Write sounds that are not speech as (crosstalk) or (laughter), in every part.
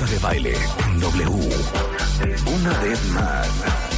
Marta de Baile W. Una vez más.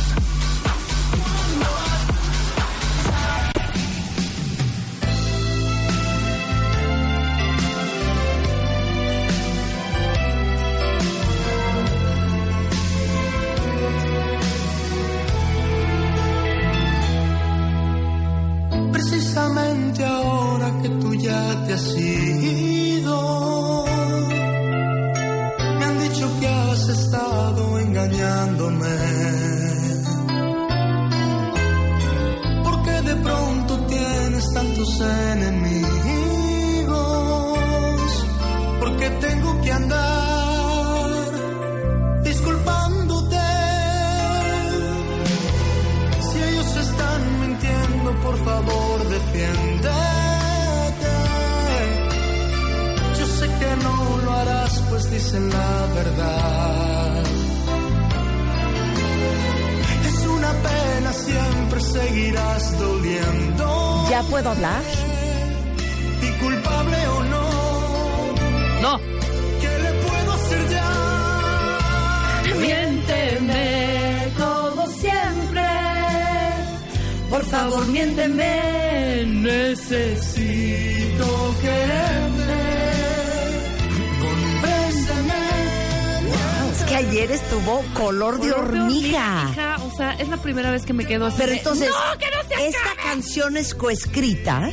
Así. Pero entonces, ¡No, que no se esta acabe! canción es coescrita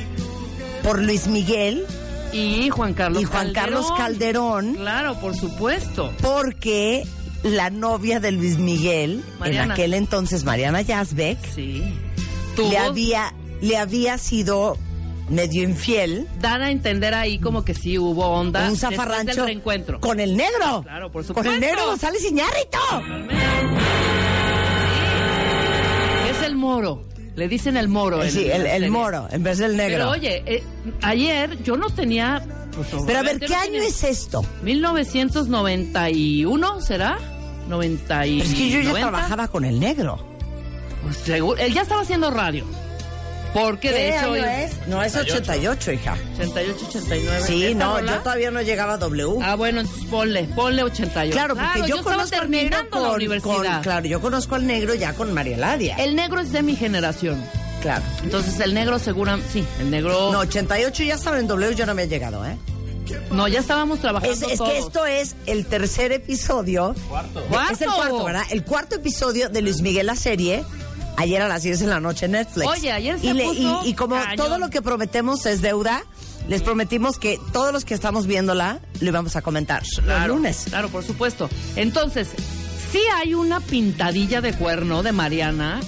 por Luis Miguel Y Juan Carlos y Juan Carlos Calderón, Claro, por supuesto. porque la novia de Luis Miguel, Mariana. en aquel entonces Mariana Yazbek, Sí. Le había, le había sido medio infiel dar a entender ahí como que sí hubo onda. un zafarrancho del reencuentro. con el negro. Claro, por Con supuesto. el negro González Iñárritu. Moro. Le dicen el moro. en Sí, el, el moro, en vez del negro. Pero oye, eh, ayer yo no tenía. pues, Pero a ver, ¿qué año es esto? 1991, ¿será? 90 y Es que yo ya 90. trabajaba con el negro. Pues, seguro- él ya estaba haciendo radio. Porque de ¿Qué hecho. año es? No, es 88, hija. 88, 89. Sí, ¿Esta no, rola? yo todavía no llegaba a W. Ah, bueno, entonces ponle, ponle 88. claro, porque yo, estaba conozco al negro la con, universidad. con- Claro, yo conozco al negro ya con María Ladia. El negro es de mi generación. claro. Entonces el negro segura, sí, el negro. No, 88 ya estaba en W, yo no me he llegado, ¿eh? No, ya estábamos trabajando Es, es todos. que esto es el tercer episodio. ¡Cuarto! Es el cuarto, ¿verdad? El cuarto episodio de Luis Miguel la serie. Ayer a las 10 de la noche en Netflix. Oye, ayer se y, puso y, y como cañón. todo lo que prometemos es deuda, les prometimos que todos los que estamos viéndola lo íbamos a comentar los Claro, lunes. Claro, por supuesto. Entonces, sí hay una pintadilla de cuerno de Mariana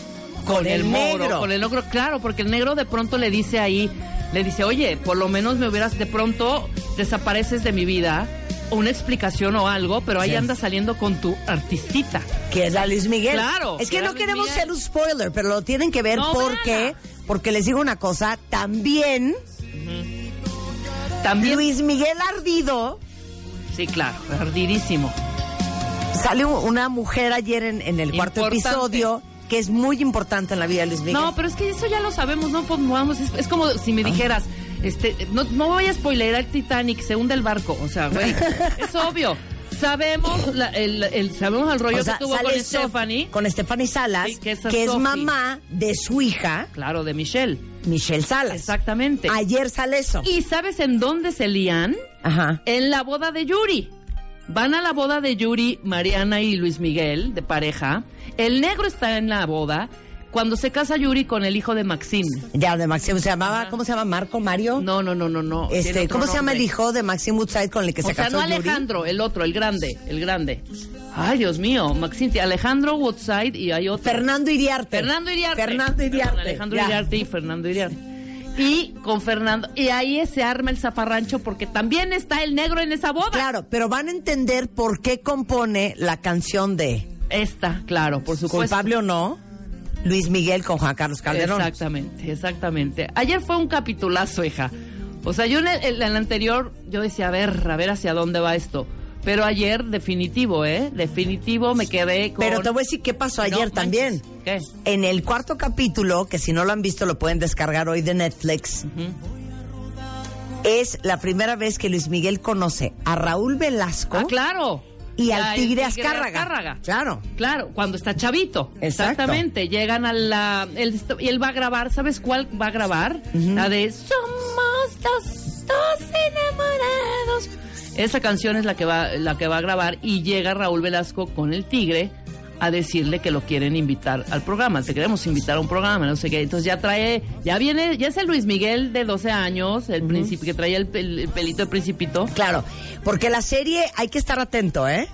Con el moro, negro. con el negro, claro, porque el negro de pronto le dice ahí, le dice, oye, por lo menos me hubieras, de pronto desapareces de mi vida, o una explicación o algo, pero ahí Sí. andas saliendo con tu artistita. Que es la Luis Miguel. Claro, Es que no queremos Miguel. ser un spoiler, pero lo tienen que ver No, porque, porque les digo una cosa, también También. Luis Miguel Ardido Sí, claro, ardidísimo. sale una mujer ayer en, en el cuarto Importante. episodio que es muy importante en la vida de Luis Miguel. No, pero es que eso ya lo sabemos, no pues, vamos, es, es como si Ah. me dijeras, este, no, no voy a spoilerar Titanic, se hunde el barco, o sea, güey, (laughs) es obvio. Sabemos la- el, el- sabemos el rollo O sea, que tuvo con Stephanie, con Stephanie Salas, Sí, que que, es es Sophie. mamá de su hija, claro, de Michelle. Michelle Salas. Exactamente. Ayer sale eso. ¿Y sabes en dónde se lían? Ajá. En la boda de Yuri. Van a la boda de Yuri, Mariana y Luis Miguel, de pareja. El negro está en la boda. Cuando se casa Yuri con el hijo de Maxine. Ya, de Maxim se llamaba, ¿cómo se llama? Marco, Mario. No, no, no, no, no. Este, ¿cómo se llama el hijo de Maxim Woodside con el que se O sea, casó no Yuri? Alejandro, el otro, el grande, el grande. Ay, Dios mío, Maxine, Alejandro Woodside y hay otro. Fernando Iriarte. Fernando Iriarte. Fernando Iriarte. Perdón, Alejandro Ya. Iriarte y Fernando Iriarte. Y con Fernando, y ahí se arma el zafarrancho porque también está el negro en esa boda. Claro, pero van a entender por qué compone la canción de Esta, claro, por supuesto. Culpable o no, Luis Miguel con Juan Carlos Calderón. Exactamente, exactamente. Ayer fue un capitulazo, hija. O sea, yo en el, en el anterior, yo decía, a ver, a ver hacia dónde va esto. Pero ayer, definitivo, ¿eh? Definitivo, me quedé con... Pero te voy a decir qué pasó ayer No, también. ¿Qué? En el cuarto capítulo, que si no lo han visto lo pueden descargar hoy de Netflix, es la primera vez que Luis Miguel conoce a Raúl Velasco Ah, claro. Y al tigre Azcárraga. Azcárraga. Claro. Claro, cuando está chavito. Exacto. Exactamente. Llegan a la. Él, y él va a grabar, ¿sabes cuál va a grabar? La de Somos dos, dos enamorados. Esa canción es la que va, la que va a grabar y llega Raúl Velasco con el tigre a decirle que lo quieren invitar al programa. Te queremos invitar a un programa, no sé qué. Entonces ya trae, ya viene, ya es el Luis Miguel de 12 años, el príncipe que traía el, pel- el pelito de principito. Claro, porque la serie hay que estar atento, ¿eh?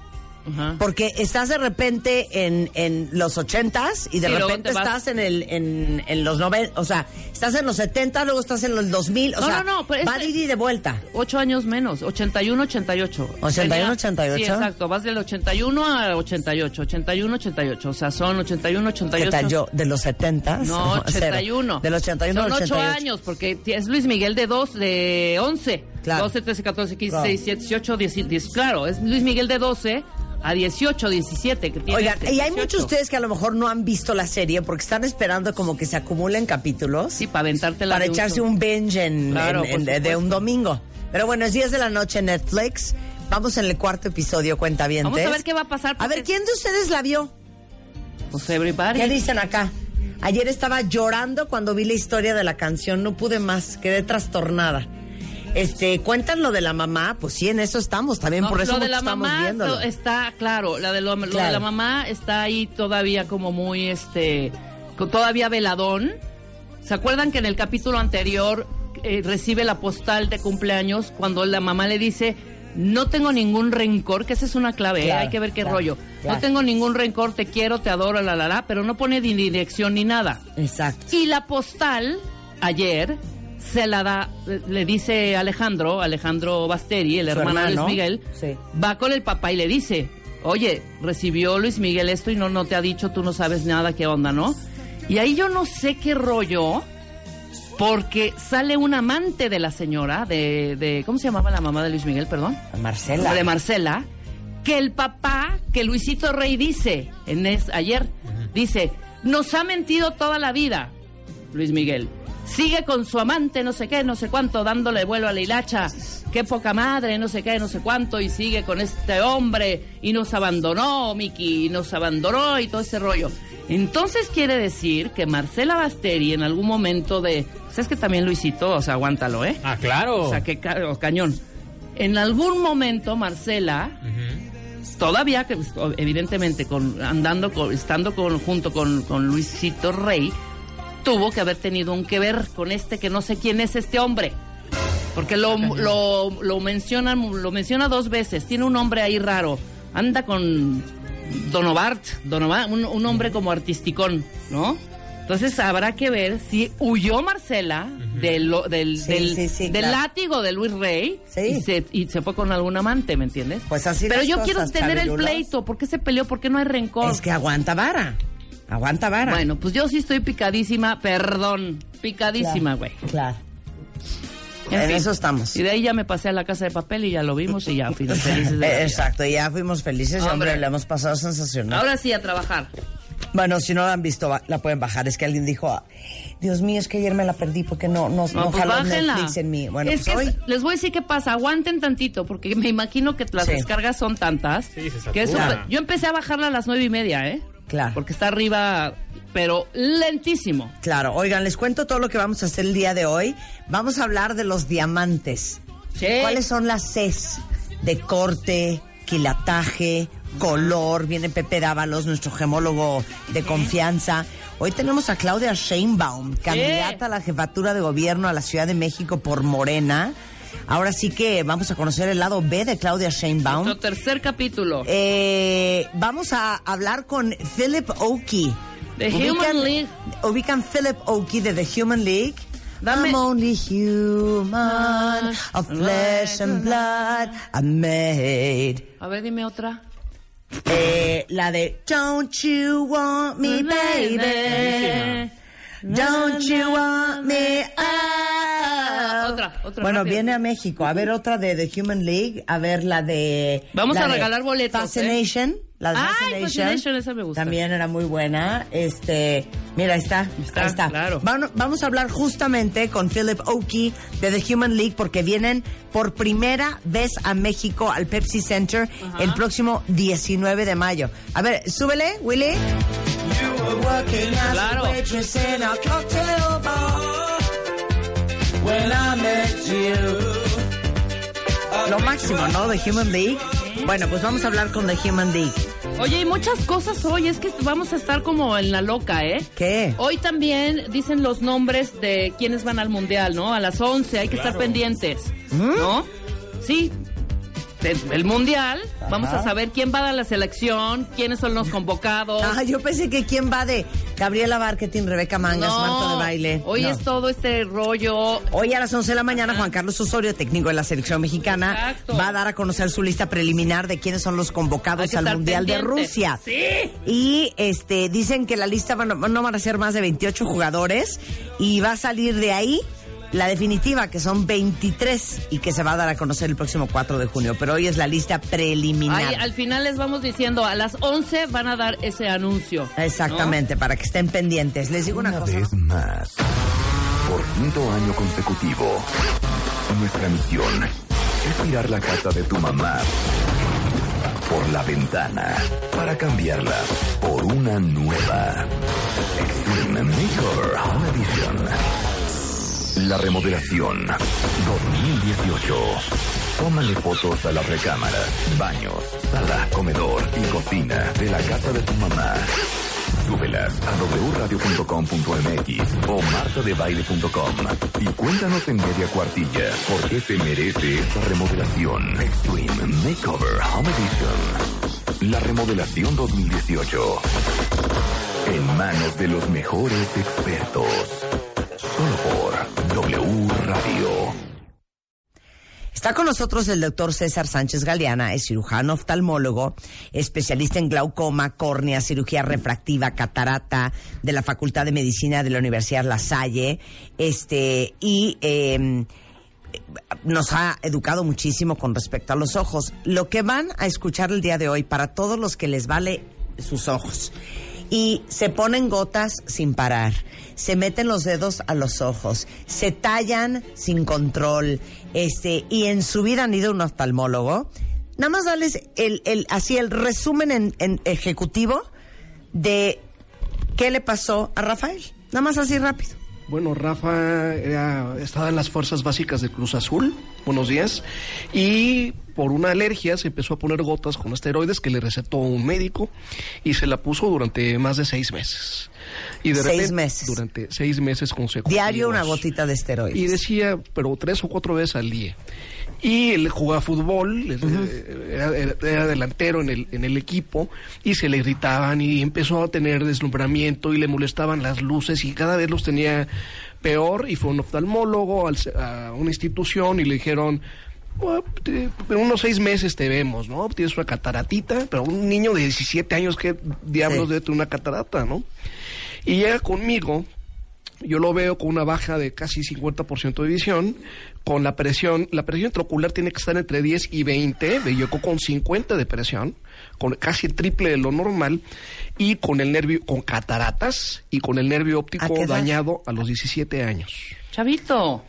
Porque estás de repente en, en los ochentas y de Sí, repente estás en el en, en los noven, o sea, estás en los 70, luego estás en los 2000, o No, sea, no, no, pero va este- de y de vuelta. Ocho años menos, 81, 88. 81, Tenía- 88. Sí, exacto, vas del 81 a 88, 81, 88, o sea, son 81, 88. ¿Qué tal yo? De los 70 No, 81. Del 81 Son al 8 88. años, porque es Luis Miguel de 2, de 11. Claro. 12, 13, 14, 15, Claro. 16, 18, 10, 10. Claro, es Luis Miguel de 12 a 18, 17. Que tiene Oigan, este, y hay 18. muchos de ustedes que a lo mejor no han visto la serie porque están esperando como que se acumulen capítulos Sí, para aventártela. para echarse uso. un binge en, Claro, en- en- de, un domingo. Pero bueno, es 10 de la noche en Netflix. Vamos en el cuarto episodio, cuenta bien. Vamos a ver qué va a pasar. A ver, ¿quién de ustedes la vio? Pues everybody. ¿Qué dicen acá? Ayer estaba llorando cuando vi la historia de la canción, no pude más, quedé trastornada. Este, cuentan lo de la mamá, pues sí, en eso estamos, también No, por eso lo de la estamos mamá viéndolo. está claro, la de lo, de la mamá está ahí todavía como muy este todavía veladón. ¿Se acuerdan que en el capítulo anterior eh, recibe la postal de cumpleaños cuando la mamá le dice no tengo ningún rencor, que esa es una clave, ¿eh? Hay que ver qué claro, rollo. No tengo ningún rencor, te quiero, te adoro, la la la, pero no pone ni dirección ni nada. Exacto. Y la postal, ayer, se la da, le dice Alejandro, Alejandro Basteri, el hermano, de Luis Miguel, sí. va con el papá y le dice, oye, recibió Luis Miguel esto y no, no te ha dicho, tú no sabes nada, qué onda, ¿no? Y ahí yo no sé qué rollo, porque sale un amante de la señora, de, de ¿cómo se llamaba la mamá de Luis Miguel, perdón? Marcela. de Marcela, que el papá, que Luisito Rey dice, en es, ayer, dice, nos ha mentido toda la vida, Luis Miguel. Sigue con su amante, no sé qué, no sé cuánto, dándole vuelo a la hilacha. Qué poca madre, no sé qué, no sé cuánto, y sigue con este hombre, y nos abandonó, Miki, y nos abandonó, y todo ese rollo. Entonces quiere decir que Marcela Basteri en algún momento de... ¿Sabes que también Luisito? O sea, aguántalo, ¿eh? Ah, claro. O sea, que ca- cañón. En algún momento, Marcela, todavía, que evidentemente, con, andando, con, estando con, junto con, con Luisito Rey, tuvo que haber tenido un que ver con este que no sé quién es este hombre. Porque lo, lo, lo, menciona, lo menciona dos veces. Tiene un hombre ahí raro. Anda con Donovart, Donovan, un, un hombre como artisticón, ¿no? Entonces habrá que ver si huyó Marcela del, del, Sí, del, sí, sí, del claro. látigo de Luis Rey y, se, y se fue con algún amante, ¿me entiendes? Pues así Pero yo cosas, quiero tener el pleito. ¿Por qué se peleó? ¿Por qué no hay rencor? Es que aguanta vara. Aguanta vara. Bueno, pues yo sí estoy picadísima, perdón, picadísima, güey. Claro. En En fin. eso estamos. Y de ahí ya me pasé a la casa de papel y ya lo vimos y ya fuimos felices. de la (laughs) vida. Exacto, y ya fuimos felices y hombre, Hombre. le hemos pasado sensacional. Ahora sí a trabajar. Bueno, si no la han visto, va- la pueden bajar. Es que alguien dijo, "Ah, Dios mío, es que ayer me la perdí porque no, no, no, No, pues jaló. Netflix en mí. Bueno, es pues que hoy... les voy a decir qué pasa. Aguanten tantito, porque me imagino que las Sí. descargas son tantas. Sí, se que eso- yo empecé a bajarla a las nueve y media, ¿eh? Claro. Porque está arriba, pero lentísimo. Claro, oigan, les cuento todo lo que vamos a hacer el día de hoy. Vamos a hablar de los diamantes. Sí. ¿Cuáles son las Cs de corte, quilataje, color? Viene Pepe Dávalos, nuestro gemólogo de confianza. Hoy tenemos a Claudia Sheinbaum, candidata a la jefatura de gobierno a la Ciudad de México por Morena. Ahora sí que vamos a conocer el lado B de Claudia Sheinbaum. Nuestro tercer capítulo. Eh, vamos a hablar con Philip Oakey. The Human League. Ubican Philip Oakey de The Human League. Dame- I'm only human, of flesh and blood, I'm made. A ver, dime otra. Eh, la de Don't you want me, baby? Don't you want me? ah. Otra, otra, Bueno, rápido. viene a México. A ver otra de The Human League. A ver la de. Vamos la a de regalar boletos, ¿eh? La de Fascination. Fascination, esa me gusta. También era muy buena. Este, mira, ahí está. Está, ahí está. claro. Vamos, vamos a hablar justamente con Philip Oakey de The Human League porque vienen por primera vez a México al Pepsi Center Ajá. el próximo 19 de mayo. A ver, súbele, Willy. Claro. Lo máximo, ¿no? The Human League. Bueno, pues vamos a hablar con The Human League. Oye, y muchas cosas hoy, es que vamos a estar como en la loca, ¿eh? ¿Qué? Hoy también dicen los nombres de quienes van al mundial, ¿no? A las 11 hay que estar pendientes, ¿no? Sí. El, mundial, vamos a saber quién va a la selección, quiénes son los convocados. Ah, yo pensé que quién va de Gabriela Marketing, Rebeca Mangas, Marta de Baile. Hoy No. es todo este rollo. Hoy a las 11 de la mañana, Juan Carlos Osorio, técnico de la selección mexicana, Exacto. va a dar a conocer su lista preliminar de quiénes son los convocados al Mundial de. Rusia. Sí. Y este dicen que la lista van, no van a ser más de 28 jugadores y va a salir de ahí la definitiva, que son 23 y que se va a dar a conocer el próximo 4 de junio. Pero hoy es la lista preliminar. Ay, al final les vamos diciendo, a las 11 van a dar ese anuncio. ¿no? Exactamente, para que estén pendientes. Les digo una, Una cosa. vez más, por quinto año consecutivo, nuestra misión es tirar la casa de tu mamá por la ventana para cambiarla por una nueva Extreme Makeover Home Edition. La remodelación 2018. Tómale fotos a las recámaras, baños, sala, comedor y cocina de la casa de tu mamá. Súbelas a wradio.com.mx o martadebaile.com y cuéntanos en media cuartilla por qué se merece esta remodelación. Extreme Makeover Home Edition. La remodelación 2018. En manos de los mejores expertos. W Radio. Está con nosotros el doctor César Sánchez Galeana, es cirujano oftalmólogo, especialista en glaucoma, córnea, cirugía refractiva, catarata de la Facultad de Medicina de la Universidad La Salle, este, y eh, nos ha educado muchísimo con respecto a los ojos. Lo que van a escuchar el día de hoy para todos los que les vale sus ojos y se ponen gotas sin parar, se meten los dedos a los ojos, se tallan sin control, este, y en su vida han ido a un oftalmólogo. Nada más darles el, el, así el resumen en, en ejecutivo de qué le pasó a Rafael. Nada más así rápido. Bueno, Rafa era- estaba en las fuerzas básicas de Cruz Azul, buenos días, y por una alergia se empezó a poner gotas con esteroides que le recetó un médico y se la puso durante más de seis meses. Y de Seis repente, meses. Durante seis meses consecutivos. Diario una gotita de esteroides. Y decía, pero tres o cuatro veces al día. Y él jugaba fútbol, eh, era, era- era delantero en el, en el equipo, y se le irritaban y empezó a tener deslumbramiento y le molestaban las luces y cada vez los tenía peor y fue un oftalmólogo al a una institución y le dijeron, "Bueno, te- en unos seis meses te vemos, ¿no? Tienes una cataratita, pero un niño de 17 años, ¿qué diablos Sí. debe tener una catarata, no? Y llega conmigo yo lo veo con una baja de casi 50% de visión, con la presión, la presión intraocular tiene que estar entre 10 y 20, me llegó con 50 de presión, con casi el triple de lo normal, y con el nervio, con cataratas y con el nervio ¿A óptico dañado a los 17 años. Chavito.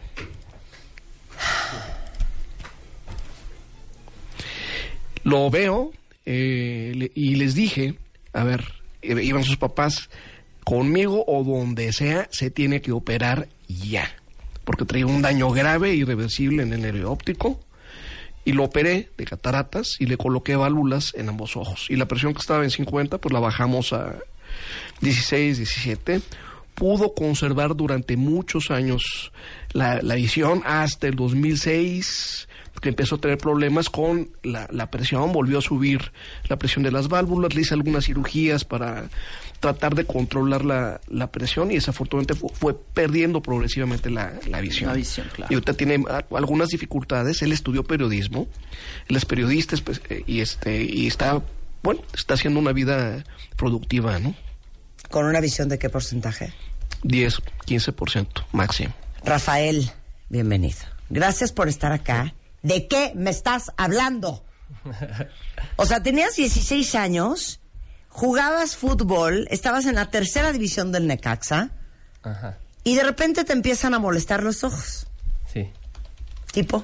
Lo veo eh, y les dije, a ver, eh, iban sus papás, conmigo o donde sea, se tiene que operar ya. Porque traía un daño grave, irreversible en el nervio óptico. Y lo operé de cataratas y le coloqué válvulas en ambos ojos. Y la presión que estaba en 50, pues la bajamos a 16, 17. Pudo conservar durante muchos años la, la visión hasta el 2006, que empezó a tener problemas con la, la presión, volvió a subir la presión de las válvulas, le hice algunas cirugías para tratar de controlar la, la presión y desafortunadamente fu- fue, perdiendo progresivamente la, la visión. La visión, claro. Y ahorita tiene algunas dificultades, él estudió periodismo, él es periodista pues, eh, y, este, y está, bueno, está haciendo una vida productiva, ¿no? ¿Con una visión de qué porcentaje? 10, 15% máximo. Rafael, bienvenido. Gracias por estar acá. ¿De qué me estás hablando? O sea, tenías 16 años, jugabas fútbol, estabas en la tercera división del Necaxa Ajá, y de repente te empiezan a molestar los ojos. sí. Tipo.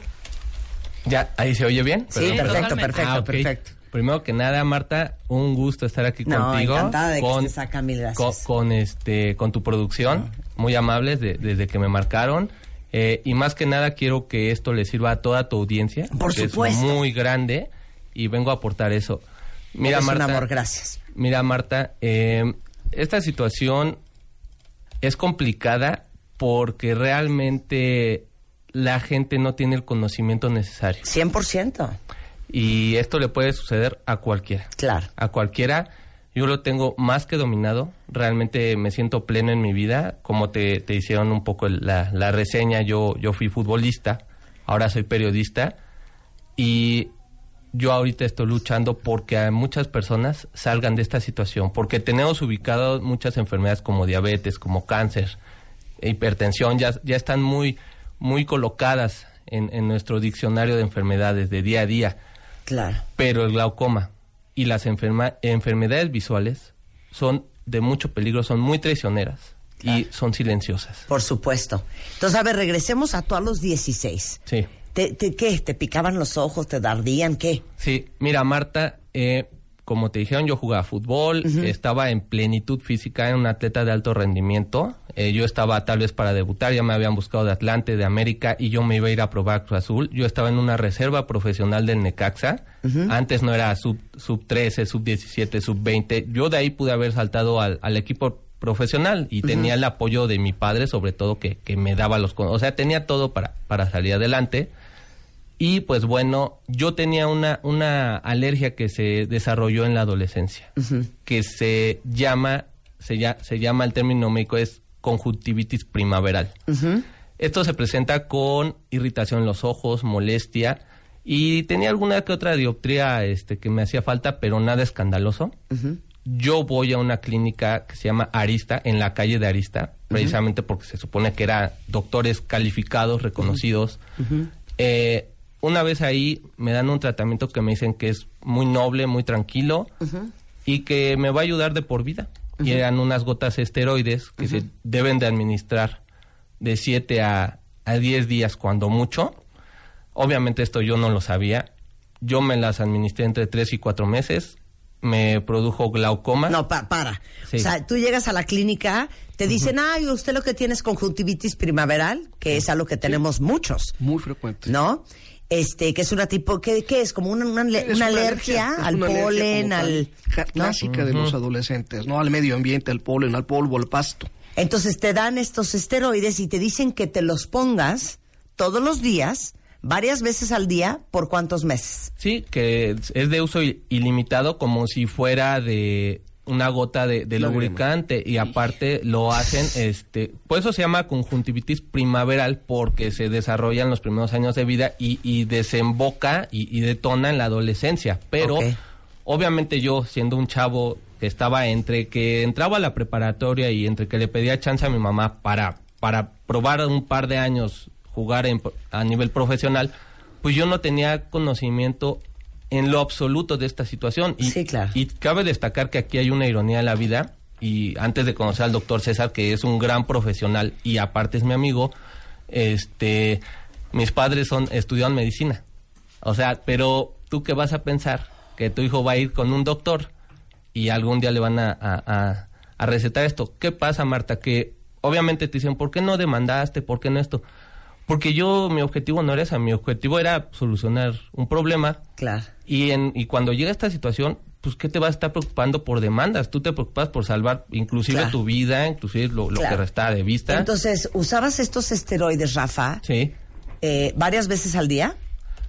¿Ya? ¿Ahí se oye bien? Sí, perfecto, perdón. perfecto, Ah, perfecto. Primero que nada, Marta, un gusto estar aquí No, contigo. encantada de que estés acá, mil gracias. Con, con, este, con tu producción, muy amables de- desde que me marcaron. Eh, y más que nada quiero que esto le sirva a toda tu audiencia. Por supuesto. Es muy grande y vengo a aportar eso. Mira, Eres Marta. un amor, gracias. Mira, Marta, eh, esta situación es complicada porque realmente la gente no tiene el conocimiento necesario. 100%. Y esto le puede suceder a cualquiera. Claro. A cualquiera. Yo lo tengo más que dominado. Realmente me siento pleno en mi vida. Como te, te hicieron un poco la, la reseña, yo, yo fui futbolista. Ahora soy periodista. Y yo ahorita estoy luchando porque a muchas personas salgan de esta situación. Porque tenemos ubicadas muchas enfermedades como diabetes, como cáncer, hipertensión. Ya, ya están muy, muy colocadas en, en nuestro diccionario de enfermedades de día a día Claro. pero el glaucoma y las enferma- enfermedades visuales son de mucho peligro, son muy traicioneras y son silenciosas. Por supuesto. Entonces, a ver, regresemos a tú a los 16. Sí, ¿Te, te, ¿Qué? ¿Te picaban los ojos? ¿Te dardían? ¿Qué? sí. Mira, Marta, eh, como te dijeron, yo jugaba fútbol, estaba en plenitud física, era un atleta de alto rendimiento. Eh, yo estaba tal vez para debutar, ya me habían buscado de Atlante, de América, y yo me iba a ir a probar Cruz Azul. Yo estaba en una reserva profesional del Necaxa. Antes no era sub, sub 13, sub 17, sub 20. Yo de ahí pude haber saltado al, al equipo profesional y tenía el apoyo de mi padre, sobre todo, que, que me daba los... O sea, tenía todo para, para salir adelante. Y pues bueno, yo tenía una, una alergia que se desarrolló en la adolescencia, que se llama, se, ya, se llama, el término médico es conjuntivitis primaveral. Esto se presenta con irritación en los ojos, molestia, y tenía alguna que otra dioptría este, que me hacía falta, pero nada escandaloso. Yo voy a una clínica que se llama Arista, en la calle de Arista, precisamente porque se supone que eran doctores calificados, reconocidos. Eh, una vez ahí me dan un tratamiento que me dicen que es muy noble, muy tranquilo y que me va a ayudar de por vida. Y eran unas gotas esteroides que se deben de administrar de 7 a, a 10 días cuando mucho. Obviamente esto yo no lo sabía. Yo me las administré entre 3 y 4 meses. Me produjo glaucoma. No, pa- para. Sí. O sea, tú llegas a la clínica, te dicen, ay, usted lo que tiene es conjuntivitis primaveral, que es algo que tenemos muchos, Muy frecuente. ¿no? Este, que es una tipo, ¿qué, qué es? Como una, una, ale- Es una alergia, al una polen, al... Clásica de los adolescentes, ¿no? Al medio ambiente, al polen, al polvo, al pasto. Entonces te dan estos esteroides y te dicen que te los pongas todos los días, varias veces al día, ¿por cuántos meses? Sí, que es de uso ilimitado como si fuera de una gota de, lubricante y aparte lo hacen, este, por eso se llama conjuntivitis primaveral porque se desarrolla en los primeros años de vida y, y desemboca y, y detona en la adolescencia, pero obviamente yo siendo un chavo que estaba entre que entraba a la preparatoria y entre que le pedía chance a mi mamá para, para probar un par de años jugar en- a nivel profesional, pues yo no tenía conocimiento en lo absoluto de esta situación. Y, Sí, claro. y cabe destacar que aquí hay una ironía en la vida. Y antes de conocer al doctor César, que es un gran profesional y aparte es mi amigo, este, mis padres son estudiaron medicina. O sea, pero tú qué vas a pensar que tu hijo va a ir con un doctor y algún día le van a, a- a- recetar esto. ¿Qué pasa, Marta? Que obviamente te dicen, ¿por qué no demandaste? ¿Por qué no esto? Porque yo, mi objetivo no era ese, mi objetivo era solucionar un problema Claro. Y, en, y cuando llega esta situación, pues ¿qué te vas a estar preocupando por demandas? Tú te preocupas por salvar inclusive Claro. tu vida, inclusive lo, lo Claro. que resta de vista. Entonces, ¿usabas estos esteroides, Rafa, sí, eh, varias veces al día?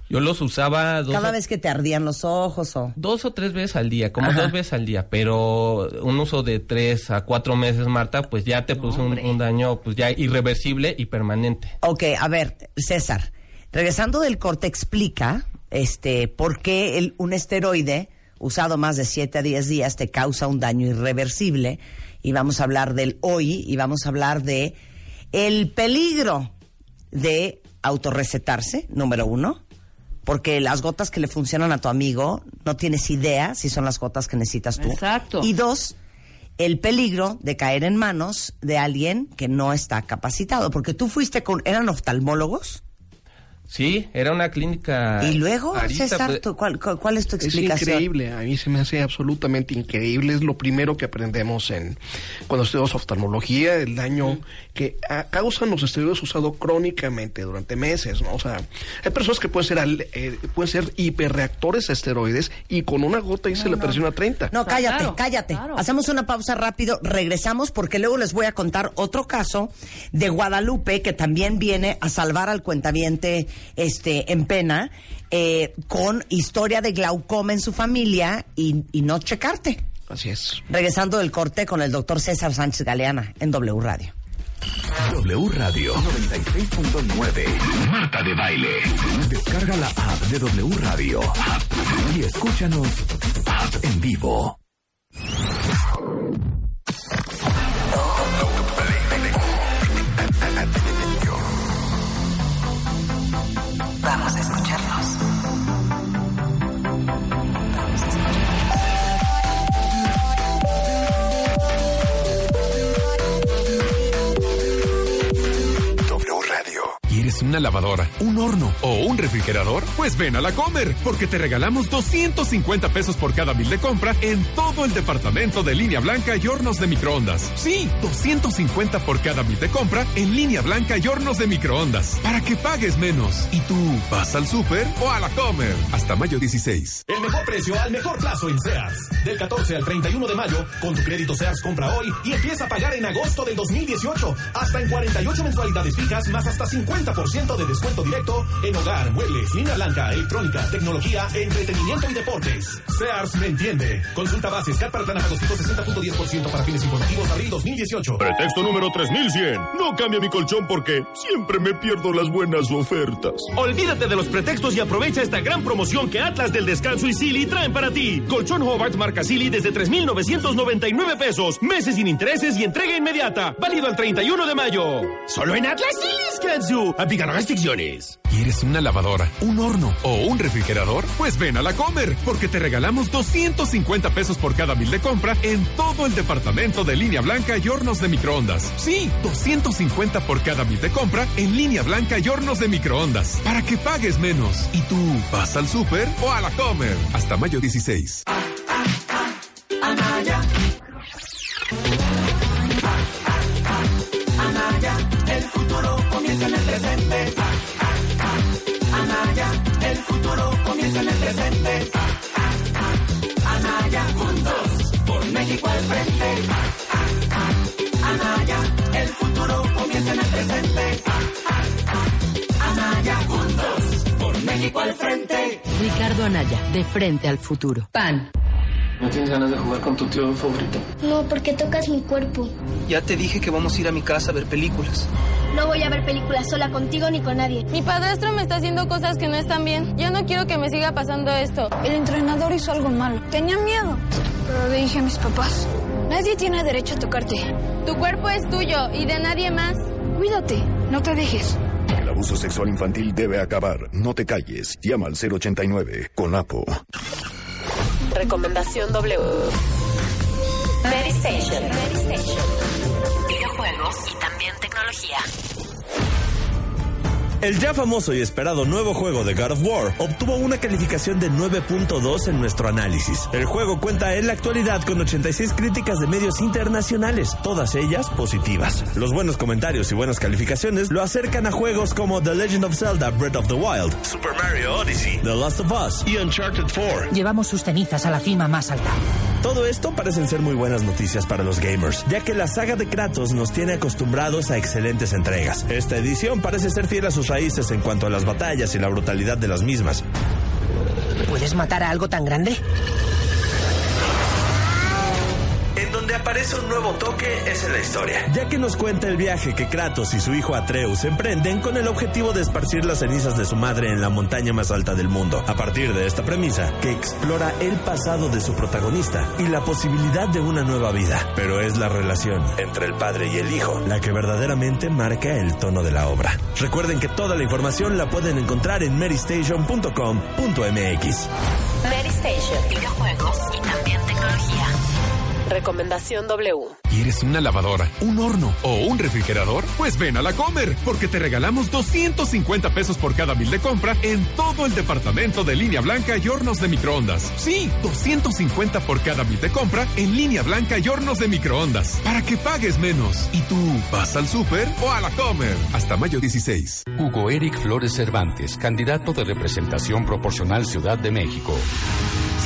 yo los usaba dos, Cada o, vez que te ardían los ojos o... dos o tres veces al día, como Ajá. dos veces al día, pero un uso de tres a cuatro meses, Marta, pues ya te puso un, un daño pues ya irreversible y permanente. Ok, a ver, César, regresando del corte, explica este, por qué el- un esteroide usado más de 7 a 10 días te causa un daño irreversible. Y vamos a hablar del hoy y vamos a hablar de el peligro de autorrecetarse, número uno, porque las gotas que le funcionan a tu amigo no tienes idea si son las gotas que necesitas tú. Exacto. Y dos, el peligro de caer en manos de alguien que no está capacitado, porque tú fuiste con, eran oftalmólogos. Sí, era una clínica. y luego, arista, César, pues, ¿tú- cuál, cuál- cuál es tu Es explicación? increíble, a mí se me hace absolutamente increíble. Es lo primero que aprendemos en cuando estudiamos oftalmología, el daño que a- causan los esteroides usados crónicamente durante meses, ¿no? O sea, hay personas que pueden ser al- eh, pueden ser hiperreactores a esteroides y con una gota y se le presiona 30. No, cállate, Claro, cállate. claro. Hacemos una pausa rápido, regresamos porque luego les voy a contar otro caso de Guadalupe que también viene a salvar al cuentaviente este, en pena eh, con historia de glaucoma en su familia y, y no checarte. Así es. Regresando del corte con el doctor César Sánchez Galeana en W Radio. W Radio 96.9. Marta de Baile. Descarga la app de W Radio. Y escúchanos en vivo. ¿Quieres una lavadora, un horno o un refrigerador? Pues ven a la Comer, porque te regalamos 250 pesos por cada mil de compra en todo el departamento de línea blanca y hornos de microondas. Sí, 250 por cada mil de compra en línea blanca y hornos de microondas, para que pagues menos. ¿Y tú vas al súper o a la Comer? Hasta mayo 16. El mejor precio al mejor plazo en Sears. Del 14 al 31 de mayo, con tu crédito Sears compra hoy y empieza a pagar en agosto del 2018. Hasta en 48 mensualidades fijas, más hasta 50% de descuento directo en hogar, muebles, línea blanca, electrónica, tecnología, entretenimiento y deportes. Sears me entiende. Consulta bases, CAT para plan a 260.10% para fines informativos, abril 2018. Pretexto número 3100. No cambia mi colchón porque siempre me pierdo las buenas ofertas. Olvídate de los pretextos y aprovecha esta gran promoción que Atlas del Descanso y Silly traen para ti. Colchón Hobart marca Silly desde 3,999 pesos. Meses sin intereses y entrega inmediata. Válido el 31 de mayo. Solo en Atlas Silly Kansu. Aplican restricciones. ¿Quieres una lavadora, un horno o un refrigerador? Pues ven a la Comer, porque te regalamos 250 pesos por cada mil de compra en todo el departamento de línea blanca y hornos de microondas. Sí, 250 por cada mil de compra en línea blanca y hornos de microondas, para que pagues menos. ¿Y tú vas al súper o a la Comer? Hasta mayo 16. Anaya. Anaya, presente. Anaya, el futuro comienza en el presente. Anaya, juntos, por México al frente. Anaya, el futuro comienza en el presente. Anaya, juntos, por México al frente. Ricardo Anaya, de frente al futuro. PAN. ¿No tienes ganas de jugar con tu tío favorito? No, porque tocas mi cuerpo. Ya te dije que vamos a ir a mi casa a ver películas. No voy a ver películas sola contigo ni con nadie. Mi padrastro me está haciendo cosas que no están bien. Yo no quiero que me siga pasando esto. El entrenador hizo algo malo. Tenía miedo. Pero le dije a mis papás, nadie tiene derecho a tocarte. Tu cuerpo es tuyo y de nadie más. Cuídate, no te dejes. El abuso sexual infantil debe acabar. No te calles. Llama al 089 con APO. Recomendación W. Medistation. Videojuegos y también tecnología. El ya famoso y esperado nuevo juego de God of War obtuvo una calificación de 9.2 en nuestro análisis. El juego cuenta en la actualidad con 86 críticas de medios internacionales, todas ellas positivas. Los buenos comentarios y buenas calificaciones lo acercan a juegos como The Legend of Zelda Breath of the Wild, Super Mario Odyssey, The Last of Us y Uncharted 4. Llevamos sus cenizas a la cima más alta. Todo esto parecen ser muy buenas noticias para los gamers, ya que la saga de Kratos nos tiene acostumbrados a excelentes entregas. Esta edición parece ser fiel a sus raíces en cuanto a las batallas y la brutalidad de las mismas. ¿Puedes matar a algo tan grande? En donde aparece un nuevo toque es en la historia, ya que nos cuenta el viaje que Kratos y su hijo Atreus emprenden con el objetivo de esparcir las cenizas de su madre en la montaña más alta del mundo. A partir de esta premisa, que explora el pasado de su protagonista y la posibilidad de una nueva vida. Pero es la relación entre el padre y el hijo la que verdaderamente marca el tono de la obra. Recuerden que toda la información la pueden encontrar en merystation.com.mx. Mary Station, videojuegos y también tecnología. Recomendación W. ¿Quieres una lavadora, un horno o un refrigerador? Pues ven a la Comer, porque te regalamos 250 pesos por cada mil de compra en todo el departamento de línea blanca y hornos de microondas. Sí, 250 por cada mil de compra en línea blanca y hornos de microondas, para que pagues menos. ¿Y tú vas al súper o a la Comer? Hasta mayo 16. Hugo Eric Flores Cervantes, candidato de representación proporcional Ciudad de México.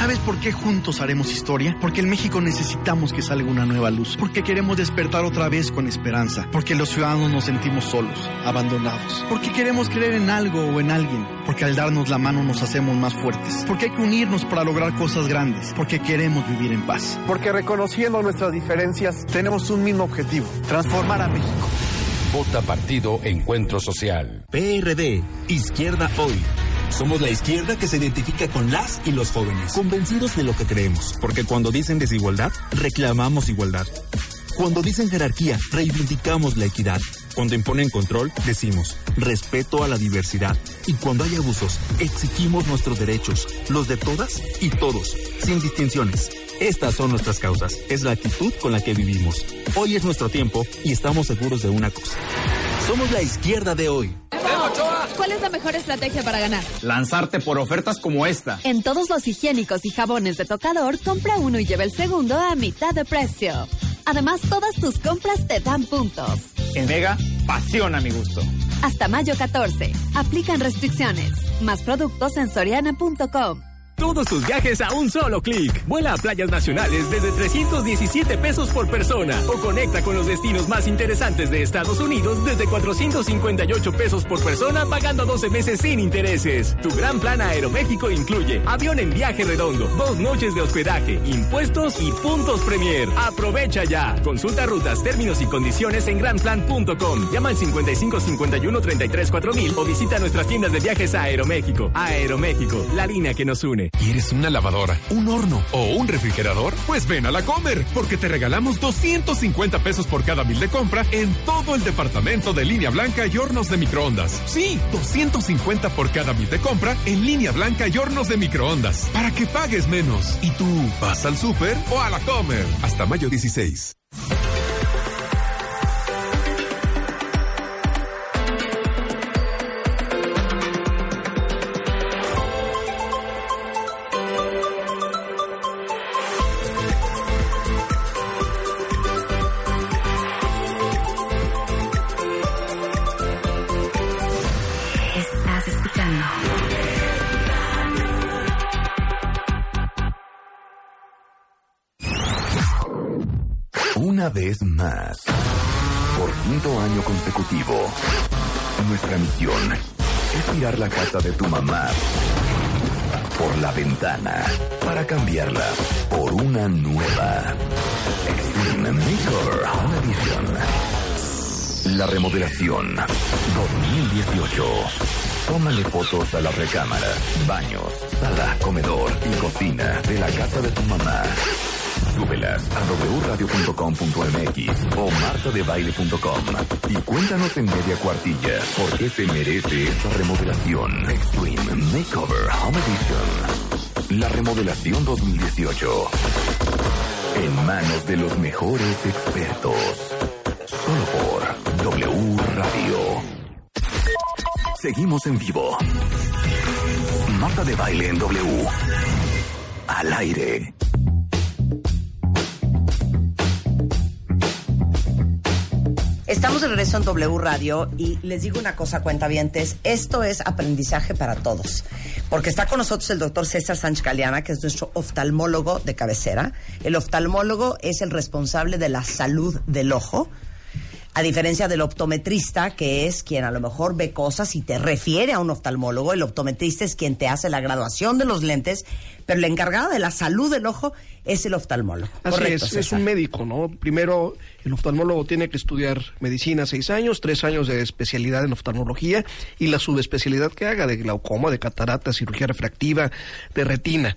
¿Sabes por qué juntos haremos historia? Porque en México necesitamos que salga una nueva luz. Porque queremos despertar otra vez con esperanza. Porque los ciudadanos nos sentimos solos, abandonados. Porque queremos creer en algo o en alguien. Porque al darnos la mano nos hacemos más fuertes. Porque hay que unirnos para lograr cosas grandes. Porque queremos vivir en paz. Porque reconociendo nuestras diferencias, tenemos un mismo objetivo, transformar a México. Vota Partido Encuentro Social. PRD, Izquierda Hoy. Somos la izquierda que se identifica con las y los jóvenes, convencidos de lo que creemos. Porque cuando dicen desigualdad, reclamamos igualdad. Cuando dicen jerarquía, reivindicamos la equidad. Cuando imponen control, decimos respeto a la diversidad. Y cuando hay abusos, exigimos nuestros derechos, los de todas y todos, sin distinciones. Estas son nuestras causas. Es la actitud con la que vivimos. Hoy es nuestro tiempo y estamos seguros de una cosa. Somos la izquierda de hoy. ¿Cuál es la mejor estrategia para ganar? Lanzarte por ofertas como esta. En todos los higiénicos y jabones de tocador, compra uno y lleva el segundo a mitad de precio. Además, todas tus compras te dan puntos. En Vega, pasión a mi gusto. Hasta mayo 14. Aplican restricciones. Más productos en soriana.com. Todos tus viajes a un solo clic. Vuela a playas nacionales desde 317 pesos por persona o conecta con los destinos más interesantes de Estados Unidos desde 458 pesos por persona pagando 12 meses sin intereses. Tu gran plan Aeroméxico incluye avión en viaje redondo, dos noches de hospedaje, impuestos y puntos Premier. Aprovecha ya. Consulta rutas, términos y condiciones en granplan.com. Llama al 55 51 33 4000 o visita nuestras tiendas de viajes a Aeroméxico. Aeroméxico, la línea que nos une. ¿Quieres una lavadora, un horno o un refrigerador? Pues ven a la Comer, porque te regalamos 250 pesos por cada mil de compra en todo el departamento de línea blanca y hornos de microondas. Sí, 250 por cada mil de compra en línea blanca y hornos de microondas, para que pagues menos. ¿Y tú vas al súper o a la Comer? Hasta mayo 16. Una vez más, por quinto año consecutivo, nuestra misión es tirar la casa de tu mamá por la ventana para cambiarla por una nueva. Extreme Makeover Home Edition. La remodelación 2018. Tómale fotos a la recámara, baños, sala, comedor y cocina de la casa de tu mamá. Súbelas a wradio.com.mx o martadebaile.com y cuéntanos en media cuartilla por qué te merece esta remodelación. Extreme Makeover Home Edition. La remodelación 2018. En manos de los mejores expertos. Solo por W Radio. Seguimos en vivo. Marta de baile en W. Al aire. Estamos de regreso en W Radio y les digo una cosa, cuentavientes, esto es aprendizaje para todos, porque está con nosotros el doctor César Sánchez Galeana, que es nuestro oftalmólogo de cabecera. El oftalmólogo es el responsable de la salud del ojo. A diferencia del optometrista, que es quien a lo mejor ve cosas y te refiere a un oftalmólogo, el optometrista es quien te hace la graduación de los lentes, pero el encargado de la salud del ojo es el oftalmólogo. Así Correcto, es, es un médico, ¿no? Primero, el oftalmólogo tiene que estudiar medicina seis años, tres años de especialidad en oftalmología y la subespecialidad que haga de glaucoma, de catarata, cirugía refractiva, de retina.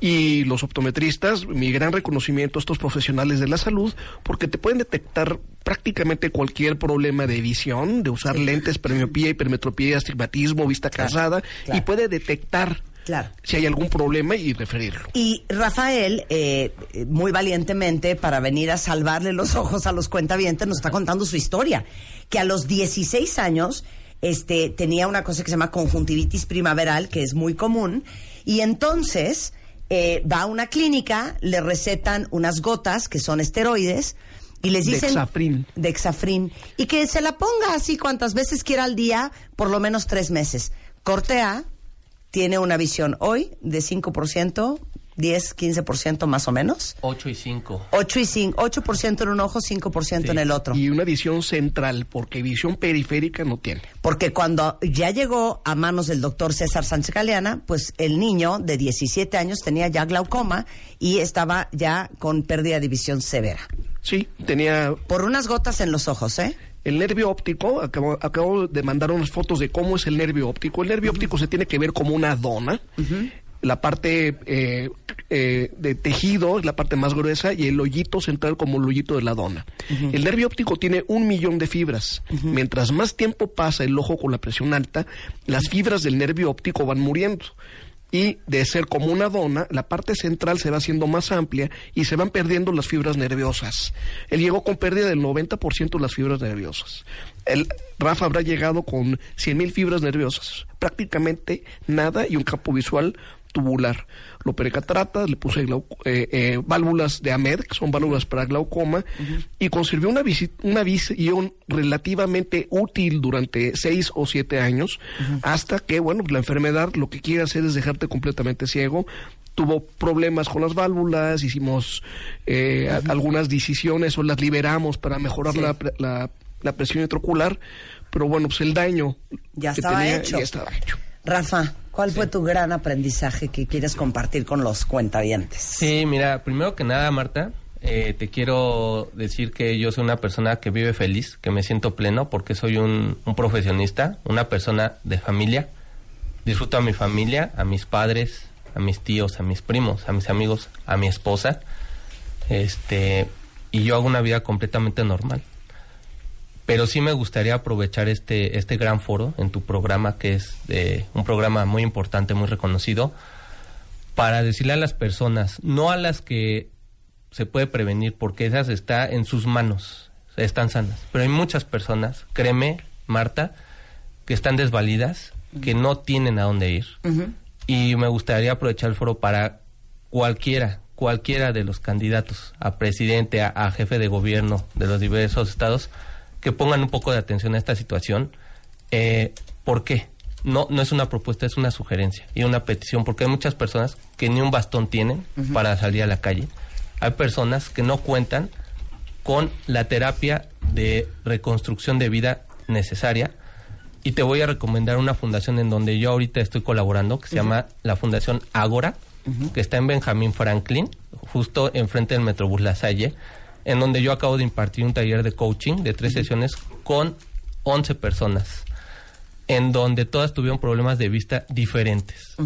Y los optometristas, mi gran reconocimiento a estos profesionales de la salud, porque te pueden detectar prácticamente cualquier problema de visión, de usar lentes, permiopía, hipermetropía, astigmatismo, vista cansada, y puede detectar Claro. si hay algún problema y referirlo. Y Rafael, eh, muy valientemente, para venir a salvarle los ojos a los cuentavientes, nos está contando su historia. Que a los 16 años este, tenía una cosa que se llama conjuntivitis primaveral, que es muy común, y entonces eh, va a una clínica, le recetan unas gotas que son esteroides, y les dicen... Dexafrin. Dexafrin. Y que se la ponga así cuantas veces quiera al día, por lo menos tres meses. Corte A, tiene una visión hoy de 5%, 10, 15% más o menos. 8 y 5. 8 y 5, 8% en un ojo, 5% en el otro. Y una visión central, porque visión periférica no tiene. Porque cuando ya llegó a manos del doctor César Sánchez Galeana, pues el niño de 17 años tenía ya glaucoma y estaba ya con pérdida de visión severa. Sí, tenía... Por unas gotas en los ojos, ¿eh? El nervio óptico, acabo, acabo de mandar unas fotos de cómo es el nervio óptico. El nervio óptico se tiene que ver como una dona. La parte eh, eh, de tejido es la parte más gruesa y el hoyito central como el hoyito de la dona. El nervio óptico tiene un millón de fibras. Mientras más tiempo pasa el ojo con la presión alta, las fibras del nervio óptico van muriendo. Y de ser como una dona, la parte central se va haciendo más amplia y se van perdiendo las fibras nerviosas. Él llegó con pérdida del 90% de las fibras nerviosas. El, Rafa habrá llegado con 100.000 fibras nerviosas, prácticamente nada y un campo visual tubular. Lo operé cataratas, le puse eh, eh, válvulas de AMED, que son válvulas para glaucoma, y conservé una, una visión relativamente útil durante seis o siete años, hasta que, bueno, la enfermedad lo que quiere hacer es dejarte completamente ciego. Tuvo problemas con las válvulas, hicimos eh, a- algunas decisiones o las liberamos para mejorar Sí. la, la, la presión intraocular, pero bueno, pues el daño Ya que estaba tenía hecho. ya estaba hecho. Rafa, ¿cuál fue tu gran aprendizaje que quieres compartir con los cuentavientes? Sí, mira, primero que nada, Marta, eh, te quiero decir que yo soy una persona que vive feliz, que me siento pleno porque soy un, un profesionista, una persona de familia. Disfruto a mi familia, a mis padres, a mis tíos, a mis primos, a mis amigos, a mi esposa. Este, y yo hago una vida completamente normal. Pero sí me gustaría aprovechar este, este gran foro en tu programa, que es de, un programa muy importante, muy reconocido, para decirle a las personas, no a las que se puede prevenir, porque esas está en sus manos, están sanas. Pero hay muchas personas, créeme, Marta, que están desvalidas, que no tienen a dónde ir. Y me gustaría aprovechar el foro para cualquiera, cualquiera de los candidatos a presidente, a, a jefe de gobierno de los diversos estados, que pongan un poco de atención a esta situación. Eh, ¿Por qué? No, no es una propuesta, es una sugerencia y una petición, porque hay muchas personas que ni un bastón tienen para salir a la calle. Hay personas que no cuentan con la terapia de reconstrucción de vida necesaria. Y te voy a recomendar una fundación en donde yo ahorita estoy colaborando, que se llama la Fundación Ágora, que está en Benjamín Franklin, justo enfrente del Metrobús La Salle, en donde yo acabo de impartir un taller de coaching de tres sesiones con 11 personas, en donde todas tuvieron problemas de vista diferentes.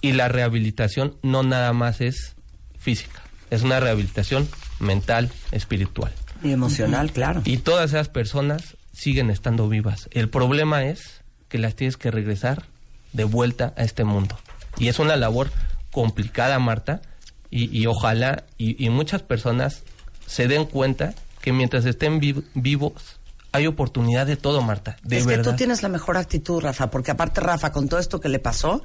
Y la rehabilitación no nada más es física, es una rehabilitación mental, espiritual. Y emocional, claro. Y todas esas personas siguen estando vivas. El problema es que las tienes que regresar de vuelta a este mundo. Y es una labor complicada, Marta, y, y ojalá y, y muchas personas se den cuenta que mientras estén vi- vivos hay oportunidad de todo, Marta. De es verdad. que tú tienes la mejor actitud, Rafa, porque aparte, Rafa, con todo esto que le pasó,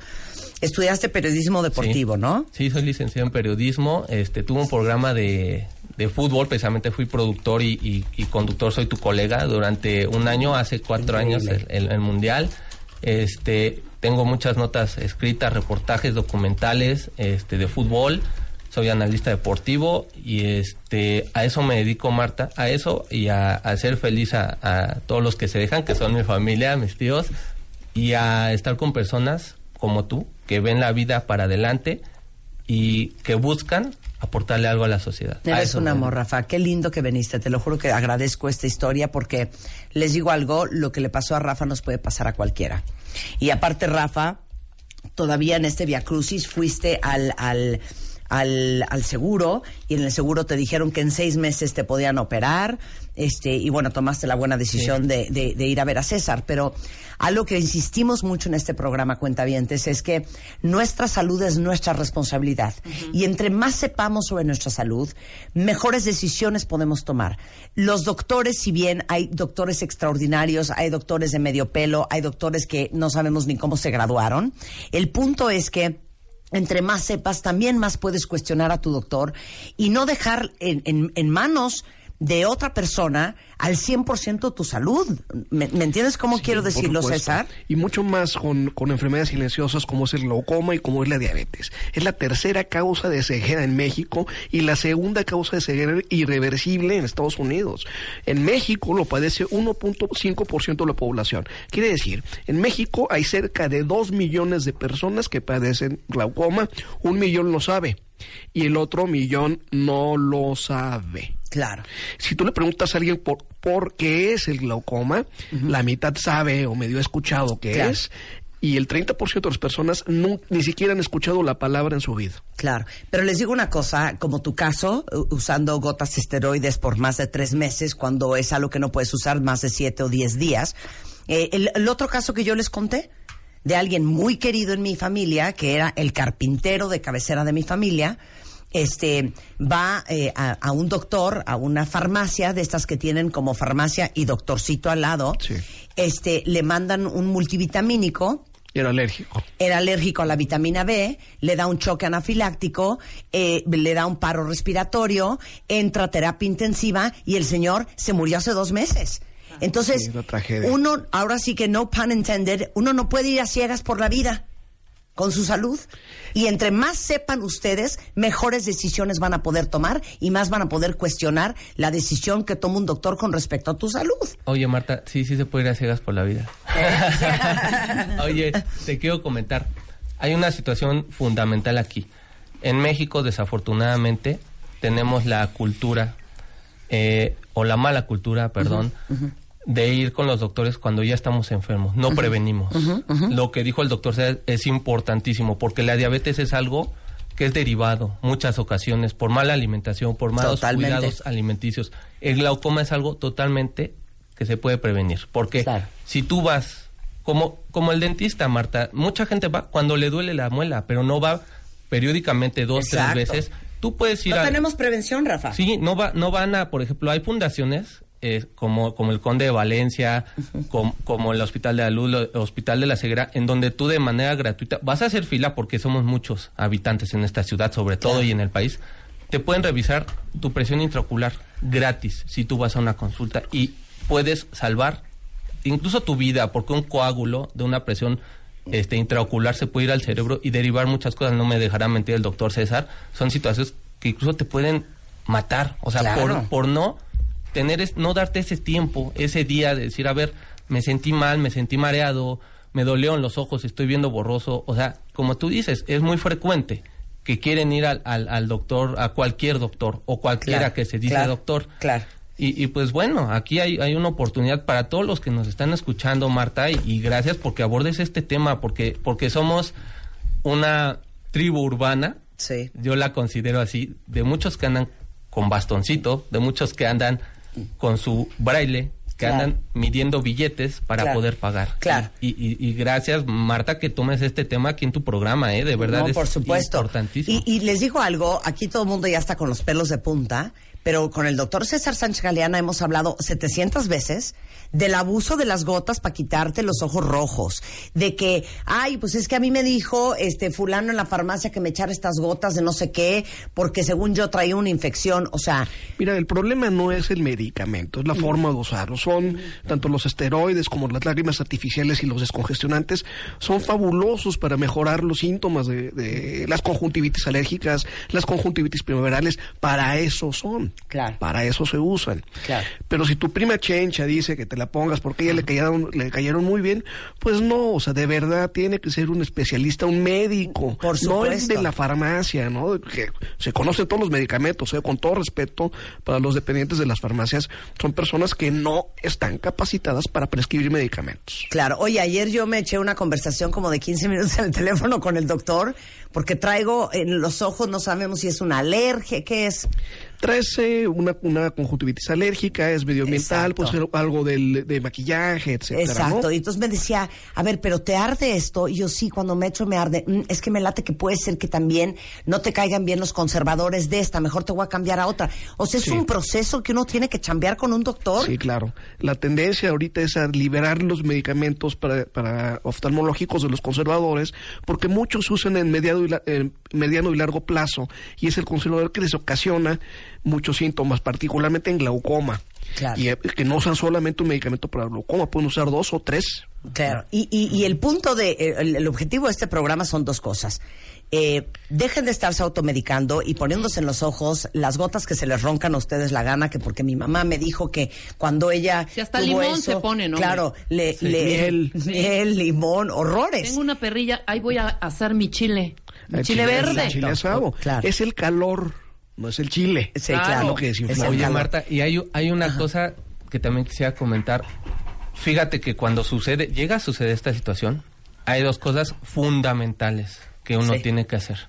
estudiaste periodismo deportivo, Sí. ¿no? Sí, soy licenciado en periodismo. Este, tuve un programa de, de fútbol, precisamente fui productor y, y- y conductor, soy tu colega, durante un año, hace cuatro años, el, el- el Mundial. Este, tengo muchas notas escritas, reportajes documentales este, de fútbol. Soy analista deportivo y este a eso me dedico Marta, a eso y a, a hacer feliz a, a todos los que se dejan, que son mi familia, mis tíos, y a estar con personas como tú, que ven la vida para adelante y que buscan aportarle algo a la sociedad. A Eres eso un me amor, Rafa. Qué lindo que viniste. Te lo juro que agradezco esta historia porque les digo algo, lo que le pasó a Rafa nos puede pasar a cualquiera. Y aparte, Rafa, todavía en este Via Crucis fuiste al, al, al, al seguro y en el seguro te dijeron que en seis meses te podían operar este y bueno, tomaste la buena decisión de, de- de ir a ver a César. Pero algo que insistimos mucho en este programa, Cuentavientes, es que nuestra salud es nuestra responsabilidad. Y entre más sepamos sobre nuestra salud, mejores decisiones podemos tomar. Los doctores, si bien hay doctores extraordinarios, hay doctores de medio pelo, hay doctores que no sabemos ni cómo se graduaron, el punto es que entre más sepas, también más puedes cuestionar a tu doctor y no dejar en, en- en manos de otra persona al 100% tu salud. ¿Me, me entiendes cómo quiero decirlo. César? Y mucho más con, con enfermedades silenciosas como es el glaucoma y como es la diabetes. Es la tercera causa de ceguera en México y la segunda causa de ceguera irreversible en Estados Unidos. En México lo padece 1.5% de la población. Quiere decir, en México hay cerca de 2 millones de personas que padecen glaucoma, un millón lo sabe y el otro millón no lo sabe. Claro. Si tú le preguntas a alguien por, por qué es el glaucoma, la mitad sabe o medio ha escuchado qué Claro. es, y el 30% de las personas ni siquiera han escuchado la palabra en su vida. Claro, pero les digo una cosa, como tu caso, usando gotas esteroides por más de tres meses, cuando es algo que no puedes usar más de siete o diez días. Eh, el, el otro caso que yo les conté, de alguien muy querido en mi familia, que era el carpintero de cabecera de mi familia, este va eh, a, a un doctor, a una farmacia de estas que tienen como farmacia y doctorcito al lado, este le mandan un multivitamínico Era alérgico. era alérgico a la vitamina B, le da un choque anafiláctico, eh, le da un paro respiratorio, entra a terapia intensiva y el señor se murió hace dos meses. Entonces, Sí, una tragedia. uno, ahora sí que no pun intended, uno no puede ir a ciegas por la vida con su salud. Y entre más sepan ustedes, mejores decisiones van a poder tomar y más van a poder cuestionar la decisión que toma un doctor con respecto a tu salud. Oye, Marta, sí, sí se puede ir a ciegas por la vida. (laughs) Oye, te quiero comentar. Hay una situación fundamental aquí. En México, desafortunadamente, tenemos la cultura, eh, o la mala cultura, perdón, de ir con los doctores cuando ya estamos enfermos. No prevenimos. Lo que dijo el doctor es importantísimo, porque la diabetes es algo que es derivado muchas ocasiones por mala alimentación, por malos Totalmente. cuidados alimenticios. El glaucoma es algo totalmente que se puede prevenir, porque si tú vas como como el dentista, Marta, mucha gente va cuando le duele la muela, pero no va periódicamente dos Exacto. tres veces. Tú puedes ir No a tenemos prevención, Rafa. Sí, no va, no van a, por ejemplo, hay fundaciones eh, como, como el Conde de Valencia, (laughs) com- como el Hospital de la Luz, el Hospital de la Ceguera, en donde tú de manera gratuita vas a hacer fila porque somos muchos habitantes en esta ciudad, sobre todo y en el país. Te pueden revisar tu presión intraocular gratis si tú vas a una consulta y puedes salvar incluso tu vida porque un coágulo de una presión este intraocular se puede ir al cerebro y derivar muchas cosas, no me dejará mentir el doctor César, son situaciones que incluso te pueden matar, o sea, Claro. por, por no tener es, no darte ese tiempo, ese día de decir, a ver, me sentí mal, me sentí mareado, me dolió en los ojos, estoy viendo borroso, o sea, como tú dices, es muy frecuente que quieren ir al, al, al doctor, a cualquier doctor o cualquiera Claro, que se dice claro, doctor. Claro. Y, y pues bueno, aquí hay, hay una oportunidad para todos los que nos están escuchando, Marta, y, y gracias porque abordes este tema, porque, porque somos una tribu urbana, Sí. yo la considero así, de muchos que andan con bastoncito, de muchos que andan con su braille, que Claro. andan midiendo billetes para Claro. poder pagar. Claro. Y, y- y gracias, Marta, que tomes este tema aquí en tu programa, ¿eh? De verdad No, es por supuesto. importantísimo. Y, y les digo algo, aquí todo el mundo ya está con los pelos de punta, pero con el doctor César Sánchez Galeana hemos hablado 700 veces del abuso de las gotas para quitarte los ojos rojos, de que, ay, pues es que a mí me dijo este fulano en la farmacia que me echara estas gotas de no sé qué, porque según yo traía una infección, o sea, Mira, el problema no es el medicamento, es la forma de usarlo. son tanto los esteroides como las lágrimas artificiales y los descongestionantes, son fabulosos para mejorar los síntomas de, de las conjuntivitis alérgicas, las conjuntivitis primaverales, para eso son. Claro. Para eso se usan. Claro. Pero si tu prima Chencha dice que te la pongas porque a ella le cayeron, le cayeron muy bien, pues no, o sea, de verdad tiene que ser un especialista, un médico. Por No es supuesto. de la farmacia, ¿no? Que se conocen todos los medicamentos, ¿eh? con todo respeto para los dependientes de las farmacias, son personas que no están capacitadas para prescribir medicamentos. Claro. Oye, ayer yo me eché una conversación como de 15 minutos en el teléfono con el doctor porque traigo en los ojos, no sabemos si es una alergia, ¿qué es? Traes eh, una, una conjuntivitis alérgica, es medioambiental, Exacto. puede ser algo del, de maquillaje, etcétera, Exacto. ¿no? Y entonces me decía, a ver, pero ¿te arde esto? Y yo sí, cuando me echo me arde. "Mm, es que me late que puede ser que también no te caigan bien los conservadores de esta, mejor te voy a cambiar a otra. O sea, es Sí. un proceso que uno tiene que chambear con un doctor. Sí, claro. La tendencia ahorita es a liberar los medicamentos para, para oftalmológicos de los conservadores, porque muchos usan en mediano y, la- en mediano y largo plazo, y es el conservador que les ocasiona muchos síntomas, particularmente en glaucoma. Claro. Y eh, que no usan solamente un medicamento para glaucoma, pueden usar dos o tres. Claro, y, y, y el punto de, eh, el, el objetivo de este programa son dos cosas. Eh, dejen de estarse automedicando y poniéndose en los ojos las gotas que se les roncan a ustedes la gana, que porque mi mamá me dijo que cuando ella. Si hasta tuvo limón eso, se pone, ¿no? Claro, le, Sí. le- Miel. (laughs) miel, limón, horrores. Tengo una perrilla, ahí voy a asar mi chile. El chile, verde. El chile asado. Es el calor, no es el chile. Sí, Lo que desinflama. Oye, Marta, y hay, hay una cosa que también quisiera comentar. Fíjate que cuando sucede, llega a suceder esta situación, hay dos cosas fundamentales que uno Sí. tiene que hacer.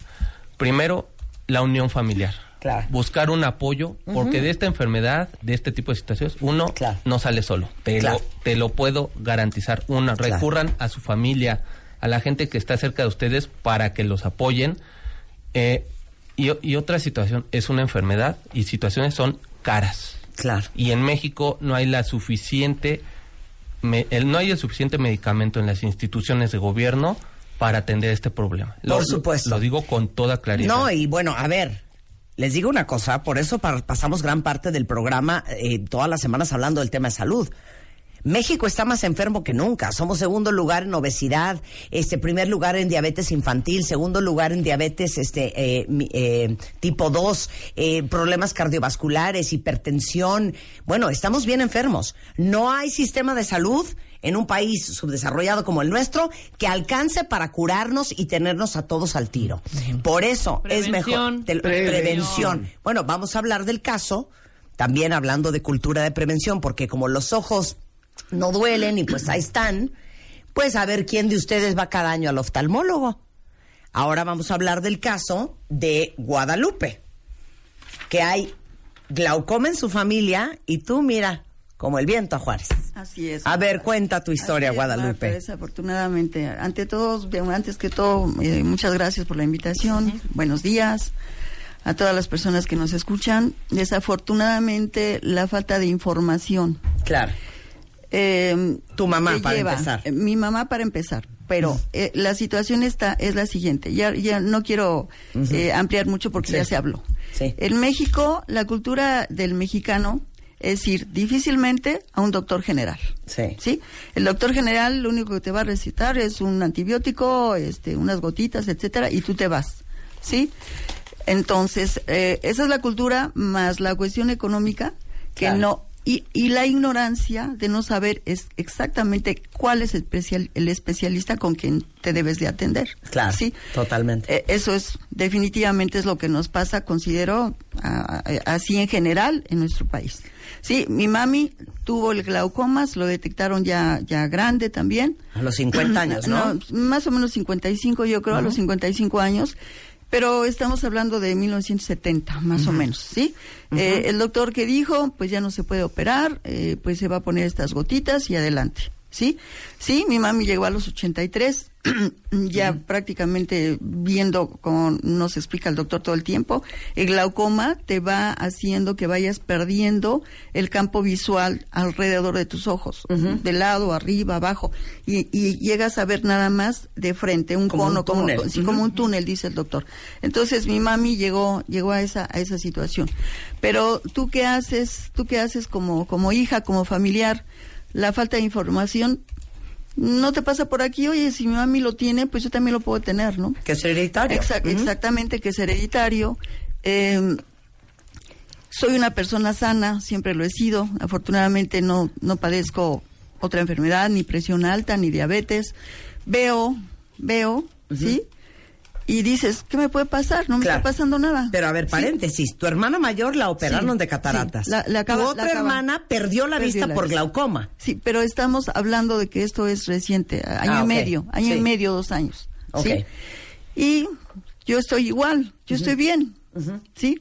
Primero, la unión familiar. Claro. Buscar un apoyo, porque de esta enfermedad, de este tipo de situaciones, uno no sale solo. Te, Claro. lo, te lo puedo garantizar. Una, Claro. recurran a su familia, a la gente que está cerca de ustedes para que los apoyen. Eh, y, y otra situación es una enfermedad y situaciones son caras. Claro. Y en México no hay la suficiente me- el- no hay el suficiente medicamento en las instituciones de gobierno para atender este problema. Lo- Por supuesto. Lo, digo con toda claridad. No, y bueno, a ver, les digo una cosa, por eso pa- pasamos gran parte del programa, eh, todas las semanas hablando del tema de salud. México está más enfermo que nunca. Somos segundo lugar en obesidad, este primer lugar en diabetes infantil, segundo lugar en diabetes este eh, eh, tipo 2, eh, problemas cardiovasculares, hipertensión. Bueno, estamos bien enfermos. No hay sistema de salud en un país subdesarrollado como el nuestro que alcance para curarnos y tenernos a todos al tiro. Por eso es mejor Prevención. Te- Prevención. prevención. Bueno, vamos a hablar del caso, también hablando de cultura de prevención, porque como los ojos no duelen y pues ahí están, pues a ver quién de ustedes va cada año al oftalmólogo. Ahora vamos a hablar del caso de Guadalupe, que hay glaucoma en su familia y tú mira, como el viento a Juárez. Así es. A ver, cuenta tu historia, es, Guadalupe. Desafortunadamente, ante todo, de- antes que todo, eh, muchas gracias por la invitación. Buenos días a todas las personas que nos escuchan. Desafortunadamente, la falta de información. Claro. Tu mamá, para empezar. Eh, Mi mamá para empezar. Pero eh, la situación está es la siguiente. Ya ya no quiero eh, ampliar mucho porque Sí. ya se habló. Sí. En México, la cultura del mexicano es ir difícilmente a un doctor general. Sí. ¿Sí? El doctor general lo único que te va a recitar es un antibiótico, este, unas gotitas, etcétera, y tú te vas. ¿Sí? Entonces, eh, esa es la cultura más la cuestión económica que Claro. no y, y la ignorancia de no saber es exactamente cuál es el, especial, el especialista con quien te debes de atender. Claro, ¿sí? totalmente. Eh, eso es definitivamente es lo que nos pasa, considero a- a- así en general en nuestro país. Sí, mi mami tuvo el glaucoma, se lo detectaron ya ya grande también. A los 50 (clears throat) años, ¿no? más o menos 55 yo creo, a los Ujú. 55 años. Pero estamos hablando de 1970, más o Ujú. menos, ¿sí? Eh, el doctor que dijo, pues ya no se puede operar, eh, pues se va a poner estas gotitas y adelante, ¿sí? Sí, mi mami llegó a los 83, (clears throat) ya prácticamente viendo, como nos explica el doctor todo el tiempo, el glaucoma te va haciendo que vayas perdiendo el campo visual alrededor de tus ojos, de lado, arriba, abajo, y, y llegas a ver nada más de frente, un Como un cono, como, túnel. sí, como un túnel, dice el doctor. Entonces mi mami llegó, llegó a esa, a esa situación. Pero tú qué haces, tú qué haces como, como hija, como familiar, la falta de información no te pasa por aquí, oye, si mi mami lo tiene, pues yo también lo puedo tener, ¿no? Que es hereditario. Exactamente, que es hereditario. Eh, soy una persona sana, siempre lo he sido. Afortunadamente no, no padezco otra enfermedad, ni presión alta, ni diabetes. Veo, veo, ¿sí? Y dices, ¿qué me puede pasar? No me Claro. está pasando nada. Pero a ver, Sí. paréntesis, tu hermana mayor la operaron Sí, de cataratas. sí, la- la acaba- tu otra hermana perdió la vista la por vista. glaucoma. Sí, pero estamos hablando de que esto es reciente, año Ah, y medio, año y medio, dos años. Ok. ¿sí? Y yo estoy igual, yo estoy bien, ¿sí?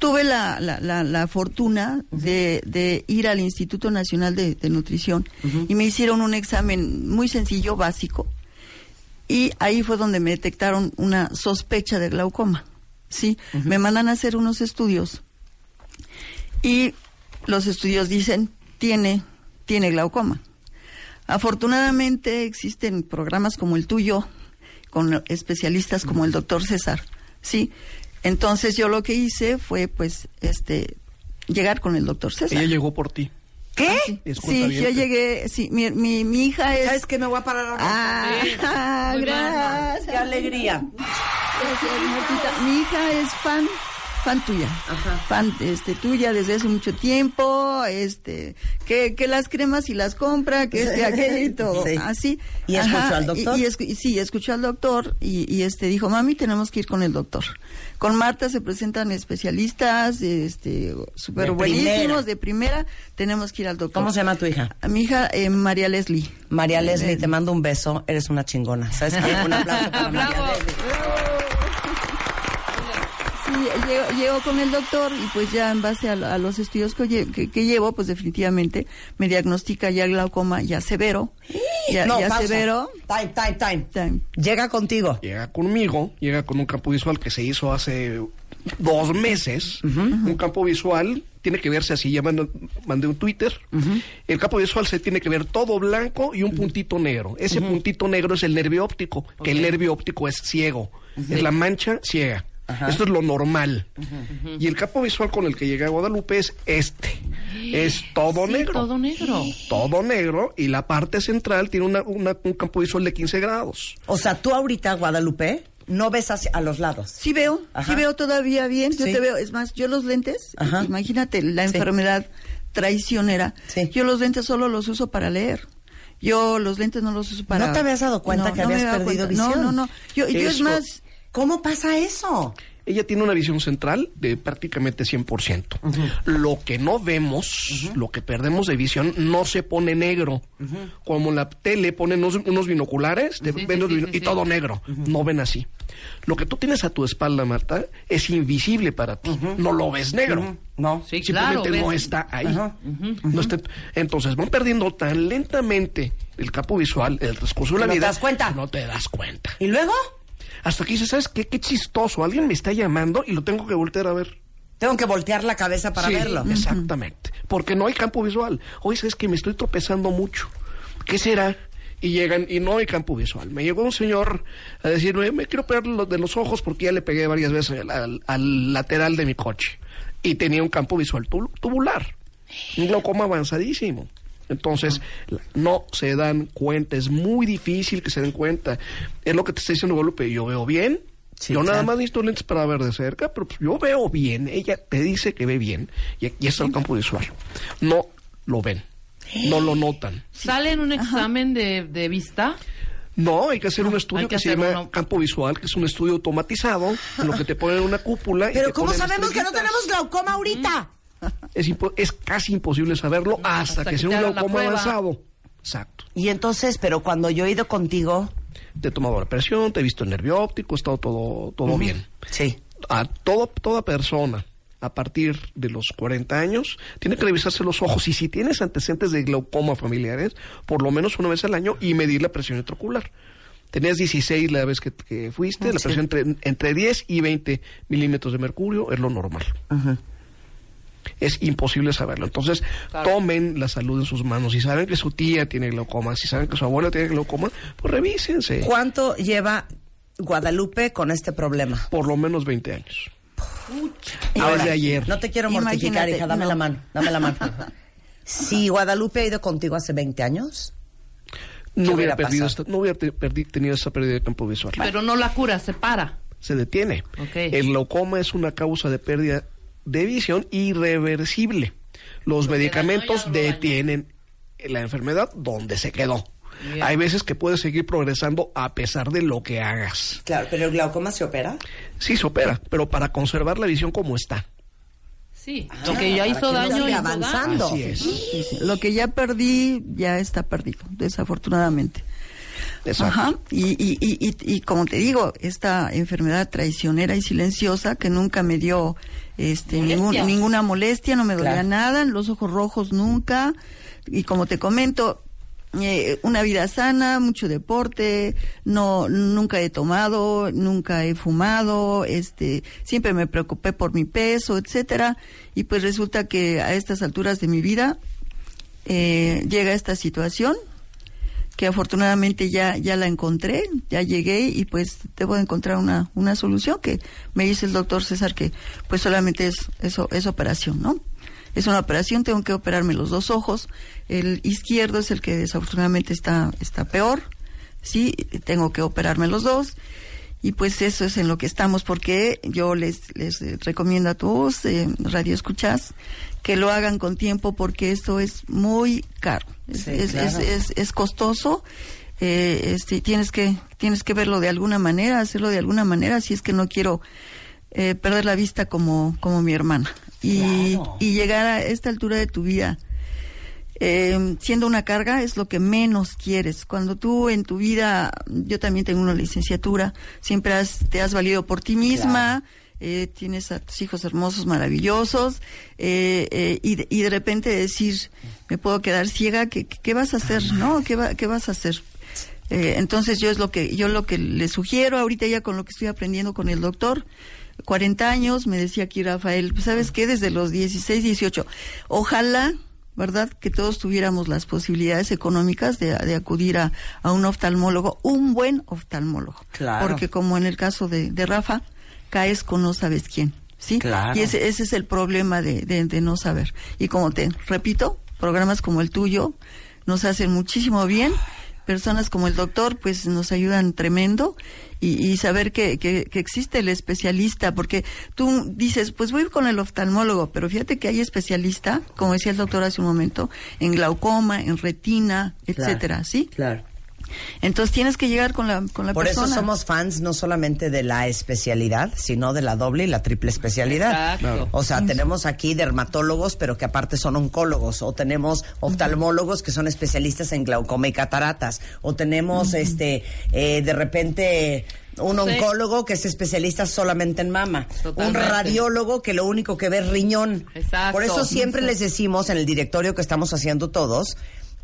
Tuve la, la, fortuna de, de ir al Instituto Nacional de, de Nutrición y me hicieron un examen muy sencillo, básico, y ahí fue donde me detectaron una sospecha de glaucoma, ¿sí? Me mandan a hacer unos estudios y los estudios dicen tiene tiene glaucoma. Afortunadamente existen programas como el tuyo con especialistas como el doctor César, sí. Entonces yo lo que hice fue pues este llegar con el doctor César. Ella llegó por ti. ¿Qué? Es Sí, cuentaviente. yo llegué, sí, mi, mi, mi hija es... ¿Sabes qué? Me voy a parar ahora. Ah, (laughs) Muy bien. gracias. Qué alegría. Gracias. Mi hija es fan, fan tuya. Fan este, tuya desde hace mucho tiempo, este, que, que las cremas y las compra, que este, aquello y todo. Sí. Así. ¿Y escuchó al doctor? Y, y escu- y sí, escuchó al doctor y, y este dijo, mami, tenemos que ir con el doctor. Con Marta se presentan especialistas, este, súper buenísimos, primera. de primera, tenemos que ir al doctor. ¿Cómo se llama tu hija? A mi hija, eh, María Leslie. María Leslie, te mando un beso. Eres una chingona. ¿Sabes qué? Un aplauso para (laughs) María Leslie. Llego, llego con el doctor y pues ya en base a, a los estudios que, lle- que- que llevo, pues definitivamente me diagnostica ya glaucoma ya severo. Ya, no, ya pausa. severo. Time, time, time, Llega contigo. Llega conmigo, llega con un campo visual que se hizo hace dos meses. Un campo visual tiene que verse así, ya mandé, mandé un Twitter. El campo visual se tiene que ver todo blanco y un puntito negro. Ese puntito negro es el nervio óptico, que el nervio óptico es ciego. Es la mancha ciega. Esto es lo normal. Y el campo visual con el que llega a Guadalupe es este. Es todo Sí, negro. todo negro. Todo negro y la parte central tiene una- una- un campo visual de 15 grados. O sea, tú ahorita, Guadalupe, no ves hacia, a los lados. Sí veo, Ajá. sí veo todavía bien, yo Sí. te veo, es más, yo los lentes, Ajá. imagínate la Sí. enfermedad traicionera, yo los lentes solo los uso para leer. Yo los lentes no los uso para... ¿No te habías dado cuenta No, que no habías perdido cuenta. visión? No, no, no. Yo, yo es más, ¿Cómo pasa eso? Ella tiene una visión central de prácticamente 100%. Lo que no vemos, lo que perdemos de visión, no se pone negro. Como la tele ponen unos, unos binoculares te ven los y todo negro. No ven así. Lo que tú tienes a tu espalda, Marta, es invisible para ti. No lo ves negro. No. Sí, Simplemente claro. no ves. está ahí. No está- entonces van perdiendo tan lentamente el campo visual, el transcurso de la ¿No te vida. das cuenta? No te das cuenta. ¿Y luego? Hasta que dices, ¿sabes qué? Qué chistoso. Alguien me está llamando y lo tengo que voltear a ver. Tengo que voltear la cabeza para Sí, verlo. Exactamente. Porque no hay campo visual. Oye, ¿sabes que Me estoy tropezando mucho. ¿Qué será? Y llegan y no hay campo visual. Me llegó un señor a decirme, me quiero operar lo de los ojos porque ya le pegué varias veces al, al- al lateral de mi coche. Y tenía un campo visual tu- tubular. Un glaucoma avanzadísimo. Entonces, no se dan cuenta. Es muy difícil que se den cuenta. Es lo que te está diciendo Guadalupe. Yo veo bien. Sí, yo nada claro. más necesito lentes para ver de cerca, pero pues, yo veo bien. Ella te dice que ve bien. Y aquí está el campo visual. No lo ven. No lo notan. ¿Sale en un examen de, de vista? No, hay que hacer un hay estudio que que, se hacer llama uno. campo visual, que es un estudio automatizado, en lo que te ponen una cúpula. y Pero te ¿cómo ponen sabemos que no tenemos glaucoma ahorita? Es, impo- es casi imposible saberlo hasta, hasta que que sea un glaucoma avanzado. Exacto. Y entonces, pero cuando yo he ido contigo, Te he tomado la presión, te he visto el nervio óptico, ha estado todo, todo bien. sí. A todo, toda persona a partir de los 40 años, tiene que revisarse los ojos y si tienes antecedentes de glaucoma familiares, por lo menos una vez al año y medir la presión intraocular. Tenías 16 la vez que, que fuiste, la presión entre, entre 10 y 20 milímetros de mercurio es lo normal. Es imposible saberlo. Entonces, tomen la salud en sus manos. Si saben que su tía tiene glaucoma, si saben que su abuela tiene glaucoma, pues revísense. ¿Cuánto lleva Guadalupe con este problema? Por lo menos 20 años. Ahora, desde ayer. No te quiero mortificar, Imagínate, hija, dame no. la mano, dame la mano. si Guadalupe ha ido contigo hace 20 años, No ¿Qué hubiera, hubiera perdido esta- no hubiera te- perdi- tenido esa pérdida de campo visual. Pero no la cura, se para. Se detiene. El glaucoma es una causa de pérdida de visión irreversible. Los medicamentos detienen la enfermedad donde se quedó. Bien. Hay veces que puedes seguir progresando a pesar de lo que hagas. claro, pero el glaucoma se opera. Sí, se opera, pero para conservar la visión como está. Sí, lo que ya hizo que daño daño. avanzando. Así es. Sí, sí. Lo que ya perdí ya está perdido, desafortunadamente. Ajá. Y, y, y, y, y como te digo, esta enfermedad traicionera y silenciosa que nunca me dio este ningún- ninguna molestia, no me dolía Claro. nada, los ojos rojos nunca. Y como te comento, eh, una vida sana, mucho deporte, no nunca he tomado, nunca he fumado, este, siempre me preocupé por mi peso, etcétera, y pues resulta que a estas alturas de mi vida eh, llega esta situación que afortunadamente ya ya la encontré, ya llegué y pues debo de encontrar una una solución que me dice el doctor César que pues solamente es eso es operación, ¿no? Es una operación, tengo que operarme los dos ojos, el izquierdo es el que desafortunadamente está está peor, sí, tengo que operarme los dos y pues eso es en lo que estamos porque yo les les recomiendo a todos eh, radio escuchas que lo hagan con tiempo porque esto es muy caro es, Sí, es, claro. es- costoso eh, este tienes que tienes que verlo de alguna manera hacerlo de alguna manera si es que no quiero eh, perder la vista como como mi hermana y, Claro. y llegar a esta altura de tu vida eh, siendo una carga es lo que menos quieres. Cuando tú en tu vida, yo también tengo una licenciatura, siempre has- te has valido por ti misma, eh, tienes a tus hijos hermosos, maravillosos, eh, eh, y, de, y de repente decir, me puedo quedar ciega, ¿qué, vas a hacer? ¿No? ¿Qué, va- qué vas a hacer? Eh, entonces yo es lo que yo lo que le sugiero ahorita ya con lo que estoy aprendiendo con el doctor 40 años me decía aquí Rafael pues, sabes qué desde los 16 18 ojalá verdad que todos tuviéramos las posibilidades económicas de, de acudir a, a un oftalmólogo un buen oftalmólogo Claro. porque como en el caso de, de Rafa caes con no sabes quién sí Claro. y ese, ese es el problema de, de, de no saber. Y como te repito programas como el tuyo nos hacen muchísimo bien. Personas como el doctor pues nos ayudan tremendo. Y, y saber que, que, que existe el especialista porque tú dices pues voy con el oftalmólogo pero fíjate que hay especialista como decía el doctor hace un momento en glaucoma en retina etcétera sí Claro. Entonces tienes que llegar con la con la Por persona eso somos fans no solamente de la especialidad, sino de la doble y la triple especialidad. Exacto. O sea, tenemos aquí dermatólogos, pero que aparte son oncólogos, o tenemos oftalmólogos que son especialistas en glaucoma y cataratas, o tenemos este eh, de repente un Sí. oncólogo que es especialista solamente en mama, Totalmente. un radiólogo que lo único que ve es riñón. Exacto. Por eso siempre les decimos en el directorio que estamos haciendo todos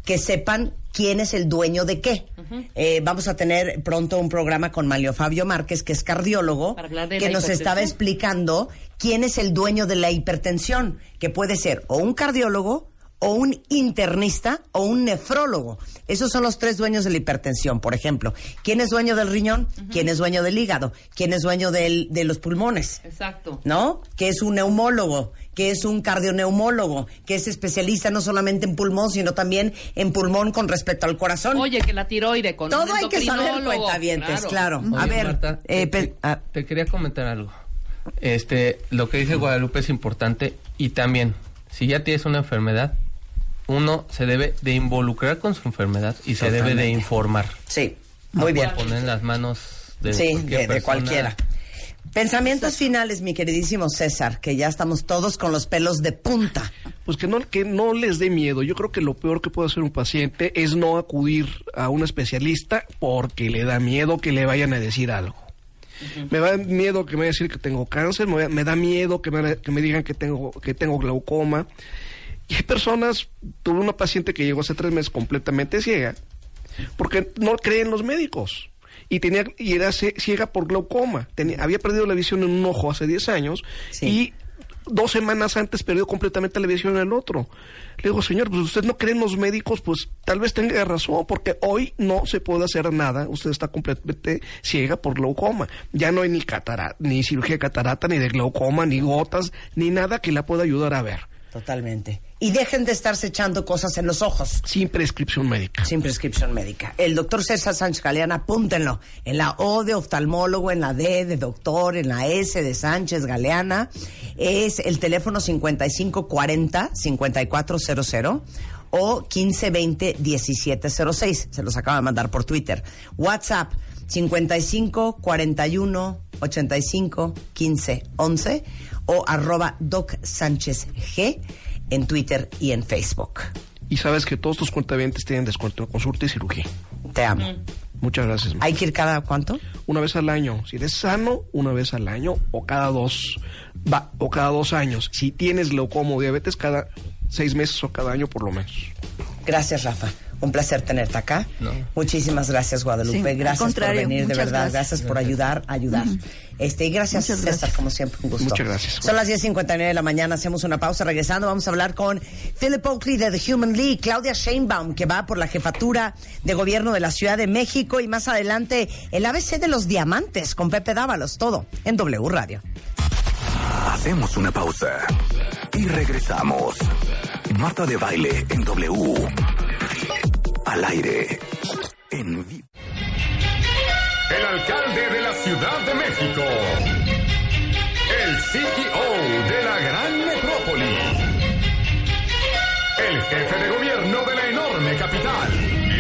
que sepan quién es el dueño de qué. Eh, vamos a tener pronto un programa con Malio Fabio Márquez, que es cardiólogo, que nos estaba explicando quién es el dueño de la hipertensión, que puede ser o un cardiólogo, o un internista, o un nefrólogo. Esos son los tres dueños de la hipertensión, por ejemplo. ¿Quién es dueño del riñón? ¿Quién es dueño del hígado? ¿Quién es dueño del- de los pulmones? Exacto. ¿no? Que es un neumólogo, que es un cardioneumólogo, que es especialista no solamente en pulmón, sino también en pulmón con respecto al corazón. Oye, que la tiroide con Todo un hay que saber, cuentavientes, claro. Oye, A ver, Marta, eh, te, te- ah, te quería comentar algo. Este, lo que dice Guadalupe es importante y también, si ya tienes una enfermedad, uno se debe de involucrar con su enfermedad y se debe de informar. sí, No muy bien. poner en las manos de Sí, cualquier de, de persona. cualquiera. Pensamientos finales, mi queridísimo César, que ya estamos todos con los pelos de punta. Pues que no, que no les dé miedo. Yo creo que lo peor que puede hacer un paciente es no acudir a un especialista porque le da miedo que le vayan a decir algo. Me da miedo que me vayan a decir que tengo cáncer, me, me da miedo que me, que me digan que tengo, que tengo glaucoma. Y hay personas, tuve una paciente que llegó hace tres meses completamente ciega, porque no creen los médicos. Y, tenía, y era cie- ciega por glaucoma. Tenía, había perdido la visión en un ojo hace 10 años y dos semanas antes perdió completamente la visión en el otro. Le digo, señor, pues usted no cree en los médicos, pues tal vez tenga razón, porque hoy no se puede hacer nada. Usted está completamente ciega por glaucoma. Ya no hay ni catarata, ni cirugía de catarata, ni de glaucoma, ni gotas, ni nada que la pueda ayudar a ver. Totalmente. Y dejen de estarse echando cosas en los ojos. Sin prescripción médica. Sin prescripción médica. El doctor César Sánchez Galeana, apúntenlo. En la O de oftalmólogo, en la D de doctor, en la S de Sánchez Galeana. Es el teléfono 5540-5400 o 1520-1706. Se los acaba de mandar por Twitter. WhatsApp 55 41 85 15 11 o arroba Doc Sánchez G en Twitter y en Facebook. Y sabes que todos tus cuentavientes tienen descuento en consulta y cirugía. Te amo. Muchas gracias. ¿Hay que ir cada cuánto? Una vez al año. Si eres sano, una vez al año o cada dos, va, o cada dos años. Si tienes glaucoma o diabetes, cada seis meses o cada año por lo menos. Gracias, Rafa. Un placer tenerte acá. Muchísimas gracias, Guadalupe. Sí, gracias por venir, de verdad. Gracias, gracias. por ayudar, ayudar. Este, y gracias, Muchas César, gracias. como siempre, un gusto. Muchas gracias. Son las 10.59 de la mañana, hacemos una pausa. Regresando, vamos a hablar con Philip Oakley de The Human League, Claudia Sheinbaum, que va por la jefatura de gobierno de la Ciudad de México, y más adelante el ABC de los diamantes con Pepe Dávalos, todo en W Radio. Hacemos una pausa y regresamos. Marta de baile en W. Al aire. En. El alcalde de la Ciudad de México. El CEO de la gran metrópoli. El jefe de gobierno de la enorme capital.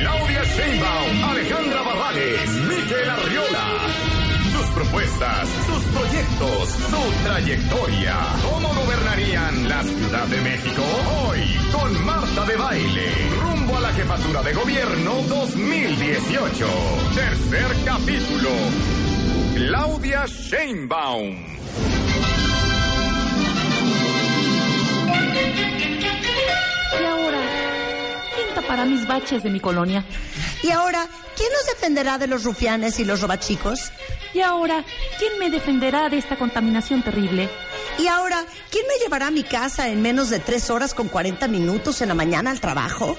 Claudia Sheinbaum, Alejandra Barrales, Miquel Arriola. Propuestas, sus proyectos, su trayectoria. ¿Cómo gobernarían la Ciudad de México hoy? Con Marta de Baile. Rumbo a la jefatura de gobierno 2018. Tercer capítulo. Claudia Sheinbaum. Y ahora, ¿quién tapará mis baches de mi colonia? Y ahora, ¿quién nos defenderá de los rufianes y los robachicos? Y ahora, ¿quién me defenderá de esta contaminación terrible? Y ahora, ¿quién me llevará a mi casa en menos de tres horas con 40 minutos en la mañana al trabajo?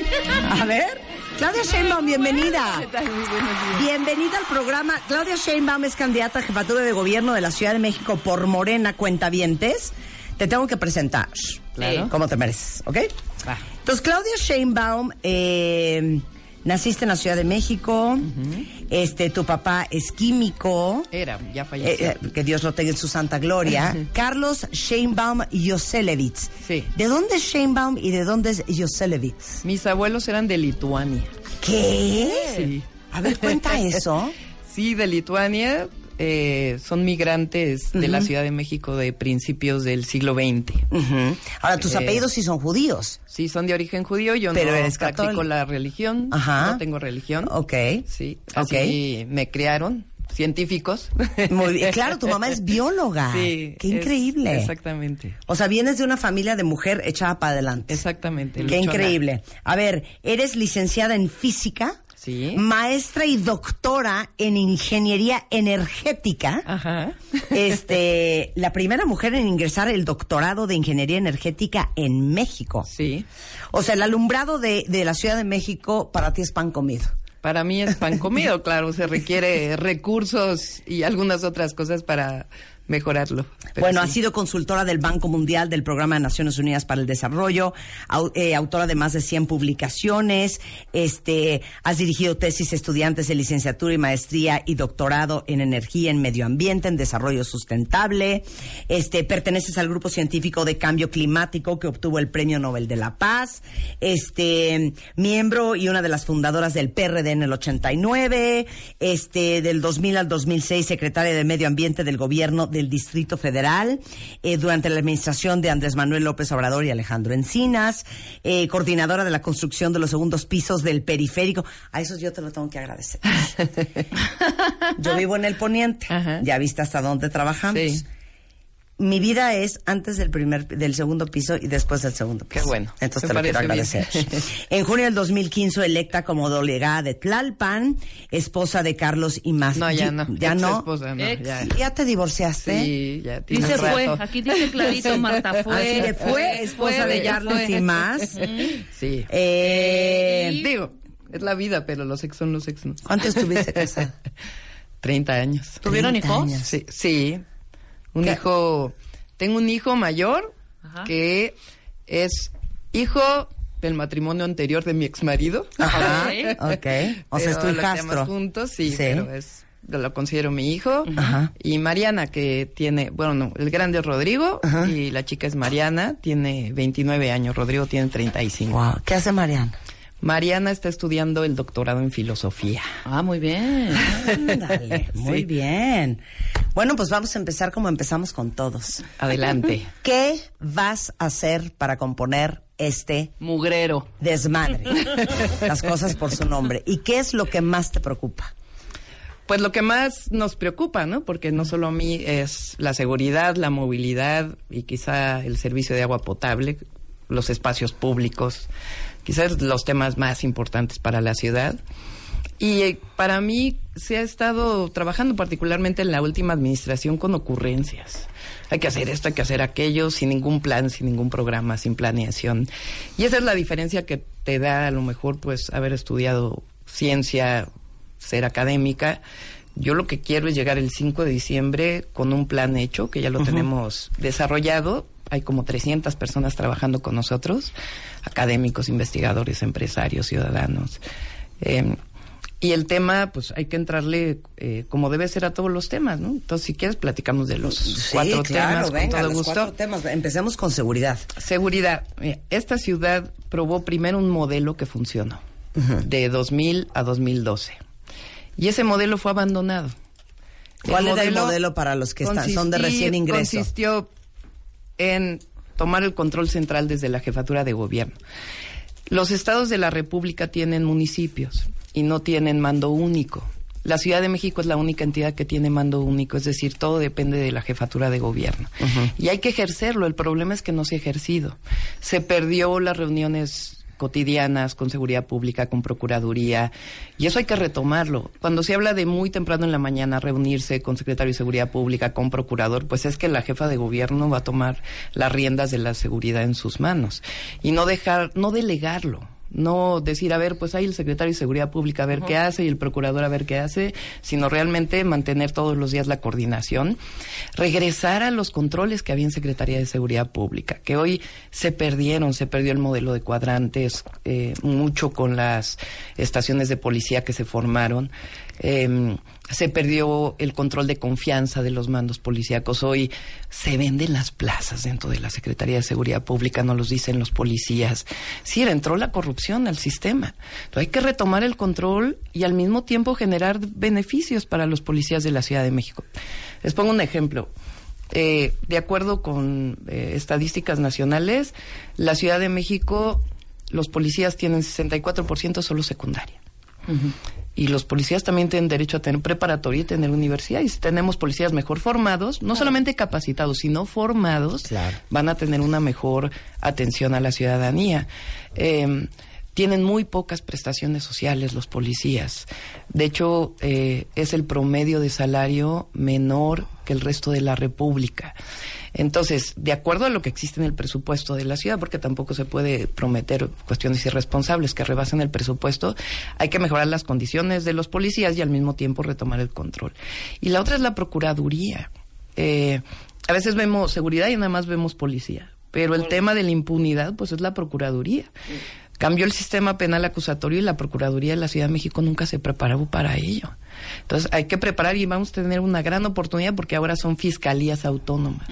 (laughs) A ver, Claudia Sheinbaum, bienvenida. ¿Qué tal? Muy buenos días. Bienvenida al programa. Claudia Sheinbaum es candidata a jefatura de gobierno de la Ciudad de México por Morena Cuentavientes. Te tengo que presentar. Claro. Como te mereces, ¿ok? Entonces, Claudia Sheinbaum, eh, naciste en la Ciudad de México. Este, tu papá es químico. Era, ya falleció. Eh, eh, que Dios lo tenga en su santa gloria. Carlos Sheinbaum Yoselevitz. Sí. ¿De dónde es Sheinbaum y de dónde es Yoselevitz? Mis abuelos eran de Lituania. ¿Qué? Sí. A ver, cuenta eso. (laughs) Sí, de Lituania. Eh, son migrantes de la. Ciudad de México de principios del siglo XX. Ahora, tus Eh, apellidos sí son judíos. Sí, son de origen judío. Yo Pero no eres practico católico. la religión. Ajá. No tengo religión. Ok. Sí, Ok. así me criaron científicos. Muy bien. Claro, tu mamá es (laughs) bióloga. Sí. Qué es- increíble. exactamente. O sea, vienes de una familia de mujer echada para adelante. Exactamente. Qué luchona. increíble. A ver, eres licenciada en física. Sí. Maestra y doctora en ingeniería energética. Ajá. Este, la primera mujer en ingresar el doctorado de ingeniería energética en México. Sí. O sea, el alumbrado de, de la Ciudad de México para ti es pan comido. Para mí es pan comido, claro, se requiere (laughs) recursos y algunas otras cosas para mejorarlo. Bueno, sí. ha sido consultora del Banco Mundial del Programa de Naciones Unidas para el Desarrollo, au- eh, autora de más de 100 publicaciones, este, has dirigido tesis estudiantes de licenciatura y maestría y doctorado en energía, en medio ambiente, en desarrollo sustentable, este, perteneces al grupo científico de cambio climático que obtuvo el Premio Nobel de la Paz, este, miembro y una de las fundadoras del PRD en el 89, este, del 2000 al 2006, secretaria de Medio Ambiente del Gobierno del Distrito Federal, eh, durante la administración de Andrés Manuel López Obrador y Alejandro Encinas, eh, coordinadora de la construcción de los segundos pisos del periférico. A eso yo te lo tengo que agradecer. (laughs) yo vivo en el Poniente, ya viste hasta dónde trabajamos. Sí. Mi vida es antes del primer, del segundo piso y después del segundo piso. Qué bueno. Entonces Me te lo quiero agradecer. bien. (laughs) En junio del 2015 electa como delegada de Tlalpan, esposa de Carlos y más. No, ya no. Ya no. esposa, no, Ex- ya. ya. te divorciaste. Sí, ya tiene Dice un fue, aquí dice clarito, (laughs) Marta, fue. Así de fue, esposa de ya Carlos fue. y más. Sí. Eh, Digo, es la vida, pero los ex son los ex. ¿no? ¿Cuánto estuviste casada? (laughs) 30 años. ¿Tuvieron 30 hijos? años. Sí, sí. Un ¿Qué? hijo, tengo un hijo mayor Ajá. que es hijo del matrimonio anterior de mi ex marido. Ajá, ok. O sea, es tu hijastro. juntos, sí, Sí. pero es lo considero mi hijo. Ajá. Y Mariana, que tiene, bueno, no, el grande es Rodrigo Ajá. y la chica es Mariana, tiene 29 años, Rodrigo tiene 35. Wow. ¿Qué hace Mariana? Mariana está estudiando el doctorado en filosofía. Ah, muy bien. Ándale, (laughs) muy Sí. bien. Bueno, pues vamos a empezar como empezamos con todos. Adelante. ¿Qué vas a hacer para componer este Mugrero. desmadre? Las cosas por su nombre. ¿Y qué es lo que más te preocupa? Pues lo que más nos preocupa, ¿no? Porque no solo a mí es la seguridad, la movilidad y quizá el servicio de agua potable, los espacios públicos, quizás los temas más importantes para la ciudad. Y eh, para mí se ha estado trabajando particularmente en la última administración con ocurrencias. Hay que hacer esto, hay que hacer aquello, sin ningún plan, sin ningún programa, sin planeación. Y esa es la diferencia que te da a lo mejor pues haber estudiado ciencia, ser académica. Yo lo que quiero es llegar el 5 de diciembre con un plan hecho, que ya lo tenemos desarrollado. Hay como 300 personas trabajando con nosotros, académicos, investigadores, empresarios, ciudadanos. Eh, y el tema, pues hay que entrarle eh, como debe ser a todos los temas, ¿no? Entonces, si quieres, platicamos de los cuatro temas con venga, todo los gusto. cuatro temas. Empecemos con seguridad. Seguridad. Esta ciudad probó primero un modelo que funcionó, de 2000 a 2012. Y ese modelo fue abandonado. ¿Cuál era el modelo para los que están, son de recién ingreso? Consistió en tomar el control central desde la jefatura de gobierno. Los estados de la República tienen municipios y no tienen mando único. La Ciudad de México es la única entidad que tiene mando único, es decir, todo depende de la jefatura de gobierno. Y hay que ejercerlo, el problema es que no se ha ejercido. Se perdió las reuniones cotidianas con seguridad pública, con procuraduría, y eso hay que retomarlo. Cuando se habla de muy temprano en la mañana reunirse con secretario de seguridad pública, con procurador, pues es que la jefa de gobierno va a tomar las riendas de la seguridad en sus manos y no dejar, no delegarlo. No decir, a ver, pues hay el secretario de Seguridad Pública a ver qué hace y el procurador a ver qué hace, sino realmente mantener todos los días la coordinación, regresar a los controles que había en Secretaría de Seguridad Pública, que hoy se perdieron, se perdió el modelo de cuadrantes, eh, mucho con las estaciones de policía que se formaron. Eh, se perdió el control de confianza de los mandos policíacos. Hoy se venden las plazas dentro de la Secretaría de Seguridad Pública, no los dicen los policías. Sí, entró la corrupción al sistema. Hay que retomar el control y al mismo tiempo generar beneficios para los policías de la Ciudad de México. Les pongo un ejemplo. Eh, de acuerdo con eh, estadísticas nacionales, la Ciudad de México, los policías tienen 64% solo secundaria. Y los policías también tienen derecho a tener preparatoria y tener universidad. Y si tenemos policías mejor formados, no solamente capacitados, sino formados, van a tener una mejor atención a la ciudadanía. Eh, tienen muy pocas prestaciones sociales los policías. De hecho, eh, es el promedio de salario menor que el resto de la República. Entonces, de acuerdo a lo que existe en el presupuesto de la ciudad, porque tampoco se puede prometer cuestiones irresponsables que rebasen el presupuesto, hay que mejorar las condiciones de los policías y al mismo tiempo retomar el control. Y la otra es la Procuraduría. Eh, a veces vemos seguridad y nada más vemos policía, pero el tema de la impunidad, pues es la Procuraduría. Cambió el sistema penal acusatorio y la Procuraduría de la Ciudad de México nunca se preparó para ello. Entonces hay que preparar y vamos a tener una gran oportunidad porque ahora son fiscalías autónomas.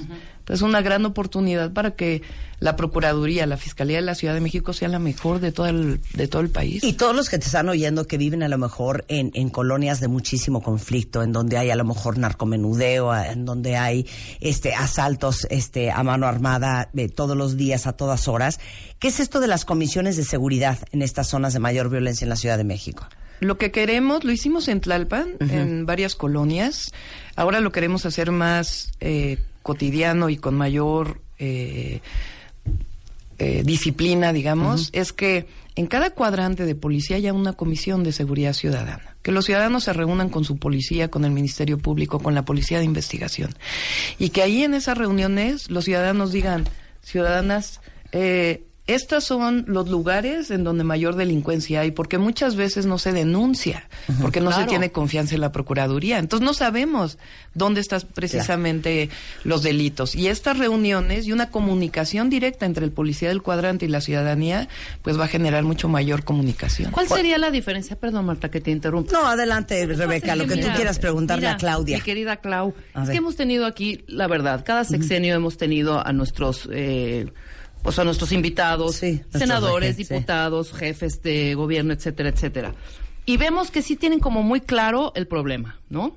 Es una gran oportunidad para que la Procuraduría, la Fiscalía de la Ciudad de México sea la mejor de todo el, de todo el país. Y todos los que te están oyendo que viven a lo mejor en, en colonias de muchísimo conflicto, en donde hay a lo mejor narcomenudeo, en donde hay este asaltos este a mano armada eh, todos los días, a todas horas. ¿Qué es esto de las comisiones de seguridad en estas zonas de mayor violencia en la Ciudad de México? Lo que queremos, lo hicimos en Tlalpan, en varias colonias. Ahora lo queremos hacer más eh, cotidiano y con mayor eh, eh, disciplina, digamos. Es que en cada cuadrante de policía haya una comisión de seguridad ciudadana. Que los ciudadanos se reúnan con su policía, con el Ministerio Público, con la Policía de Investigación. Y que ahí en esas reuniones los ciudadanos digan, ciudadanas, eh, estos son los lugares en donde mayor delincuencia hay, porque muchas veces no se denuncia, porque no se tiene confianza en la Procuraduría. Entonces no sabemos dónde están precisamente los delitos. Y estas reuniones y una comunicación directa entre el policía del cuadrante y la ciudadanía, pues va a generar mucho mayor comunicación. ¿Cuál sería la diferencia? Perdón, Marta, que te interrumpa. No, adelante, Rebeca, lo que tú quieras preguntarle mira, a Claudia. Mi querida Clau, A es ver. que hemos tenido aquí, la verdad, cada sexenio hemos tenido a nuestros, eh, pues a nuestros invitados, senadores, sí. diputados, jefes de gobierno, etcétera, etcétera. Y vemos que sí tienen como muy claro el problema, ¿no?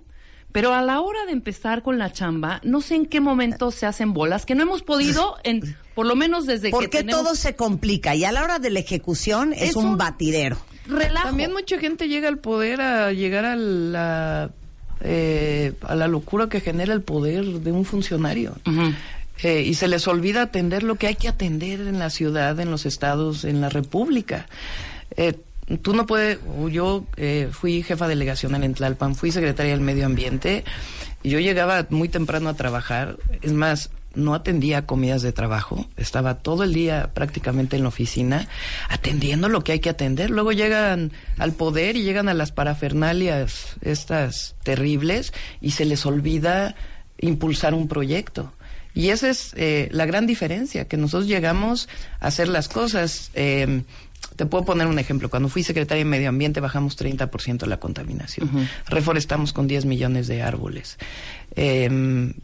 Pero a la hora de empezar con la chamba, no sé en qué momento se hacen bolas, que no hemos podido, (laughs) en, por lo menos desde ¿Por que tenemos... todo se complica? Y a la hora de la ejecución es, Es un un- batidero. Relajo. También mucha gente llega al poder a llegar a la eh, a la locura que genera el poder de un funcionario. Eh, y se les olvida atender lo que hay que atender en la ciudad, en los estados, en la república. Eh, tú no puedes, yo eh, fui jefa de delegación en Tlalpan, fui secretaria del medio ambiente, y yo llegaba muy temprano a trabajar, es más, no atendía comidas de trabajo, estaba todo el día prácticamente en la oficina atendiendo lo que hay que atender. Luego llegan al poder y llegan a las parafernalias estas terribles y se les olvida impulsar un proyecto. Y esa es eh, la gran diferencia, que nosotros llegamos a hacer las cosas. eh, te puedo poner un ejemplo. Cuando fui secretaria de Medio Ambiente bajamos 30% la contaminación. Reforestamos con 10 millones de árboles. Eh,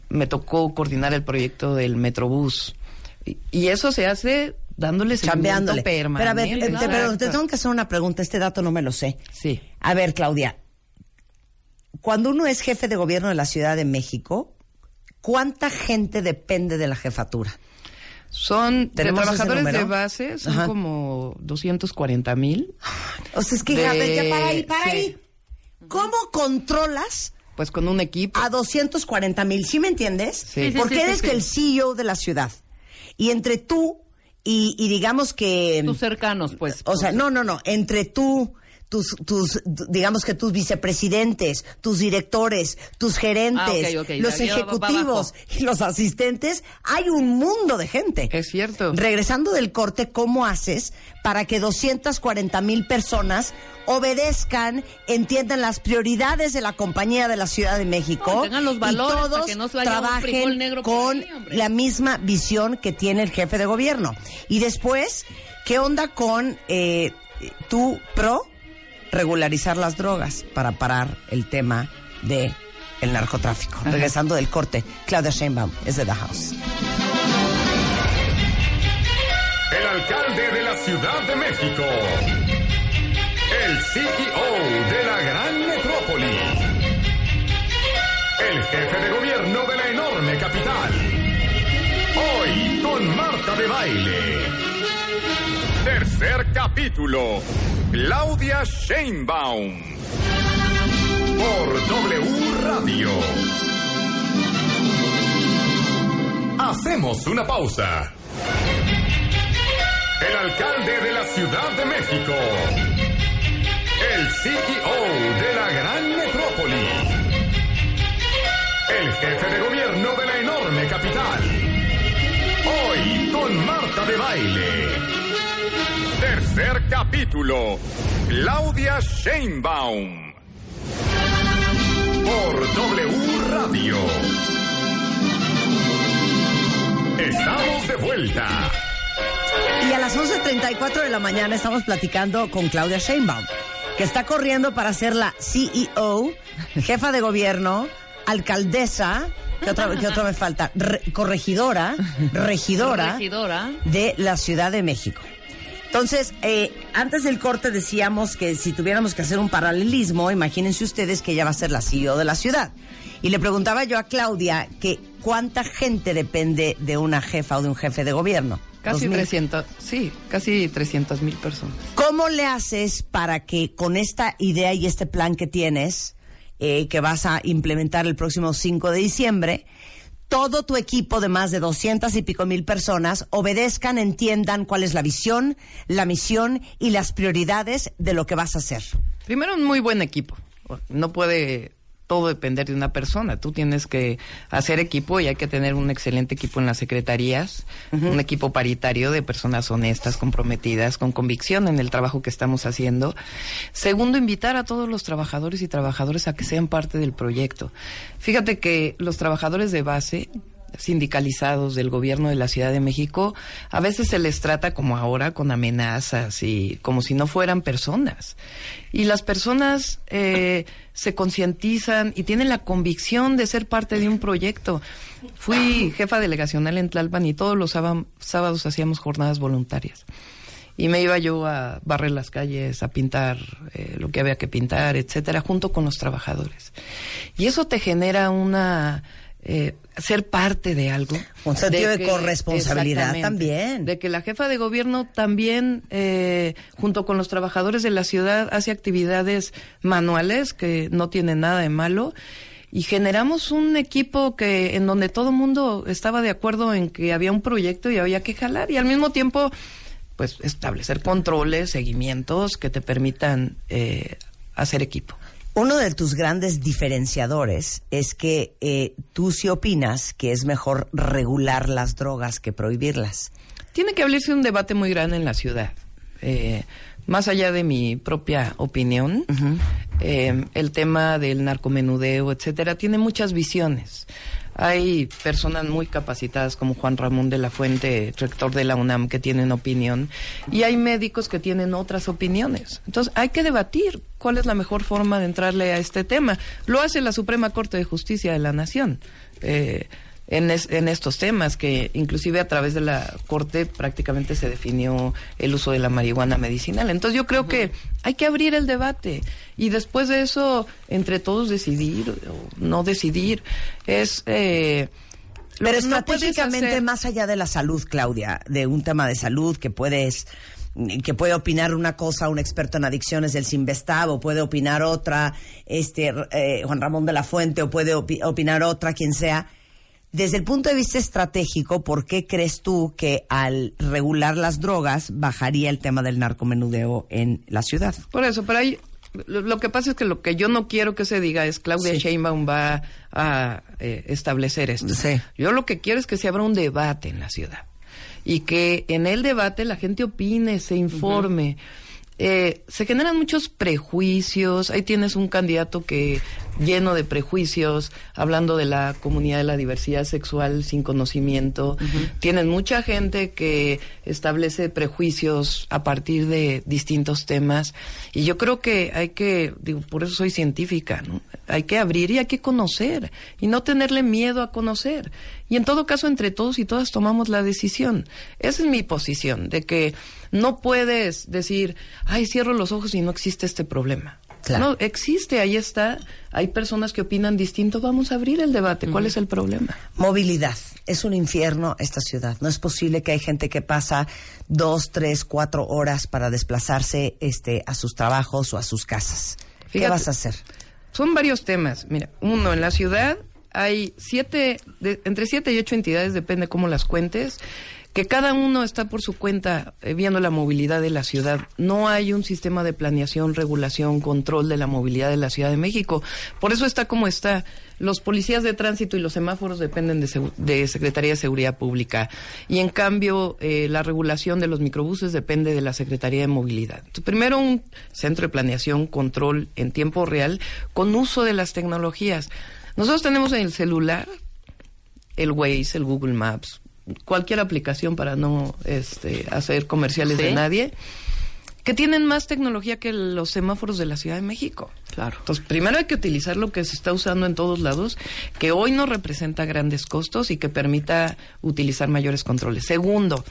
me tocó coordinar el proyecto del Metrobús. Y, y eso se hace dándole seguimiento Chambeándole. Pero a ver, permanente. eh, te, pero te tengo que hacer una pregunta. Este dato no me lo sé. Sí. A ver, Claudia. Cuando uno es jefe de gobierno de la Ciudad de México, ¿cuánta gente depende de la jefatura? Son de ¿Tenemos ese trabajadores de base, son Ajá. como 240 mil. O sea, es que De- a ver, ya para ahí, para sí. ahí. ¿Cómo controlas Pues con un equipo. a 240 mil? ¿Sí me entiendes? Sí. Sí, Porque sí, eres sí, que sí. el CEO de la ciudad. Y entre tú y, y digamos que... Tus cercanos, pues. O sea, no, no, no. Entre tú, tus, tus, digamos que tus vicepresidentes, tus directores, tus gerentes, Ah, los ejecutivos y los asistentes, hay un mundo de gente. Es cierto. Regresando del corte, ¿cómo haces para que 240 mil personas obedezcan, entiendan las prioridades de la compañía de la Ciudad de México No, tengan los valores y todos que no trabajen negro con la misma visión que tiene el jefe de gobierno. Y después, ¿qué onda con eh, tu pro regularizar las drogas para parar el tema de el narcotráfico? Regresando del corte, Claudia Sheinbaum es de The House. El alcalde de la Ciudad de México. El CEO de la gran metrópoli. El jefe de gobierno de la enorme capital. Hoy con Marta de Baile. Tercer capítulo. Claudia Sheinbaum. Por W Radio. Hacemos una pausa. El alcalde de la Ciudad de México. El CEO de la gran metrópoli. El jefe de gobierno de la enorme capital. Hoy con Marta de Baile. Tercer capítulo. Claudia Sheinbaum. Por W Radio. Estamos de vuelta. Y a las 11.34 de la mañana estamos platicando con Claudia Sheinbaum, que está corriendo para ser la CEO, jefa de gobierno, alcaldesa ¿Qué otro, qué otro me falta? Re- corregidora, regidora, Regidora. de la Ciudad de México. Entonces, eh, antes del corte decíamos que si tuviéramos que hacer un paralelismo, imagínense ustedes que ella va a ser la CEO de la ciudad. Y le preguntaba yo a Claudia que cuánta gente depende de una jefa o de un jefe de gobierno. Casi 2000. 300, sí, casi 300 mil personas. ¿Cómo le haces para que con esta idea y este plan que tienes, eh, que vas a implementar el próximo 5 de diciembre, todo tu equipo de más de 200 y pico mil personas obedezcan, entiendan cuál es la visión, la misión y las prioridades de lo que vas a hacer? Primero, un muy buen equipo. No puede todo depender de una persona. Tú tienes que hacer equipo y hay que tener un excelente equipo en las secretarías, un equipo paritario de personas honestas, comprometidas, con convicción en el trabajo que estamos haciendo. Segundo, invitar a todos los trabajadores y trabajadoras a que sean parte del proyecto. Fíjate que los trabajadores de base sindicalizados del gobierno de la Ciudad de México, a veces se les trata como ahora con amenazas y como si no fueran personas. Y las personas eh, se concientizan y tienen la convicción de ser parte de un proyecto. Fui jefa delegacional en Tlalpan y todos los sába- sábados hacíamos jornadas voluntarias. Y me iba yo a barrer las calles, a pintar eh, lo que había que pintar, etcétera, junto con los trabajadores. Y eso te genera una eh, ser parte de algo. Un sentido de que- corresponsabilidad también. De que la jefa de gobierno también, eh, junto con los trabajadores de la ciudad, hace actividades manuales que no tienen nada de malo. Y generamos un equipo que en donde todo el mundo estaba de acuerdo en que había un proyecto y había que jalar. Y al mismo tiempo, pues establecer controles, seguimientos que te permitan eh, hacer equipo. Uno de tus grandes diferenciadores es que eh, tú sí opinas que es mejor regular las drogas que prohibirlas. Tiene que abrirse un debate muy grande en la ciudad. Eh, más allá de mi propia opinión, eh, el tema del narcomenudeo, etcétera, tiene muchas visiones. Hay personas muy capacitadas como Juan Ramón de la Fuente, rector de la UNAM, que tienen opinión, y hay médicos que tienen otras opiniones. Entonces, hay que debatir cuál es la mejor forma de entrarle a este tema. Lo hace la Suprema Corte de Justicia de la Nación. Eh, en, es- en estos temas, que inclusive a través de la Corte prácticamente se definió el uso de la marihuana medicinal. Entonces yo creo que hay que abrir el debate y después de eso, entre todos decidir o no decidir, es... Eh, Pero no estratégicamente, hacer- más allá de la salud, Claudia, de un tema de salud que puedes que puede opinar una cosa un experto en adicciones del Sinvestab o puede opinar otra este eh, Juan Ramón de la Fuente o puede opi- opinar otra quien sea desde el punto de vista estratégico ¿por qué crees tú que al regular las drogas bajaría el tema del narcomenudeo en la ciudad? Por eso, pero hay, lo, que pasa es que lo que yo no quiero que se diga es Claudia Sí. Sheinbaum va a eh, establecer esto. Sí. Yo lo que quiero es que se abra un debate en la ciudad y que en el debate la gente opine, se informe. Eh, se generan muchos prejuicios. Ahí tienes un candidato que lleno de prejuicios, hablando de la comunidad de la diversidad sexual sin conocimiento. Tienes mucha gente que establece prejuicios a partir de distintos temas. Y yo creo que hay que, digo, por eso soy científica, ¿no? Hay que abrir y hay que conocer y no tenerle miedo a conocer. Y en todo caso, entre todos y todas tomamos la decisión. Esa es mi posición, de que no puedes decir, ay, cierro los ojos y no existe este problema. Claro. No, existe, ahí está. Hay personas que opinan distinto. Vamos a abrir el debate. ¿Cuál es el problema? Movilidad. Es un infierno esta ciudad. No es posible que hay gente que pasa dos, tres, cuatro horas para desplazarse este, a sus trabajos o a sus casas. ¿Qué vas a hacer? Son varios temas. Mira, uno, en la ciudad hay siete, de- entre siete y ocho entidades, depende cómo las cuentes, que cada uno está por su cuenta eh, viendo la movilidad de la ciudad. No hay un sistema de planeación, regulación, control de la movilidad de la Ciudad de México. Por eso está como está. Los policías de tránsito y los semáforos dependen de, Secretaría de Seguridad Pública. Y en cambio, eh, la regulación de los microbuses depende de la Secretaría de Movilidad. Primero, un centro de planeación, control en tiempo real, con uso de las tecnologías. Nosotros tenemos en el celular el Waze, el Google Maps, cualquier aplicación para no este, hacer comerciales de nadie, que tienen más tecnología que los semáforos de la Ciudad de México. Claro. Entonces, primero hay que utilizar lo que se está usando en todos lados, que hoy no representa grandes costos y que permita utilizar mayores controles. Segundo,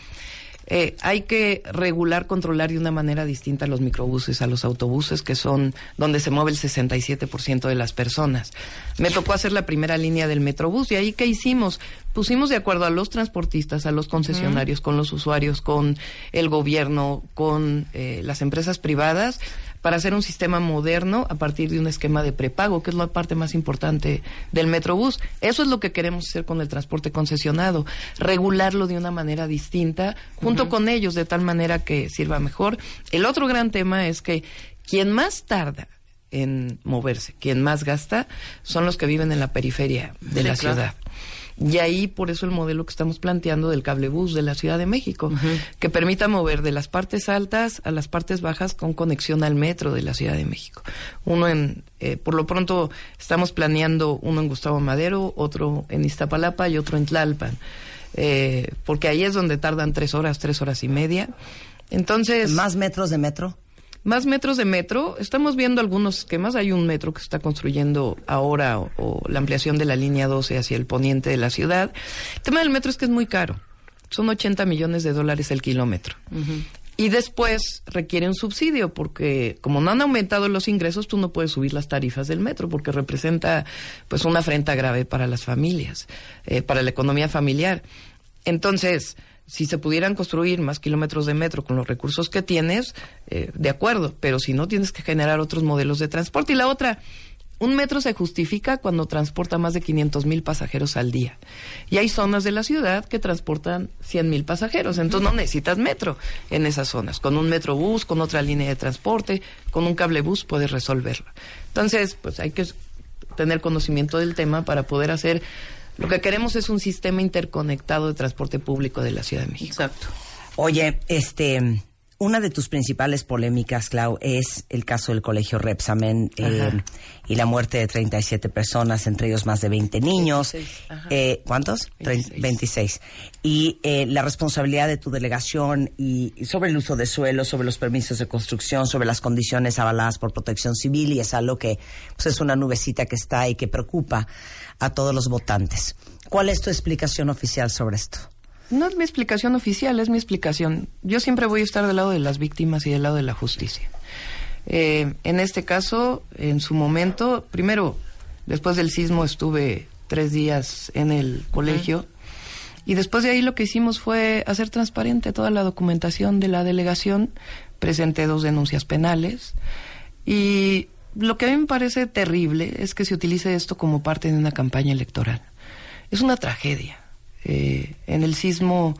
eh, hay que regular, controlar de una manera distinta a los microbuses, a los autobuses, que son donde se mueve el 67% de las personas. Me tocó hacer la primera línea del Metrobús y ahí ¿qué hicimos? Pusimos de acuerdo a los transportistas, a los concesionarios, con los usuarios, con el gobierno, con eh, las empresas privadas, para hacer un sistema moderno a partir de un esquema de prepago, que es la parte más importante del Metrobús. Eso es lo que queremos hacer con el transporte concesionado, regularlo de una manera distinta, junto con ellos, de tal manera que sirva mejor. El otro gran tema es que quien más tarda en moverse, quien más gasta, son los que viven en la periferia de Sí, la claro. ciudad. Y ahí por eso el modelo que estamos planteando del cablebús de la Ciudad de México, que permita mover de las partes altas a las partes bajas con conexión al metro de la Ciudad de México. Uno en, eh, por lo pronto estamos planeando uno en Gustavo Madero, otro en Iztapalapa y otro en Tlalpan, eh, porque ahí es donde tardan tres horas, tres horas y media. Entonces. ¿Más metros de metro? Más metros de metro. Estamos viendo algunos esquemas. Hay un metro que se está construyendo ahora o, o la ampliación de la línea 12 hacia el poniente de la ciudad. El tema del metro es que es muy caro. Son 80 millones de dólares el kilómetro. Y después requiere un subsidio porque como no han aumentado los ingresos, tú no puedes subir las tarifas del metro porque representa pues una afrenta grave para las familias, eh, para la economía familiar. Entonces, si se pudieran construir más kilómetros de metro con los recursos que tienes, eh, de acuerdo, pero si no, tienes que generar otros modelos de transporte. Y la otra, un metro se justifica cuando transporta más de 500 mil pasajeros al día. Y hay zonas de la ciudad que transportan 100 mil pasajeros. Entonces no necesitas metro en esas zonas. Con un metrobús, con otra línea de transporte, con un cablebús puedes resolverlo. Entonces, pues hay que tener conocimiento del tema para poder hacer. Lo que queremos es un sistema interconectado de transporte público de la Ciudad de México. Exacto. Oye, este, una de tus principales polémicas, Clau, es el caso del colegio Repsamen eh, y la muerte de 37 personas, entre ellos más de 20 niños. 26, ajá. Eh, ¿Cuántos? Trein- 26. Y eh, la responsabilidad de tu delegación y y sobre el uso de suelo, sobre los permisos de construcción, sobre las condiciones avaladas por protección civil y es algo que pues, es una nubecita que está y que preocupa a todos los votantes. ¿Cuál es tu explicación oficial sobre esto? No es mi explicación oficial, es mi explicación. Yo siempre voy a estar del lado de las víctimas y del lado de la justicia. Eh, en este caso, en su momento, primero, después del sismo estuve tres días en el colegio y después de ahí lo que hicimos fue hacer transparente toda la documentación de la delegación, presenté dos denuncias penales y lo que a mí me parece terrible es que se utilice esto como parte de una campaña electoral. Es una tragedia. Eh, en el sismo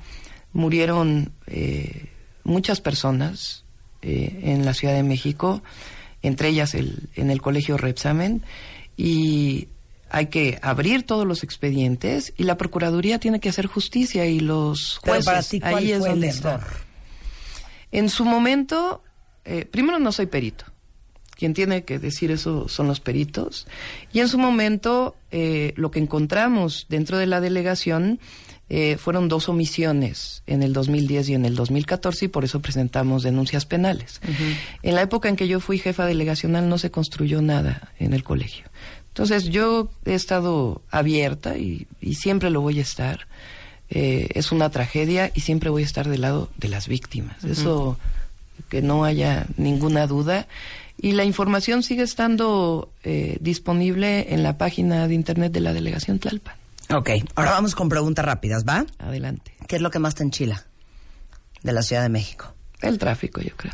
murieron eh, muchas personas eh, en la Ciudad de México, entre ellas el, en el colegio Repsamen, y hay que abrir todos los expedientes y la Procuraduría tiene que hacer justicia y los Pero jueces. para ti, ¿cuál ahí es el error? está. En su momento, primero no soy perito. Quien tiene que decir eso son los peritos. Y en su momento, eh, lo que encontramos dentro de la delegación eh, fueron dos omisiones en el 2010 y en el 2014 y por eso presentamos denuncias penales. En la época en que yo fui jefa delegacional no se construyó nada en el colegio. Entonces yo he estado abierta y, y siempre lo voy a estar. Eh, es una tragedia y siempre voy a estar del lado de las víctimas. Eso que no haya ninguna duda. Y la información sigue estando eh, disponible en la página de internet de la delegación Tlalpan. Ok, ahora vamos con preguntas rápidas, ¿va? Adelante. ¿Qué es lo que más te enchila de la Ciudad de México? El tráfico, yo creo.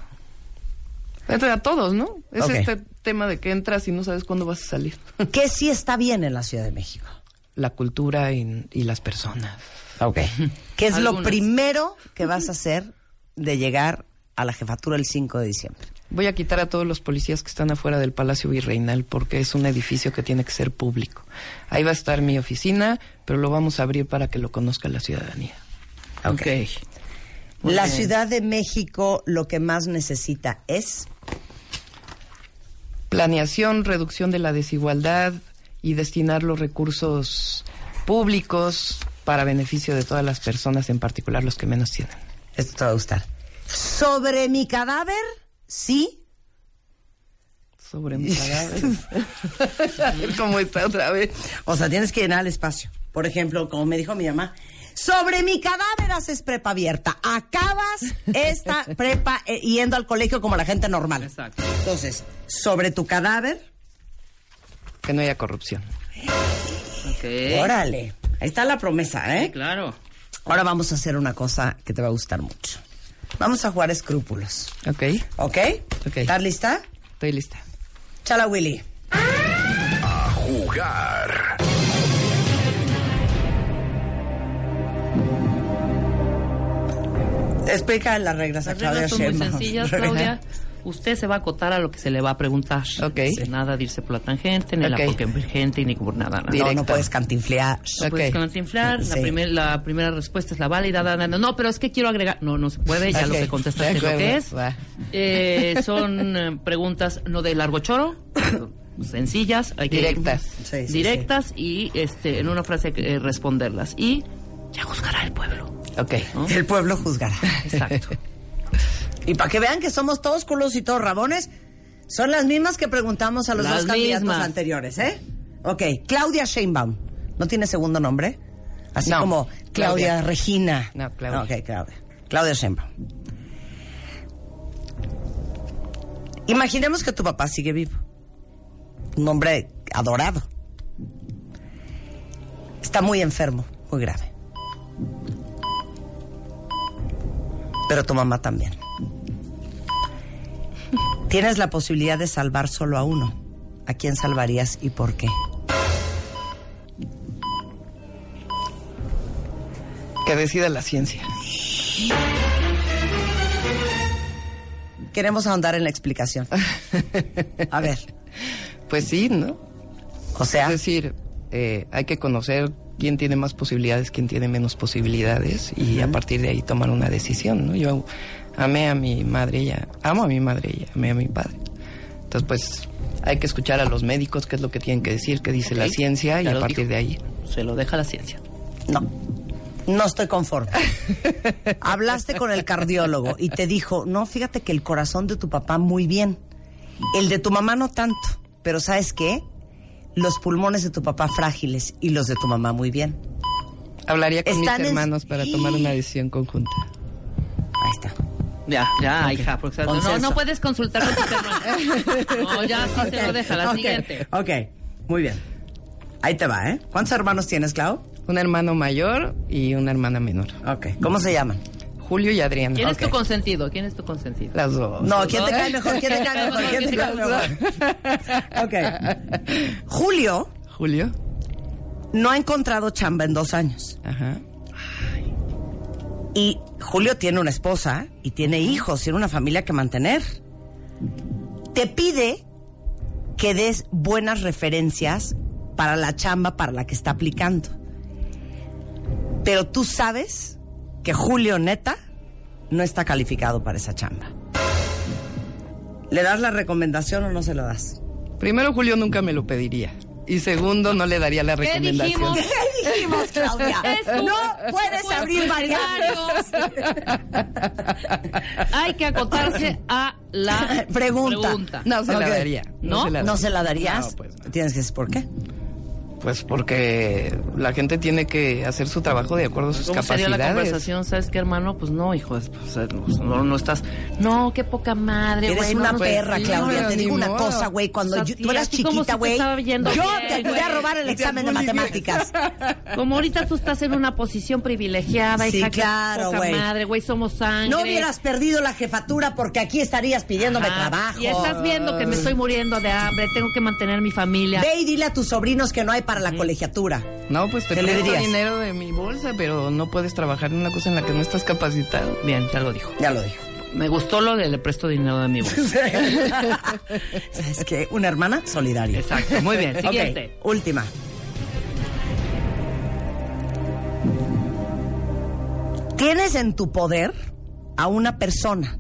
Entre a todos, ¿no? Es este tema de que entras y no sabes cuándo vas a salir. (laughs) ¿Qué sí está bien en la Ciudad de México? La cultura y, y las personas. Ok. (laughs) ¿Qué es lo primero que vas a (laughs) hacer de llegar a la jefatura el 5 de diciembre? Voy a quitar a todos los policías que están afuera del Palacio Virreinal porque es un edificio que tiene que ser público. Ahí va a estar mi oficina, pero lo vamos a abrir para que lo conozca la ciudadanía. Ok. La bien. Ciudad de México lo que más necesita es Planeación, reducción de la desigualdad y destinar los recursos públicos para beneficio de todas las personas, en particular los que menos tienen. Esto te va a gustar. Sobre mi cadáver, sí. sobre mi cadáver. A (laughs) ver cómo está otra vez. O sea, tienes que llenar el espacio. Por ejemplo, como me dijo mi mamá, sobre mi cadáver haces prepa abierta. Acabas esta (laughs) prepa eh, yendo al colegio como la gente normal. Exacto. Entonces, sobre tu cadáver, Que no haya corrupción. Ok. órale. Ahí está la promesa, ¿eh? Claro. Ahora vamos a hacer una cosa que te va a gustar mucho. Vamos a jugar escrúpulos. ¿Ok? ¿Ok? Ok. ¿Estás lista? Estoy lista. Chala Willy. A jugar. Explica las reglas a Las Claudia reglas son muy sencillas, (laughs) Claudia. Usted se va a acotar a lo que se le va a preguntar. Ok. Sí, Nada de irse por la tangente, ni Ok. la convergente, ni por nada. nada. No, no puedes cantinflear. No puedes cantinflar, Sí. la, primer- la primera respuesta es la válida. da, da, da. No, pero es que quiero agregar. No, no se puede, ya lo que contestaste lo que es. Eh, (laughs) son eh, preguntas no de largo choro, sencillas, hay que Directas. Sí, sí, directas y este en una frase eh, responderlas. Y ya juzgará el pueblo. Ok. ¿no? El pueblo juzgará. Exacto. (laughs) Y para que vean que somos todos culos y todos rabones, son las mismas que preguntamos a los Las dos candidatos mismas. anteriores, ¿eh? Ok, Claudia Sheinbaum. ¿No tiene segundo nombre? Así No, como Claudia, Claudia. Regina. No, Claudia. Ok, Claudia. Claudia Sheinbaum. Imaginemos que tu papá sigue vivo. Un hombre adorado. Está muy enfermo, muy grave. Pero tu mamá también. Tienes la posibilidad de salvar solo a uno. ¿A quién salvarías y por qué? Que decida la ciencia. Queremos ahondar en la explicación. A ver, (laughs) Pues sí, ¿no? o sea, Es decir, eh, hay que conocer quién tiene más posibilidades, quién tiene menos posibilidades y a partir de ahí tomar una decisión, ¿no? Yo amé a mi madre y a- amo a mi madre y amé a mi padre. Entonces, pues hay que escuchar a los médicos qué es lo que tienen que decir, qué dice la ciencia y a partir dijo. de ahí. Se lo deja la ciencia. no. No estoy conforme. (laughs) Hablaste con el cardiólogo y te dijo, no, fíjate que el corazón de tu papá muy bien. El de tu mamá no tanto. Pero ¿sabes qué? Los pulmones de tu papá frágiles y los de tu mamá muy bien. Hablaría con mis en- hermanos para tomar una decisión conjunta. Ahí está. Ya, ya, hija. porque- no, Consenso. no puedes consultar con tus hermanos. (laughs) No, ya sí se lo deja. La siguiente. Ok, muy bien. Ahí te va, ¿eh? ¿Cuántos hermanos tienes, Clau? Un hermano mayor y una hermana menor. Ok. ¿Cómo se llaman? Julio y Adriana. ¿Quién es tu consentido? ¿Quién es tu consentido? Las dos. No, ¿quién te cae mejor? ¿Quién te cae mejor? ¿Quién te cae mejor? (laughs) Ok. Julio Julio. no ha encontrado chamba en dos años. Ajá. Y Julio tiene una esposa y tiene hijos, tiene una familia que mantener. Te pide que des buenas referencias para la chamba para la que está aplicando. Pero tú sabes que Julio neta no está calificado para esa chamba. ¿Le das la recomendación o no se lo das? Primero, Julio nunca me lo pediría. Y segundo, no le daría la ¿Qué recomendación. dijimos? ¿Qué dijimos, Claudia? (laughs) Un- No puedes abrir variables. (laughs) Hay que acotarse a la Pregunta. No se la daría. ¿No? se la ¿No daría. se la darías? No, pues no. Tienes que decir por qué. Pues porque la gente tiene que hacer su trabajo de acuerdo a sus ¿Cómo sería capacidades. la conversación? ¿Sabes qué, hermano? Pues no, hijo, es- pues, pues, no, no estás... No, qué poca madre, Eres güey. una no, perra, Claudia. no, Te ni digo una modo. cosa, güey. Cuando O sea, yo- tú eras chiquita, güey, yo bien, te ayudé a robar el examen de matemáticas. Como ahorita tú estás en una posición privilegiada, Sí, hija, claro, poca güey. madre, güey, somos sangre. No hubieras perdido la jefatura porque aquí estarías pidiéndome Ajá. trabajo. Y estás viendo que me estoy muriendo de hambre, tengo que mantener mi familia. Ve y dile a tus sobrinos que no hay para la colegiatura. No, pues te ¿Qué le presto dinero de mi bolsa, pero no puedes trabajar en una cosa en la que no estás capacitado. Bien, ya lo dijo. Ya lo dijo. Me gustó lo de le presto dinero de mi bolsa. (laughs) ¿Sabes qué? Una hermana solidaria. Exacto, muy bien. Siguiente. última. Tienes en tu poder a una persona.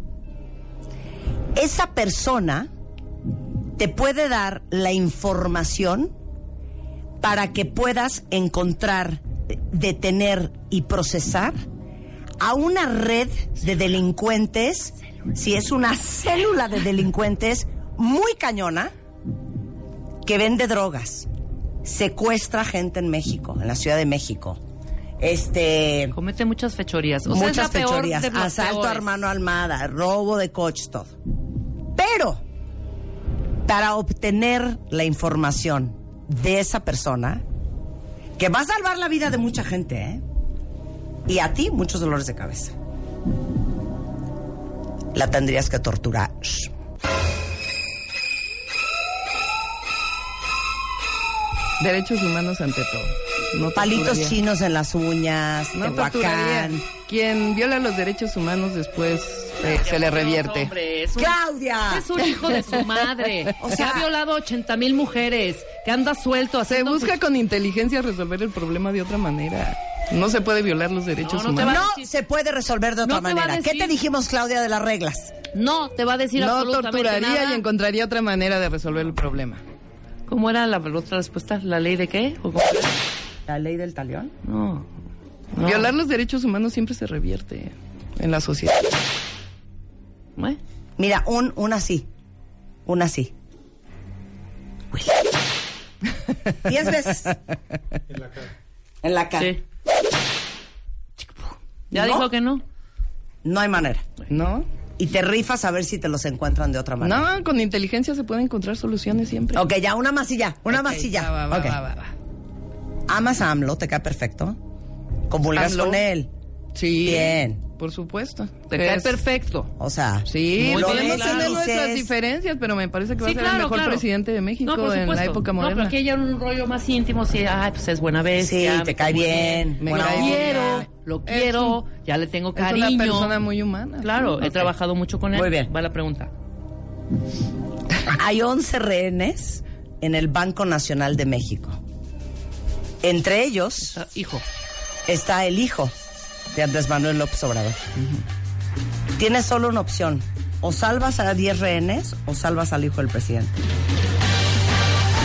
Esa persona te puede dar la información para que puedas encontrar, detener y procesar a una red de delincuentes, si es una célula de delincuentes muy cañona, que vende drogas, secuestra gente en México, en la Ciudad de México. Este comete muchas fechorías, o muchas fechorías, asalto a hermano Almada, robo de coches, todo. Pero para obtener la información de esa persona que va a salvar la vida de mucha gente, ¿eh? Y a ti muchos dolores de cabeza. La tendrías que torturar. Derechos humanos ante todo. No Palitos chinos en las uñas, No. Tehuacán. Quien viola los derechos humanos después eh, se le revierte. Hombre, es un- ¡Claudia! Es un hijo de su madre. (laughs) O que sea- ha violado 80 mil mujeres. Que anda suelto. Se busca con inteligencia resolver el problema de otra manera. No se puede violar los derechos No, no humanos. No se puede resolver de otra No manera. ¿Qué te dijimos, Claudia, de las reglas? No, te va a decir No absolutamente torturaría nada. y encontraría otra manera de resolver el problema. ¿Cómo era la otra respuesta? ¿La ley de qué? ¿O cómo era? ¿La ley del talión? No. no. Violar los derechos humanos siempre se revierte en la sociedad. ¿Eh? Mira, un, un así. Un así. Diez veces. En la cara. En la cara. Sí. Ya ¿No? dijo que no. No hay manera. ¿No? Y te rifas a ver si te los encuentran de otra manera. No, con inteligencia se pueden encontrar soluciones siempre. Ok, ya, una más y ya. Una Ok, más y ya. ya, va, va, Ok. va, va, va. Amas a AMLO, te cae perfecto. Comulgas AMLO. con él. Sí. Bien. Por supuesto. Te cae Es- perfecto. O sea, Sí, Muy podemos bien, tener claro. nuestras diferencias, pero me parece que va Sí, a ser claro, el mejor claro. presidente de México No, en la época No, moderna. pero aquí hay un rollo más íntimo, sí, ay, pues es buena bestia. Sí, te cae bien, me Lo cae quiero, bien. lo Es quiero, un- ya le tengo es cariño. una persona muy humana. Claro, he trabajado mucho con él. Muy bien. Va la pregunta. Hay 11 rehenes en el Banco Nacional de México. Entre ellos Ah, hijo. está el hijo de Andrés Manuel López Obrador. Tienes solo una opción. O salvas a 10 rehenes o salvas al hijo del presidente.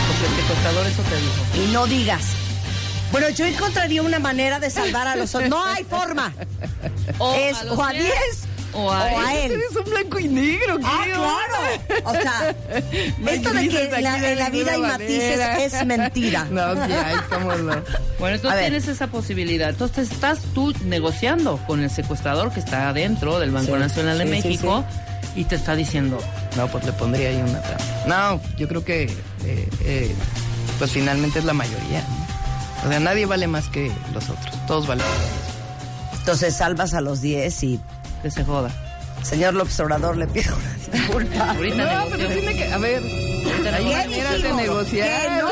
Porque el secuestrador eso te dijo. Y no digas, bueno, yo encontraría una manera de salvar a los. No hay forma. O es a o a diez, 10 o a él. él. Eres un blanco y negro, Ah, ¿qué claro. O sea, (laughs) esto de que la- de en la vida hay matices es mentira. (laughs) No, sí, hay, cómo no. Bueno, A entonces ver. tienes esa posibilidad. Entonces estás tú negociando con el secuestrador que está adentro del Banco Sí, Nacional de sí, sí, México y te está diciendo, No, pues le pondría ahí una trampa. No, yo creo que, eh, eh, pues finalmente es la mayoría. ¿no? O sea, nadie vale más que los otros. Todos valen. Entonces salvas a los 10 y, que se joda. señor López Obrador, le pido una disculpa. (laughs) Ahorita No, pero tiene que, a ver, hay ¿Qué maneras de negociar. ¡Que no!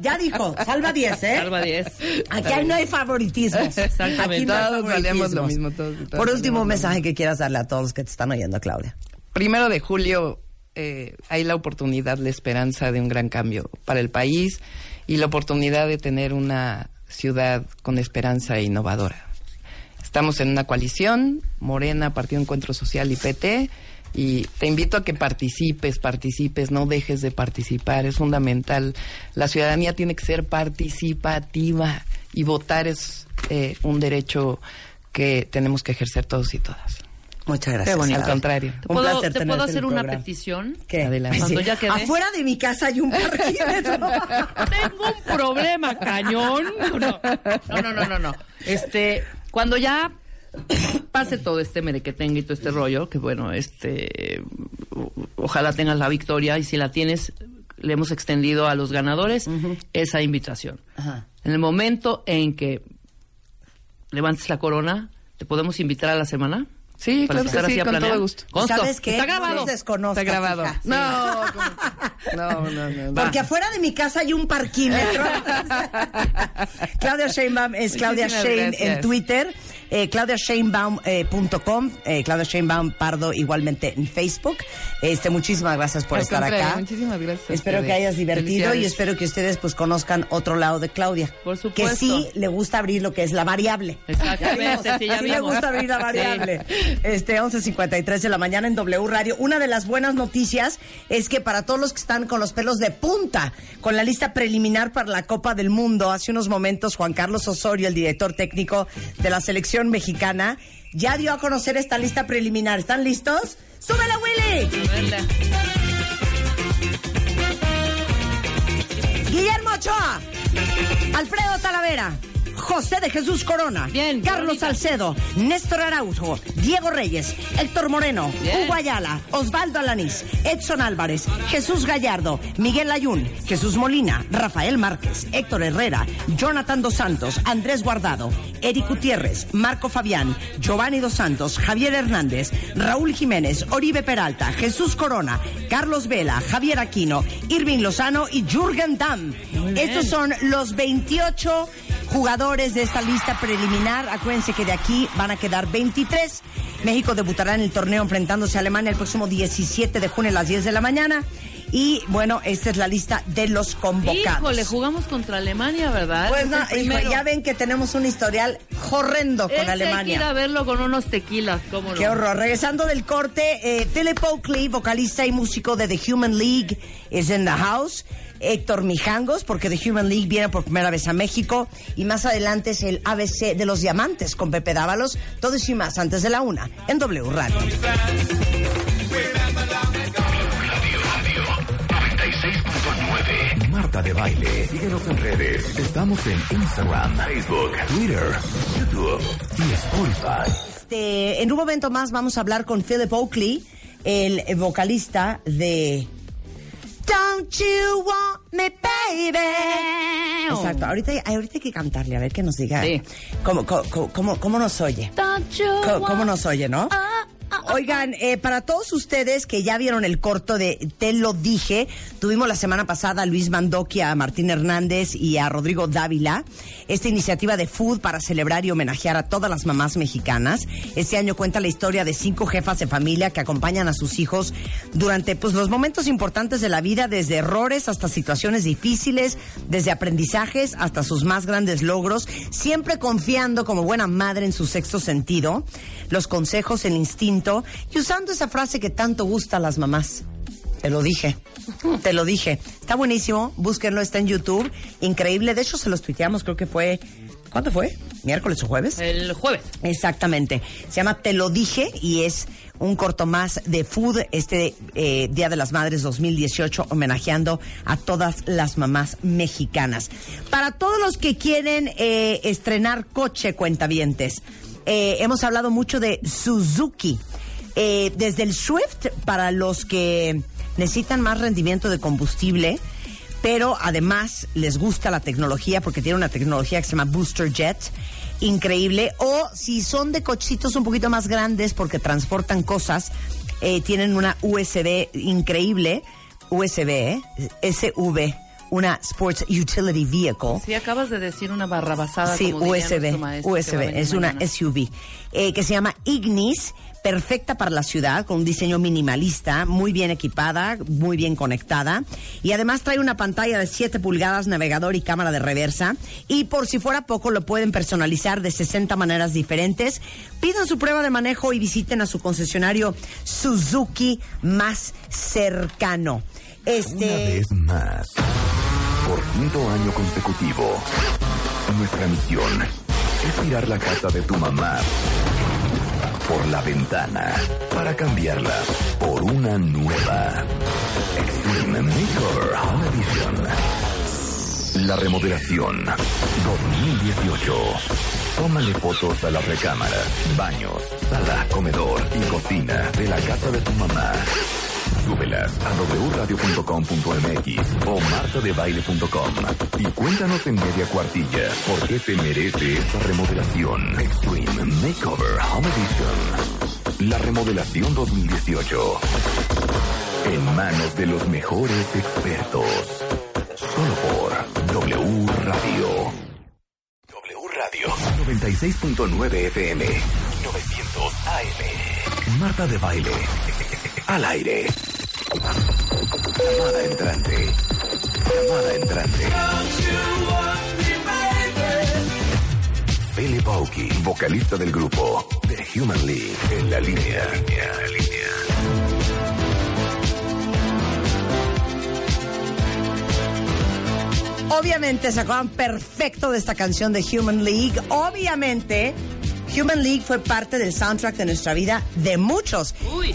Ya dijo, salva 10, ¿eh? Salva 10. Aquí hay- no hay favoritismos. (laughs) Exactamente. Aquí no hay Todos valemos lo favoritismos. mismo. Todos, todos Por último, un mensaje que quieras darle a todos los que te están oyendo, Claudia. primero de julio eh, hay la oportunidad, la esperanza de un gran cambio para el país y la oportunidad de tener una ciudad con esperanza e innovadora. Estamos en una coalición, Morena, Partido Encuentro Social y PT, y te invito a que participes, participes, no dejes de participar, es fundamental. La ciudadanía tiene que ser participativa y votar es eh, un derecho que tenemos que ejercer todos y todas. Muchas gracias. Qué bonito. Al contrario. ¿Te Un puedo, placer te tenerte puedo en hacer una programa. petición? ¿Qué? Adelante. Cuando ya quedé. Afuera de mi casa hay un parquímetro. (laughs) Tengo un problema, cañón. No, no, no, no, no, no. Este, cuando ya (coughs) pase todo este merequetengue y todo este rollo, que bueno, este, ojalá tengas la victoria y si la tienes, le hemos extendido a los ganadores esa invitación. Ajá. En el momento en que levantes la corona, ¿te podemos invitar a la semana? Sí, Para claro que sí, con planear. todo gusto. Consto. ¿Sabes qué? Está grabado. No los desconozcas, Está grabado. Sí. No, no, no, no. no. Porque afuera de mi casa hay un parquímetro. (laughs) Claudia Sheinbaum es Claudia Muchísimas gracias. en Twitter, eh, claudiasheinbaum.com, eh, Claudia Sheinbaum Pardo igualmente en Facebook. Este, muchísimas gracias por Al estar acá. Muchísimas gracias. Espero que hayas divertido y espero que ustedes pues conozcan otro lado de Claudia. Por Que supuesto. sí le gusta abrir lo que es la variable. Exactamente, Ya sí, le gusta abrir la variable. Este, 11.53 de la mañana en W Radio. Una de las buenas noticias es que para todos los que están con los pelos de punta, con la lista preliminar para la Copa del Mundo, hace unos momentos Juan Carlos Osorio, el director técnico de la selección mexicana ya dio a conocer esta lista preliminar. ¿Están listos? ¡Súbela, Willy! ¡Súbela! Guillermo Ochoa. Alfredo Talavera. José de Jesús Corona, Carlos Salcedo, Néstor Araujo, Diego Reyes, Héctor Moreno, Hugo Ayala, Osvaldo Alanís, Edson Álvarez, Jesús Gallardo, Miguel Ayun, Jesús Molina, Rafael Márquez, Héctor Herrera, Jonathan Dos Santos, Andrés Guardado, Eric Gutiérrez, Marco Fabián, Giovanni Dos Santos, Javier Hernández, Raúl Jiménez, Oribe Peralta, Jesús Corona, Carlos Vela, Javier Aquino, Irving Lozano y Jürgen Damm. Estos son los 28 jugadores de esta lista preliminar. Acuérdense que de aquí van a quedar 23. México debutará en el torneo enfrentándose a Alemania el próximo 17 de junio a las 10 de la mañana. Y bueno, esta es la lista de los convocados. Híjole, jugamos contra Alemania, ¿verdad? Pues Es no, hijo, ya ven que tenemos un historial horrendo con Ese Hay que ir Alemania. a verlo con unos tequilas, ¿cómo no? Qué horror. Regresando del corte, eh, Philip Oakley, vocalista y músico de The Human League, is in the house. Héctor Mijangos, porque The Human League viene por primera vez a México. Y más adelante es el ABC de los diamantes con Pepe Dávalos. Todo eso y más antes de la una en W Radio. Marta de Baile. Síguenos en redes. Estamos en Instagram, Facebook, Twitter, YouTube y Spotify. Este, en un momento más vamos a hablar con Philip Oakley, el vocalista de Don't You Want Me Baby. Exacto, ahorita, ahorita hay que cantarle, a ver que nos diga cómo, cómo, cómo, cómo nos oye. ¿Cómo, cómo nos oye, no? Oigan, eh, para todos ustedes que ya vieron el corto de Te lo dije, tuvimos la semana pasada a Luis Mandoki, a Martín Hernández y a Rodrigo Dávila, esta iniciativa de Food para celebrar y homenajear a todas las mamás mexicanas. Este año cuenta la historia de cinco jefas de familia que acompañan a sus hijos durante pues, los momentos importantes de la vida, desde errores hasta situaciones difíciles, desde aprendizajes hasta sus más grandes logros, siempre confiando como buena madre en su sexto sentido, los consejos, el instinto y usando esa frase que tanto gusta a las mamás. Te lo dije, te lo dije. Está buenísimo, búsquenlo, está en YouTube. Increíble, de hecho se los tuiteamos, creo que fue... ¿Cuándo fue? ¿Miércoles o jueves? El jueves. Exactamente. Se llama Te lo dije y es un corto más de Food, este eh, Día de las Madres 2018, homenajeando a todas las mamás mexicanas. Para todos los que quieren eh, estrenar coche, cuentavientes, eh, hemos hablado mucho de Suzuki. Desde el Swift, para los que necesitan más rendimiento de combustible, pero además les gusta la tecnología porque tiene una tecnología que se llama Booster Jet, increíble. O si son de cochitos un poquito más grandes porque transportan cosas, eh, tienen una USB increíble, USB, ¿eh? SV, una Sports Utility Vehicle. Sí, acabas de decir una barrabasada. Sí, como USB, USB, es una. SUV, eh, que se llama Ignis, perfecta para la ciudad, con un diseño minimalista, muy bien equipada, muy bien conectada, y además trae una pantalla de 7 pulgadas, navegador y cámara de reversa, y por si fuera poco, lo pueden personalizar de 60 maneras diferentes. Pidan su prueba de manejo y visiten a su concesionario Suzuki más cercano. Este... Una vez más, por quinto año consecutivo, nuestra misión es tirar la casa de tu mamá por la ventana para cambiarla por una nueva. Extreme Edition. La remodelación 2018. Tómale fotos a las recámaras, baños, sala, comedor y cocina de la casa de tu mamá. Súbelas a wradio.com.mx o martadebaile.com y cuéntanos en media cuartilla por qué te merece esta remodelación. Extreme Makeover Home Edition. La remodelación 2018. En manos de los mejores expertos. Solo por W Radio. W Radio 96.9 FM 900 AM. Marta de Baile. Al aire. Llamada entrante. Llamada entrante. Philip Aoki, vocalista del grupo The Human League, en la línea. línea, línea. Obviamente se acuerdan perfecto de esta canción de Human League. Obviamente, Human League fue parte del soundtrack de nuestra vida de muchos.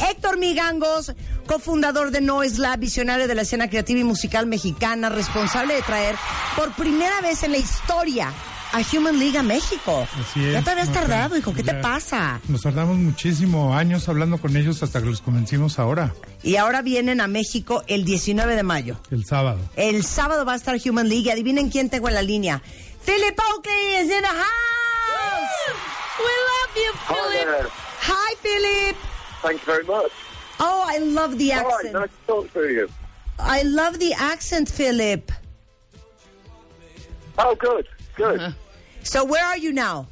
Héctor Migangos, cofundador de Noise Lab, visionario de la escena creativa y musical mexicana, responsable de traer por primera vez en la historia a Human League a México. Así es. Ya te habías tardado, tar- hijo, ¿qué te pasa? Nos tardamos muchísimo años hablando con ellos hasta que los convencimos ahora, Y ahora vienen a México el 19 de mayo. el sábado. El sábado va a estar Human League. y Adivinen quién tengo en la línea. Philip Oakley is in the house. We love you, Philip. Hi, Philip. Thank you very much. Oh, I love the Hi, accent. nice to talk to you. I love the accent, Philip. Oh, good, good. So where are you now?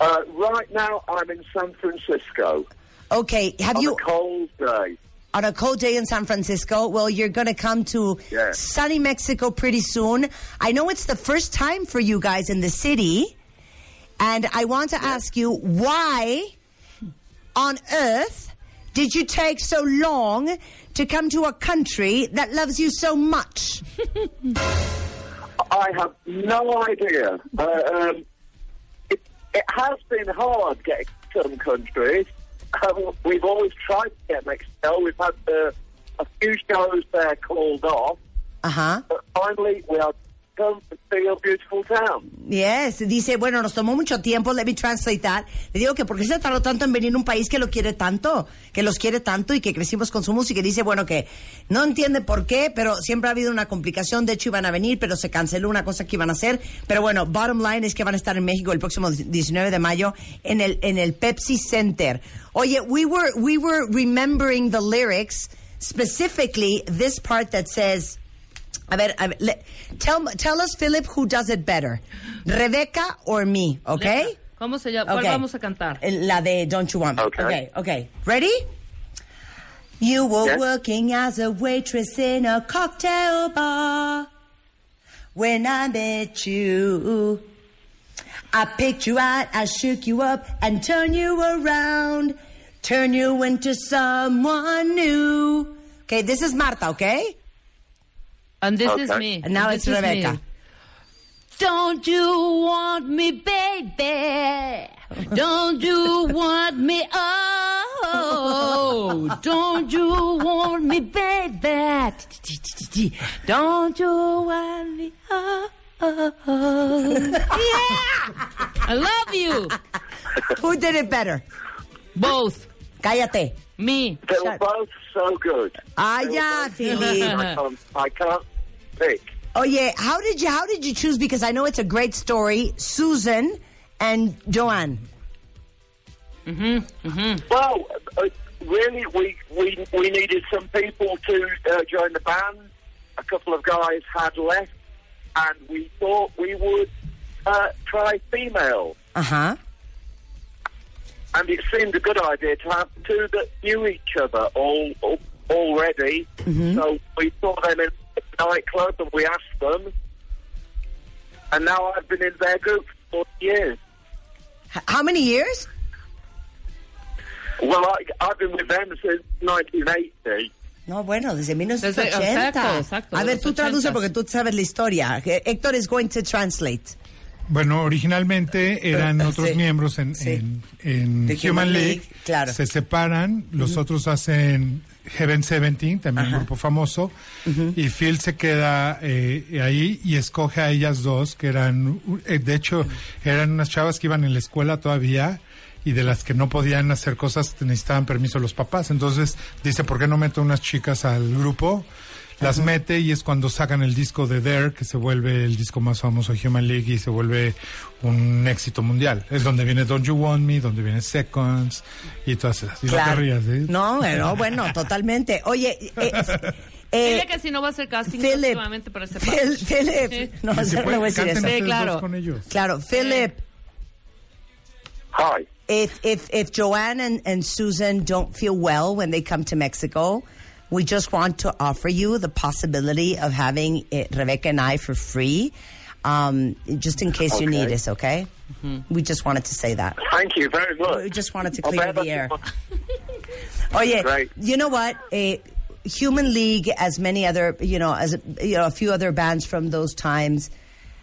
Uh, right now, I'm in San Francisco. Okay, have on you a cold day? on a cold day in San Francisco? Well, you're going to come to Yeah. sunny Mexico pretty soon. I know it's the first time for you guys in the city, and I want to ask you why on earth did you take so long to come to a country that loves you so much? (laughs) I have no idea. Uh, um, it, it has been hard getting to some countries. Um, we've always tried to get Mexico. We've had uh, a few shows there called off. Uh huh. But finally, we are Yes, dice, bueno, nos tomó mucho tiempo, let me translate that. Le digo que por qué se tardó tanto en venir un país que lo quiere tanto, que los quiere tanto y que crecimos con su música. Y dice, bueno, que no entiende por qué, pero siempre ha habido una complicación. De hecho, iban a venir, pero se canceló una cosa que iban a hacer. Pero bueno, bottom line es que van a estar en México el próximo 19 de mayo en el, en el Pepsi Center. Oye, we were, we were remembering the lyrics, specifically this part that says, a ver, a ver, le- tell, tell us, Philip, who does it better, Rebecca or me, okay? ¿Cómo se llama? ¿Cuál Okay. vamos a cantar? Eh, la de Don't You Want Me. Okay. Okay, okay. Ready? You were Yes. working as a waitress in a cocktail bar when I met you. I picked you out, I shook you up and turned you around, turn you into someone new. Okay, this is Marta, okay? And this is me. And now And it's this me. Rebecca. Don't you want me, baby? Don't you want me? Oh, don't you want me, baby? Don't you want me? Oh, yeah! I love you. Who did it better? Both. Cállate. Me. They were both so good. Ah, They were ya, both so Philip. good. I can't, I can't pick. Oh yeah, how did you how did you choose? Because I know it's a great story. Susan and Joanne. Mm-hmm. Well, uh, really, we, we we needed some people to uh, join the band. A couple of guys had left, and we thought we would uh, try female. Uh huh. And it seemed a good idea to have two that knew each other all, all already. Mm-hmm. So we saw them in a nightclub, and we asked them. And now I've been in their group for years. H- How many years? Well, I, I've been with them since 1980. No, bueno, desde 1980. Desde- exacto, exacto, A ver, tú traduce porque tú sabes la historia. Héctor is going to translate. Bueno, originalmente eran otros Sí. miembros en, en- en De Human, Human League. League, claro. Se separan, los otros hacen Heaven 17, también un grupo famoso, y Phil se queda eh, ahí y escoge a ellas dos, que eran, eh, de hecho, eran unas chavas que iban en la escuela todavía y de las que no podían hacer cosas necesitaban permiso los papás. Entonces dice, ¿por qué no meto unas chicas al grupo? Las mete y es cuando sacan el disco de Dare, que se vuelve el disco más famoso de Human League y se vuelve un éxito mundial. Es donde viene Don't You Want Me, donde viene Seconds y todas esas. Y no te Claro. rías, ¿eh? No, bueno, bueno, totalmente. Oye, eh, eh, Dile que si no va a hacer casting Philip, para ese Phil- Philip, Sí. no, no le voy a decir eso. Sí, claro. con ellos. Claro, Philip. Hi. If if if Joanne and, and Susan don't feel well when they come to Mexico, we just want to offer you the possibility of having it, Rebecca and I for free, um, just in case you need Okay. us. Okay. We just wanted to say that. Thank you very much. We just wanted to clear the air. Oh yeah. Great. You know what? A Human League, as many other, you know, as you know, a few other bands from those times,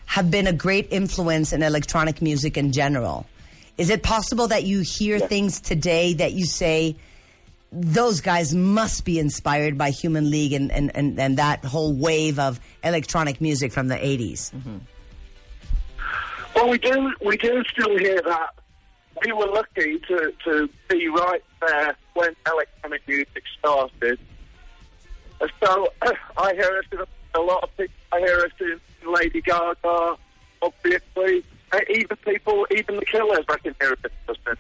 have been a great influence in electronic music in general. Is it possible that you hear things today that you say, those guys must be inspired by Human League and, and, and, and that whole wave of electronic music from the 80s? Well, we do we do still hear that. We were lucky to, to be right there when electronic music started. So I hear us in a, a lot of people. I hear us in Lady Gaga, obviously. Uh, even people, even the Killers, I can hear us. in.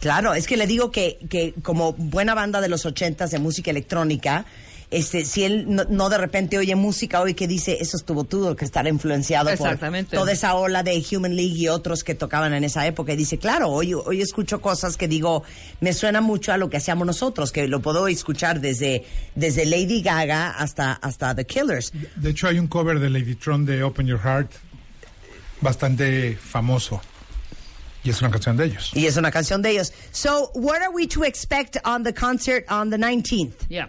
Claro, es que le digo que, que como buena banda de los ochentas de música electrónica, este, si él no, no de repente oye música hoy que dice eso estuvo todo que estar influenciado Exactamente. por toda esa ola de Human League y otros que tocaban en esa época y dice claro hoy hoy escucho cosas que digo me suena mucho a lo que hacíamos nosotros que lo puedo escuchar desde desde Lady Gaga hasta hasta The Killers De hecho, hay un cover de Lady Tron de Open Your Heart bastante famoso. Y es una canción de ellos. y es una canción de ellos so what are we to expect on the concert on the 19th Yeah.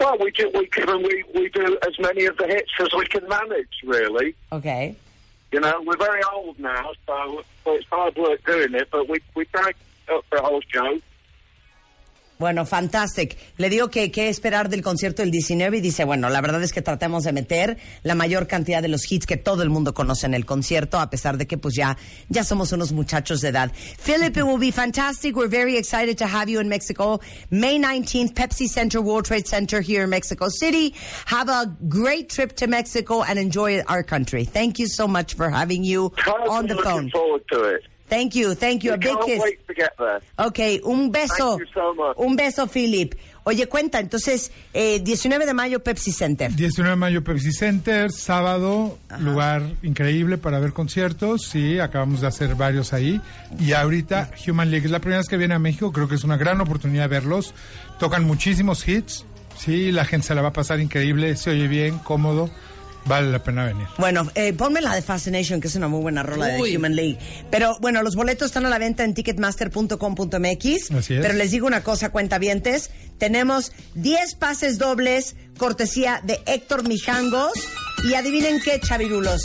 Well, we do we can we, we do as many of the hits as we can manage, really. okay You know, we're very old now, so so it's hard work doing it, but we we try up for a whole show. Bueno, fantastic. Le digo que qué esperar del concierto del 19 y dice, bueno, la verdad es que tratemos de meter la mayor cantidad de los hits que todo el mundo conoce en el concierto, a pesar de que pues ya, ya somos unos muchachos de edad. Philip, it will be fantastic. We're very excited to have you in Mexico. May 19th, Pepsi Center, World Trade Center here in Mexico City. Have a great trip to Mexico and enjoy our country. Thank you so much for having you on the Looking phone. forward to it. Thank you, thank you. A big kiss. wait to get there. Ok, un beso. So. Un beso, Philip. Oye, cuenta, entonces, eh, 19 de mayo, Pepsi Center. 19 de mayo Pepsi Center, sábado, lugar increíble para ver conciertos, sí, acabamos de hacer varios ahí. Y ahorita Human League es la primera vez que viene a México, creo que es una gran oportunidad de verlos. Tocan muchísimos hits, sí, la gente se la va a pasar increíble, se oye bien, cómodo, vale la pena venir. Bueno, eh, ponme la de Fascination, que es una muy buena rola Uy. de Human League. Pero bueno, los boletos están a la venta en ticketmaster.com.mx. Así es. Pero les digo una cosa, cuentavientes. Tenemos 10 pases dobles, cortesía de Héctor Mijangos. Y adivinen qué, chavirulos.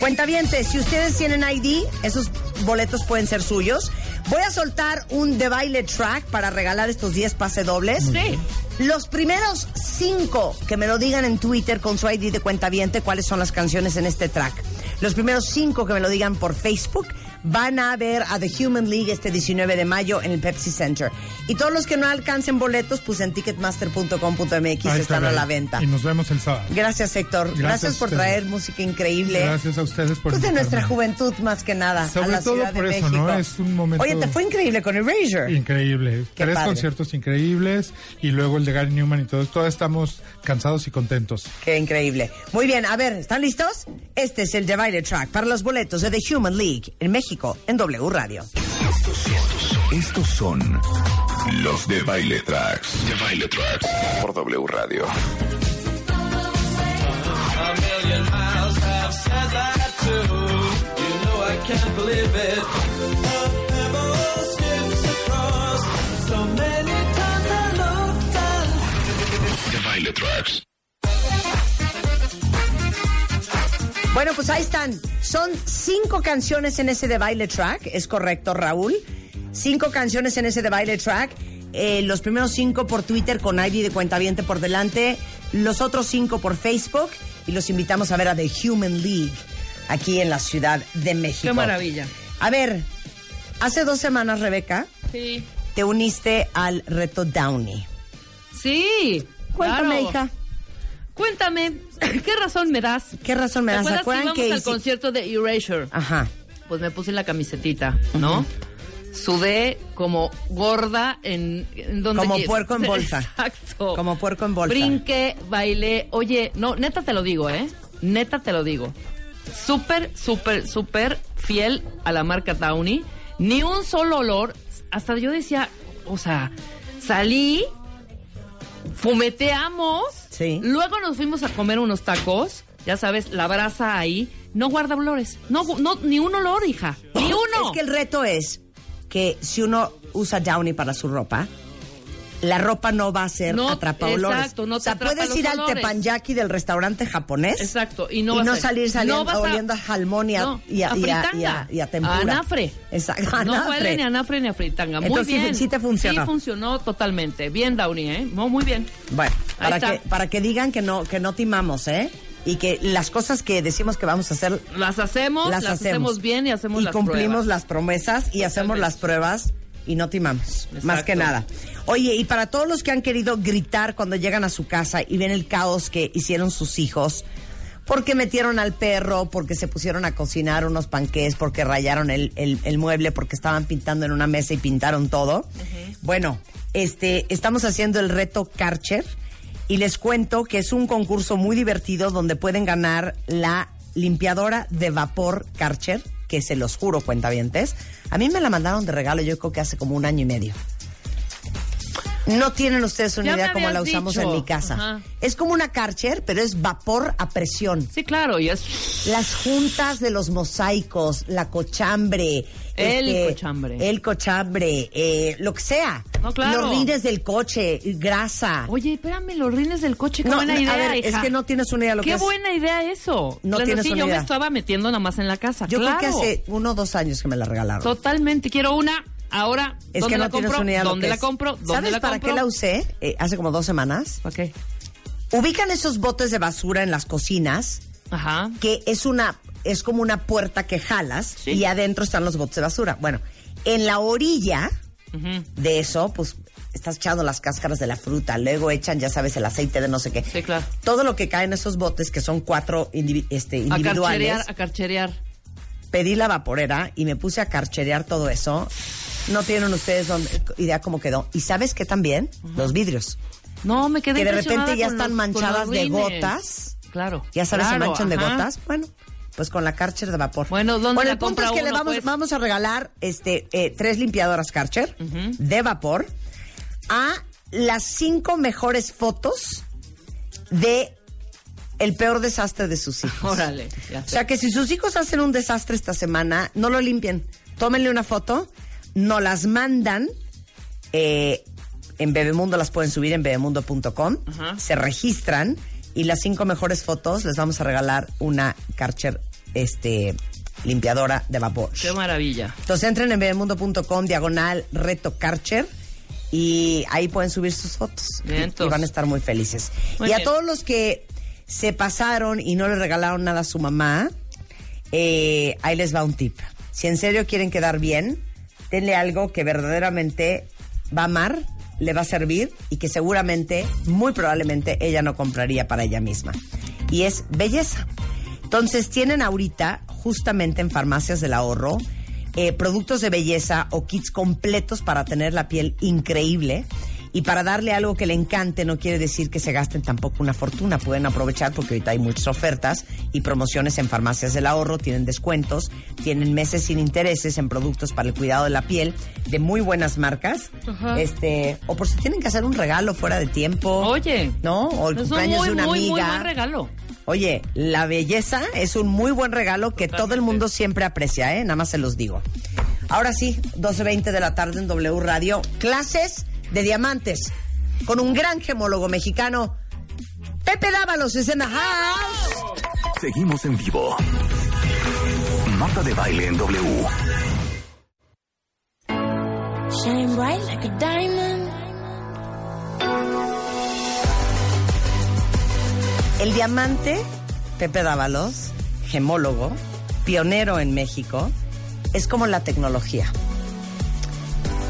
Cuentavientes, si ustedes tienen ID, esos boletos pueden ser suyos. Voy a soltar un de baile track para regalar estos 10 pases dobles. Sí. Los primeros cinco que me lo digan en Twitter con su ID de cuentaviente cuáles son las canciones en este track. Los primeros cinco que me lo digan por Facebook van a ver a The Human League este 19 de mayo en el Pepsi Center. Y todos los que no alcancen boletos, pues en ticketmaster.com.mx están está, a la venta. Y nos vemos el sábado. Gracias, Héctor. Gracias, por traer música increíble. Gracias a ustedes por Pues de nuestra juventud más que nada. Sobre a la todo Ciudad por de eso, ¿no? Es un momento- Oye, te fue increíble con Erasure. Increíble. Qué Tres padre. conciertos increíbles y luego el de Gary Newman y todo. Todos estamos cansados y contentos. Qué increíble. Muy bien, a ver, ¿están listos? Este es el Divided Track para los boletos de The Human League en México, en W Radio. Estos son los de Baile Tracks. De Baile Tracks por W Radio. De Baile Tracks. Bueno, pues ahí están. Son cinco canciones en ese de baile track, es correcto, Raúl. Cinco canciones en ese de baile track. Eh, los primeros cinco por Twitter con ID de cuentaviente por delante. Los otros cinco por Facebook. Y los invitamos a ver a The Human League aquí en la Ciudad de México. Qué maravilla. A ver, hace dos semanas, Rebeca, Sí. te uniste al reto Downey. Sí. Cuéntame, claro. hija. Cuéntame, (laughs) ¿qué razón me das? ¿Qué razón me ¿Te das? acuerdas ¿Acuerdan que íbamos que al hice- concierto de Erasure? Ajá. Pues me puse la camisetita, ¿no? Sudé como gorda en, en donde Como puerco en (laughs) bolsa. Exacto. Como puerco en bolsa. Brinqué, bailé. Oye, no, neta te lo digo, ¿eh? Neta te lo digo. Súper, súper, súper fiel a la marca Downy. Ni un solo olor. Hasta yo decía, o sea, salí, fumeteamos. Sí. Luego nos fuimos a comer unos tacos. Ya sabes, la brasa ahí. No guarda olores. No, no, ni un olor, hija. Ni uno. Es que el reto es que si uno usa Downy para su ropa, la ropa no va a ser No, atrapa olores. exacto, no o sea, te atrapa puedes los ir al olores. tepanyaki del restaurante japonés. Exacto, y no a ser- salir saliendo no a- oliendo a jalmón y a, No, y a, a y y a- y tempura. Anafre. Exacto, No huele ni a anafre ni a fritanga. Muy Entonces, sí- bien. sí te funcionó. Sí funcionó totalmente. Bien, Downey, ¿eh? No, muy bien. Bueno, Ahí para está. que, para que digan que no, que no timamos, ¿eh? Y que las cosas que decimos que vamos a hacer Las hacemos, las, hacemos bien y hacemos y las cumplimos pruebas. las promesas y hacemos las pruebas y no timamos, más que nada. Oye, y para todos los que han querido gritar cuando llegan a su casa y ven el caos que hicieron sus hijos, porque metieron al perro, porque se pusieron a cocinar unos panqués, porque rayaron el, el- el mueble, porque estaban pintando en una mesa y pintaron todo. Bueno, este, estamos haciendo el reto Karcher y les cuento que es un concurso muy divertido donde pueden ganar la limpiadora de vapor Karcher, que se los juro, cuentavientes. A mí me la mandaron de regalo, yo creo que hace como un año y medio. No tienen ustedes una Ya idea cómo la usamos dicho. en mi casa. Ajá. Es como una Karcher, pero es vapor a presión. Sí, claro, y es... Las juntas de los mosaicos, la cochambre. El este, cochambre. El cochambre, eh, lo que sea. No, claro. Los rines del coche, grasa. Oye, espérame, los rines del coche, qué No, buena a idea, ver, es que no tienes una idea lo Qué que es. buena idea eso. No Claro, tienes sí, una yo idea. me estaba metiendo nada más en la casa. Yo claro. creo que hace uno o dos años que me la regalaron. Totalmente, quiero una. Ahora, Es ¿dónde que no la tienes compro? una idea lo ¿Dónde la compro? ¿Dónde ¿Sabes la para qué la usé? Eh, hace como dos semanas. Ok. Ubican esos botes de basura en las cocinas. Ajá. Que es una, es como una puerta que jalas y adentro están los botes de basura. Bueno, en la orilla de eso, pues estás echando las cáscaras de la fruta, luego echan, ya sabes, el aceite de no sé qué. Sí, claro. Todo lo que cae en esos botes, que son cuatro indivi- este, A individuales. carcherear, a carcherear. pedí la vaporera y me puse a carcherear todo eso. No tienen ustedes dónde- idea cómo quedó. ¿Y sabes qué también? Los vidrios. No, me quedé Que de repente ya están los- manchadas de gotas. Claro. Ya sabes, se manchan de gotas. Bueno, pues con la Karcher de vapor. Bueno, ¿dónde la el punto compra es que le vamos, pues? vamos a regalar este eh, tres limpiadoras Karcher de vapor a las cinco mejores fotos de el peor desastre de sus hijos. (laughs) Órale. ya O sea que si sus hijos hacen un desastre esta semana, no lo limpien. Tómenle una foto, no las mandan. eh, en Bebemundo las pueden subir en bebemundo.com. Se registran y las cinco mejores fotos les vamos a regalar una Karcher este, limpiadora de vapor. Qué maravilla. Entonces entren en bebemundo.com, diagonal reto Karcher y ahí pueden subir sus fotos. Y- Vientos. Y, van a estar muy felices. Muy y a bien. todos los que se pasaron y no le regalaron nada a su mamá, eh, ahí les va un tip. Si en serio quieren quedar bien, denle algo que verdaderamente va a amar, le va a servir y que seguramente, muy probablemente, ella no compraría para ella misma. Y es belleza. Entonces tienen ahorita, justamente en farmacias del ahorro, eh, productos de belleza o kits completos para tener la piel increíble. Y para darle algo que le encante no quiere decir que se gasten tampoco una fortuna. Pueden aprovechar porque ahorita hay muchas ofertas y promociones en farmacias del ahorro, tienen descuentos, tienen meses sin intereses en productos para el cuidado de la piel de muy buenas marcas. Ajá. Este, o por si tienen que hacer un regalo fuera de tiempo. Oye. ¿No? O el Es un cumpleaños muy, de una muy, amiga. muy buen regalo. Oye, la belleza es un muy buen regalo que todo el mundo siempre aprecia, ¿eh? Nada más se los digo. Ahora sí, 12.20 de la tarde en W Radio. Clases de diamantes con un gran gemólogo mexicano. Pepe Dávalos es en the house. Seguimos en vivo. Marta de baile en W. Shine bright like a diamond. El diamante, Pepe Dávalos, gemólogo, pionero en México, es como la tecnología.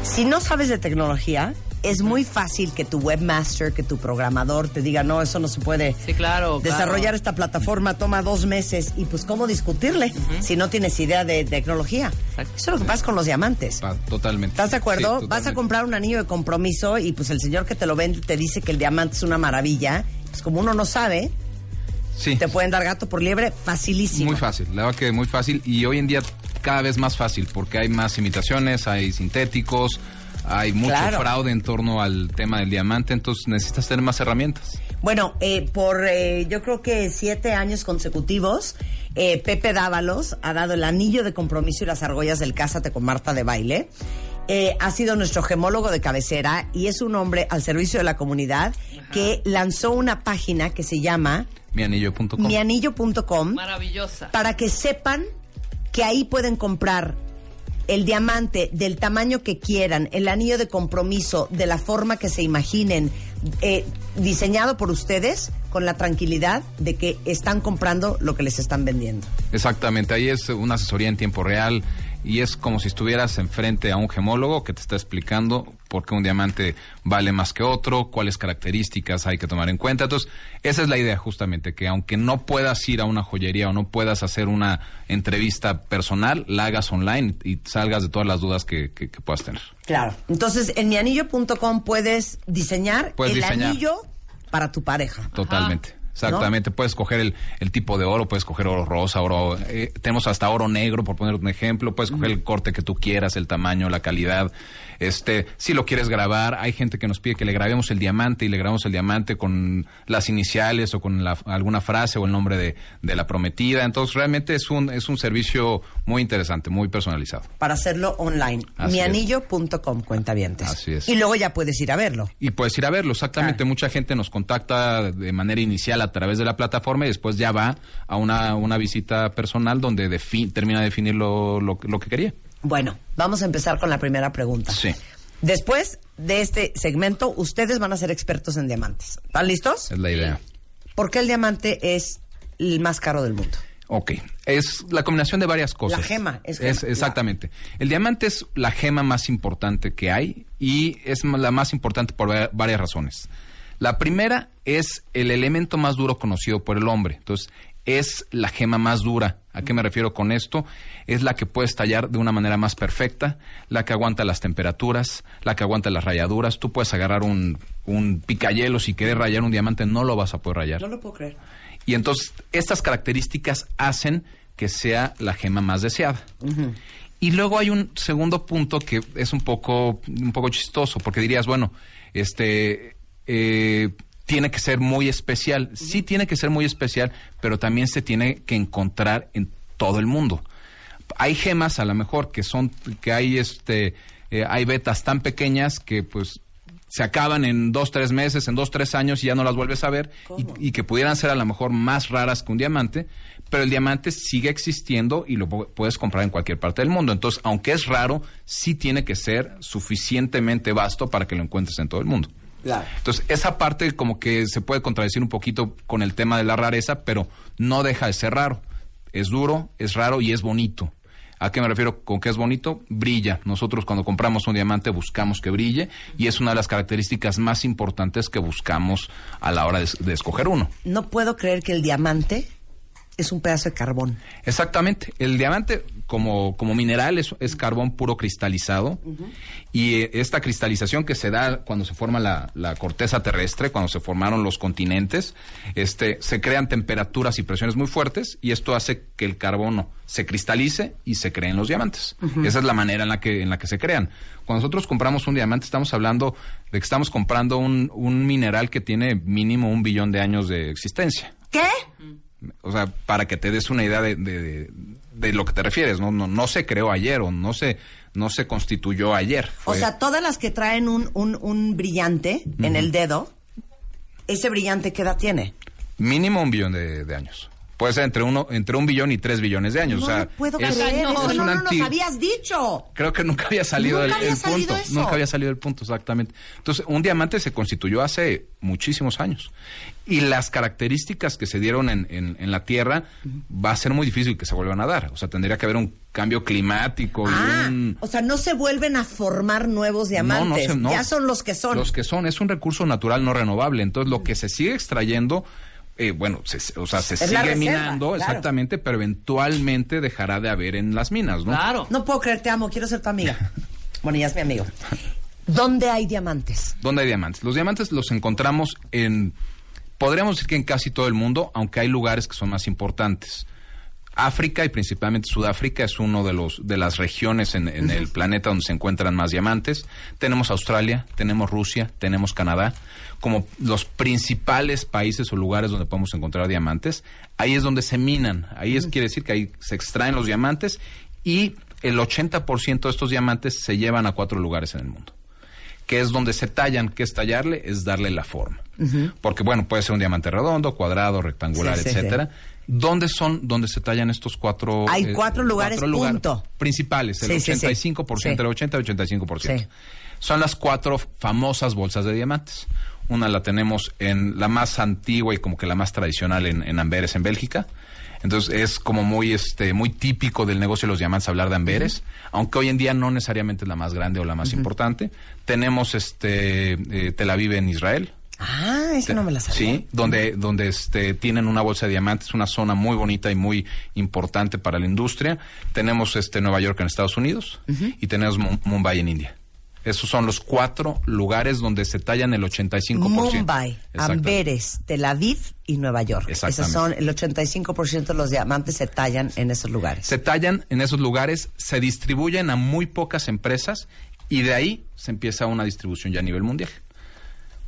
Si no sabes de tecnología, es muy fácil que tu webmaster, que tu programador te diga, no, eso no se puede. Sí, claro. Desarrollar claro. esta plataforma toma dos meses y pues cómo discutirle si no tienes idea de tecnología. Eso es lo que pasa con los diamantes. Ah, totalmente. ¿Estás de acuerdo? Sí, Vas a comprar un anillo de compromiso y pues el señor que te lo vende te dice que el diamante es una maravilla. Pues como uno no sabe, Sí. te pueden dar gato por liebre facilísimo. Muy fácil, la verdad que muy fácil y hoy en día cada vez más fácil porque hay más imitaciones, hay sintéticos, hay mucho Claro. fraude en torno al tema del diamante, entonces necesitas tener más herramientas. Bueno, eh, por eh, yo creo que siete años consecutivos, eh, Pepe Dávalos ha dado el anillo de compromiso y las argollas del Cásate con Marta de baile. eh, ha sido nuestro gemólogo de cabecera y es un hombre al servicio de la comunidad que lanzó una página que se llama Mianillo.com. mianillo.com Maravillosa. para que sepan que ahí pueden comprar el diamante del tamaño que quieran, el anillo de compromiso de la forma que se imaginen, eh, diseñado por ustedes con la tranquilidad de que están comprando lo que les están vendiendo. Exactamente, ahí es una asesoría en tiempo real y es como si estuvieras enfrente a un gemólogo que te está explicando por qué un diamante vale más que otro, cuáles características hay que tomar en cuenta. Entonces, esa es la idea justamente, que aunque no puedas ir a una joyería o no puedas hacer una entrevista personal, la hagas online y salgas de todas las dudas que, que- que puedas tener. Claro. Entonces, en mianillo.com puedes diseñar Puedes el diseñar. anillo para tu pareja. Totalmente. Exactamente, puedes coger el, el tipo de oro, puedes coger oro rosa, oro, eh, tenemos hasta oro negro, por poner un ejemplo, puedes coger el corte que tú quieras, el tamaño, la calidad, este, si lo quieres grabar, hay gente que nos pide que le grabemos el diamante y le grabamos el diamante con las iniciales o con la- alguna frase o el nombre de, de la prometida, entonces realmente es un, es un servicio muy interesante, muy personalizado. Para hacerlo online. Mianillo.com, cuentavientes. Así es. Y luego ya puedes ir a verlo. Y puedes ir a verlo, exactamente. Mucha gente nos contacta de manera inicial a través de la plataforma y después ya va a una, una visita personal donde termina de definir lo, lo, lo que quería. Bueno, vamos a empezar con la primera pregunta. Sí, Después de este segmento, ustedes van a ser expertos en diamantes. ¿Están listos? es la idea. ¿Por qué el diamante es el más caro del mundo? Ok, es la combinación de varias cosas. La gema, es gema, exactamente. El diamante es la gema más importante que hay y es la más importante por va- varias razones. La primera es el elemento más duro conocido por el hombre. Entonces, es la gema más dura. ¿A qué me refiero con esto? Es la que puedes tallar de una manera más perfecta, la que aguanta las temperaturas, la que aguanta las rayaduras. Tú puedes agarrar un, un picayelo si quieres rayar un diamante, no lo vas a poder rayar. No lo puedo creer. Y entonces estas características hacen que sea la gema más deseada. Y luego hay un segundo punto que es un poco, un poco chistoso, porque dirías, bueno, este eh, tiene que ser muy especial. Sí tiene que ser muy especial, pero también se tiene que encontrar en todo el mundo. Hay gemas a lo mejor que son, que hay este, eh, hay vetas tan pequeñas que pues se acaban en dos, tres meses, en dos, tres años y ya no las vuelves a ver y, y que pudieran ser a lo mejor más raras que un diamante, pero el diamante sigue existiendo y lo pu- puedes comprar en cualquier parte del mundo. Entonces, aunque es raro, sí tiene que ser suficientemente vasto para que lo encuentres en todo el mundo. Entonces, esa parte como que se puede contradecir un poquito con el tema de la rareza, pero no deja de ser raro. Es duro, es raro y es bonito. ¿A qué me refiero con que es bonito? Brilla. Nosotros cuando compramos un diamante buscamos que brille y es una de las características más importantes que buscamos a la hora de, de escoger uno. No puedo creer que el diamante es un pedazo de carbón. Exactamente. El diamante como, como mineral es, es carbón puro cristalizado y eh, esta cristalización que se da cuando se forma la, la corteza terrestre, cuando se formaron los continentes, este, se crean temperaturas y presiones muy fuertes y esto hace que el carbono se cristalice y se creen los diamantes. Esa es la manera en la que, en la que se crean. Cuando nosotros compramos un diamante estamos hablando de que estamos comprando un, un mineral que tiene mínimo un billón de años de existencia. ¿Qué? O sea, para que te des una idea de, de, de- de lo que te refieres, ¿no? No, no se creó ayer o no se, no se constituyó ayer. O sea, todas las que traen un, un, un brillante en el dedo, ¿ese brillante qué edad tiene? mínimo un billón de, de años. Puede ser entre uno, entre un billón y tres billones de años. no o sea, lo puedo es- creer, es eso no, no nos anti- habías dicho. Creo que nunca había salido Nunca el, había el salido punto. eso. Nunca había salido el punto, exactamente. Entonces, un diamante se constituyó hace muchísimos años. Y las características que se dieron en, en- en la Tierra va a ser muy difícil que se vuelvan a dar. O sea, tendría que haber un cambio climático y Ah, un... o sea, no se vuelven a formar nuevos diamantes. se- no. Ya son los que son. Los que son, es un recurso natural no renovable. Entonces, lo que se sigue extrayendo, eh, bueno, se, o sea, se Es sigue reserva, minando, claro. exactamente, pero eventualmente dejará de haber en las minas, ¿no? No puedo creer, te amo, quiero ser tu amiga. (laughs) Bueno, ya es mi amigo. (laughs) ¿Dónde hay diamantes? ¿Dónde hay diamantes? Los diamantes los encontramos en, podríamos decir que en casi todo el mundo, aunque hay lugares que son más importantes. África y principalmente Sudáfrica es uno de los de las regiones en, en el planeta donde se encuentran más diamantes. Tenemos Australia, tenemos Rusia, tenemos Canadá como los principales países o lugares donde podemos encontrar diamantes. Ahí es donde se minan. Ahí es quiere decir que ahí se extraen los diamantes y el 80% de estos diamantes se llevan a cuatro lugares en el mundo. Que es donde se tallan, que es tallarle, es darle la forma. Porque, bueno, puede ser un diamante redondo, cuadrado, rectangular, Sí, sí, etcétera. ¿Dónde son donde se tallan estos cuatro? Hay eh, cuatro lugares, punto. Principales, el Sí, sí, sí. 85%, Sí. el 80 y 85%. Sí. Son las cuatro famosas bolsas de diamantes. Una la tenemos en la más antigua y como que la más tradicional en, en Amberes, en Bélgica. Entonces es como muy este muy típico del negocio de los diamantes hablar de Amberes, aunque hoy en día no necesariamente es la más grande o la más importante. Tenemos este eh, Tel Aviv en Israel, Ah, eso no me la sabía. Sí, donde, donde este, tienen una bolsa de diamantes, una zona muy bonita y muy importante para la industria. Tenemos este Nueva York en Estados Unidos y tenemos Mu- Mumbai en India. Esos son los cuatro lugares donde se tallan el 85%. Mumbai. Amberes, Tel Aviv y Nueva York. Esos son el 85% de los diamantes se tallan en esos lugares. Se tallan en esos lugares, se distribuyen a muy pocas empresas y de ahí se empieza una distribución ya a nivel mundial.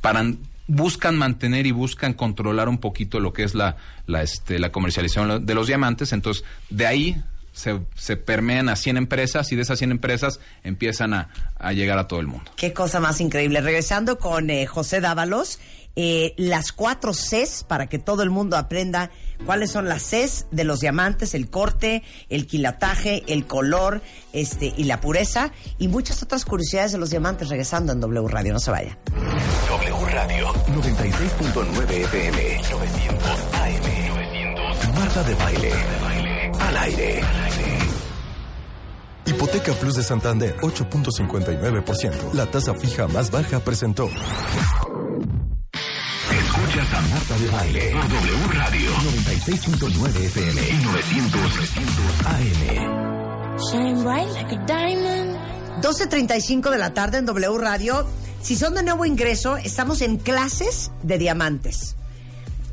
Para, buscan mantener y buscan controlar un poquito lo que es la, la, este, la comercialización de los diamantes, entonces de ahí se, se permean a 100 empresas y de esas 100 empresas empiezan a, a llegar a todo el mundo. Qué cosa más increíble. Regresando con eh, José Dávalos, eh, las cuatro Cs para que todo el mundo aprenda cuáles son las Cs de los diamantes, el corte, el quilataje, el color este, y la pureza y muchas otras curiosidades de los diamantes regresando en W Radio. No se vaya. W Radio 96.9 FM 900 AM Marta de baile al aire. Hipoteca Plus de Santander, 8.59%. La tasa fija más baja presentó. Escuchas a Marta de baile por W Radio 96.9 FM y 900 AM. Shine bright like a diamond. 12.35 de la tarde en W Radio. Si son de nuevo ingreso, estamos en clases de diamantes.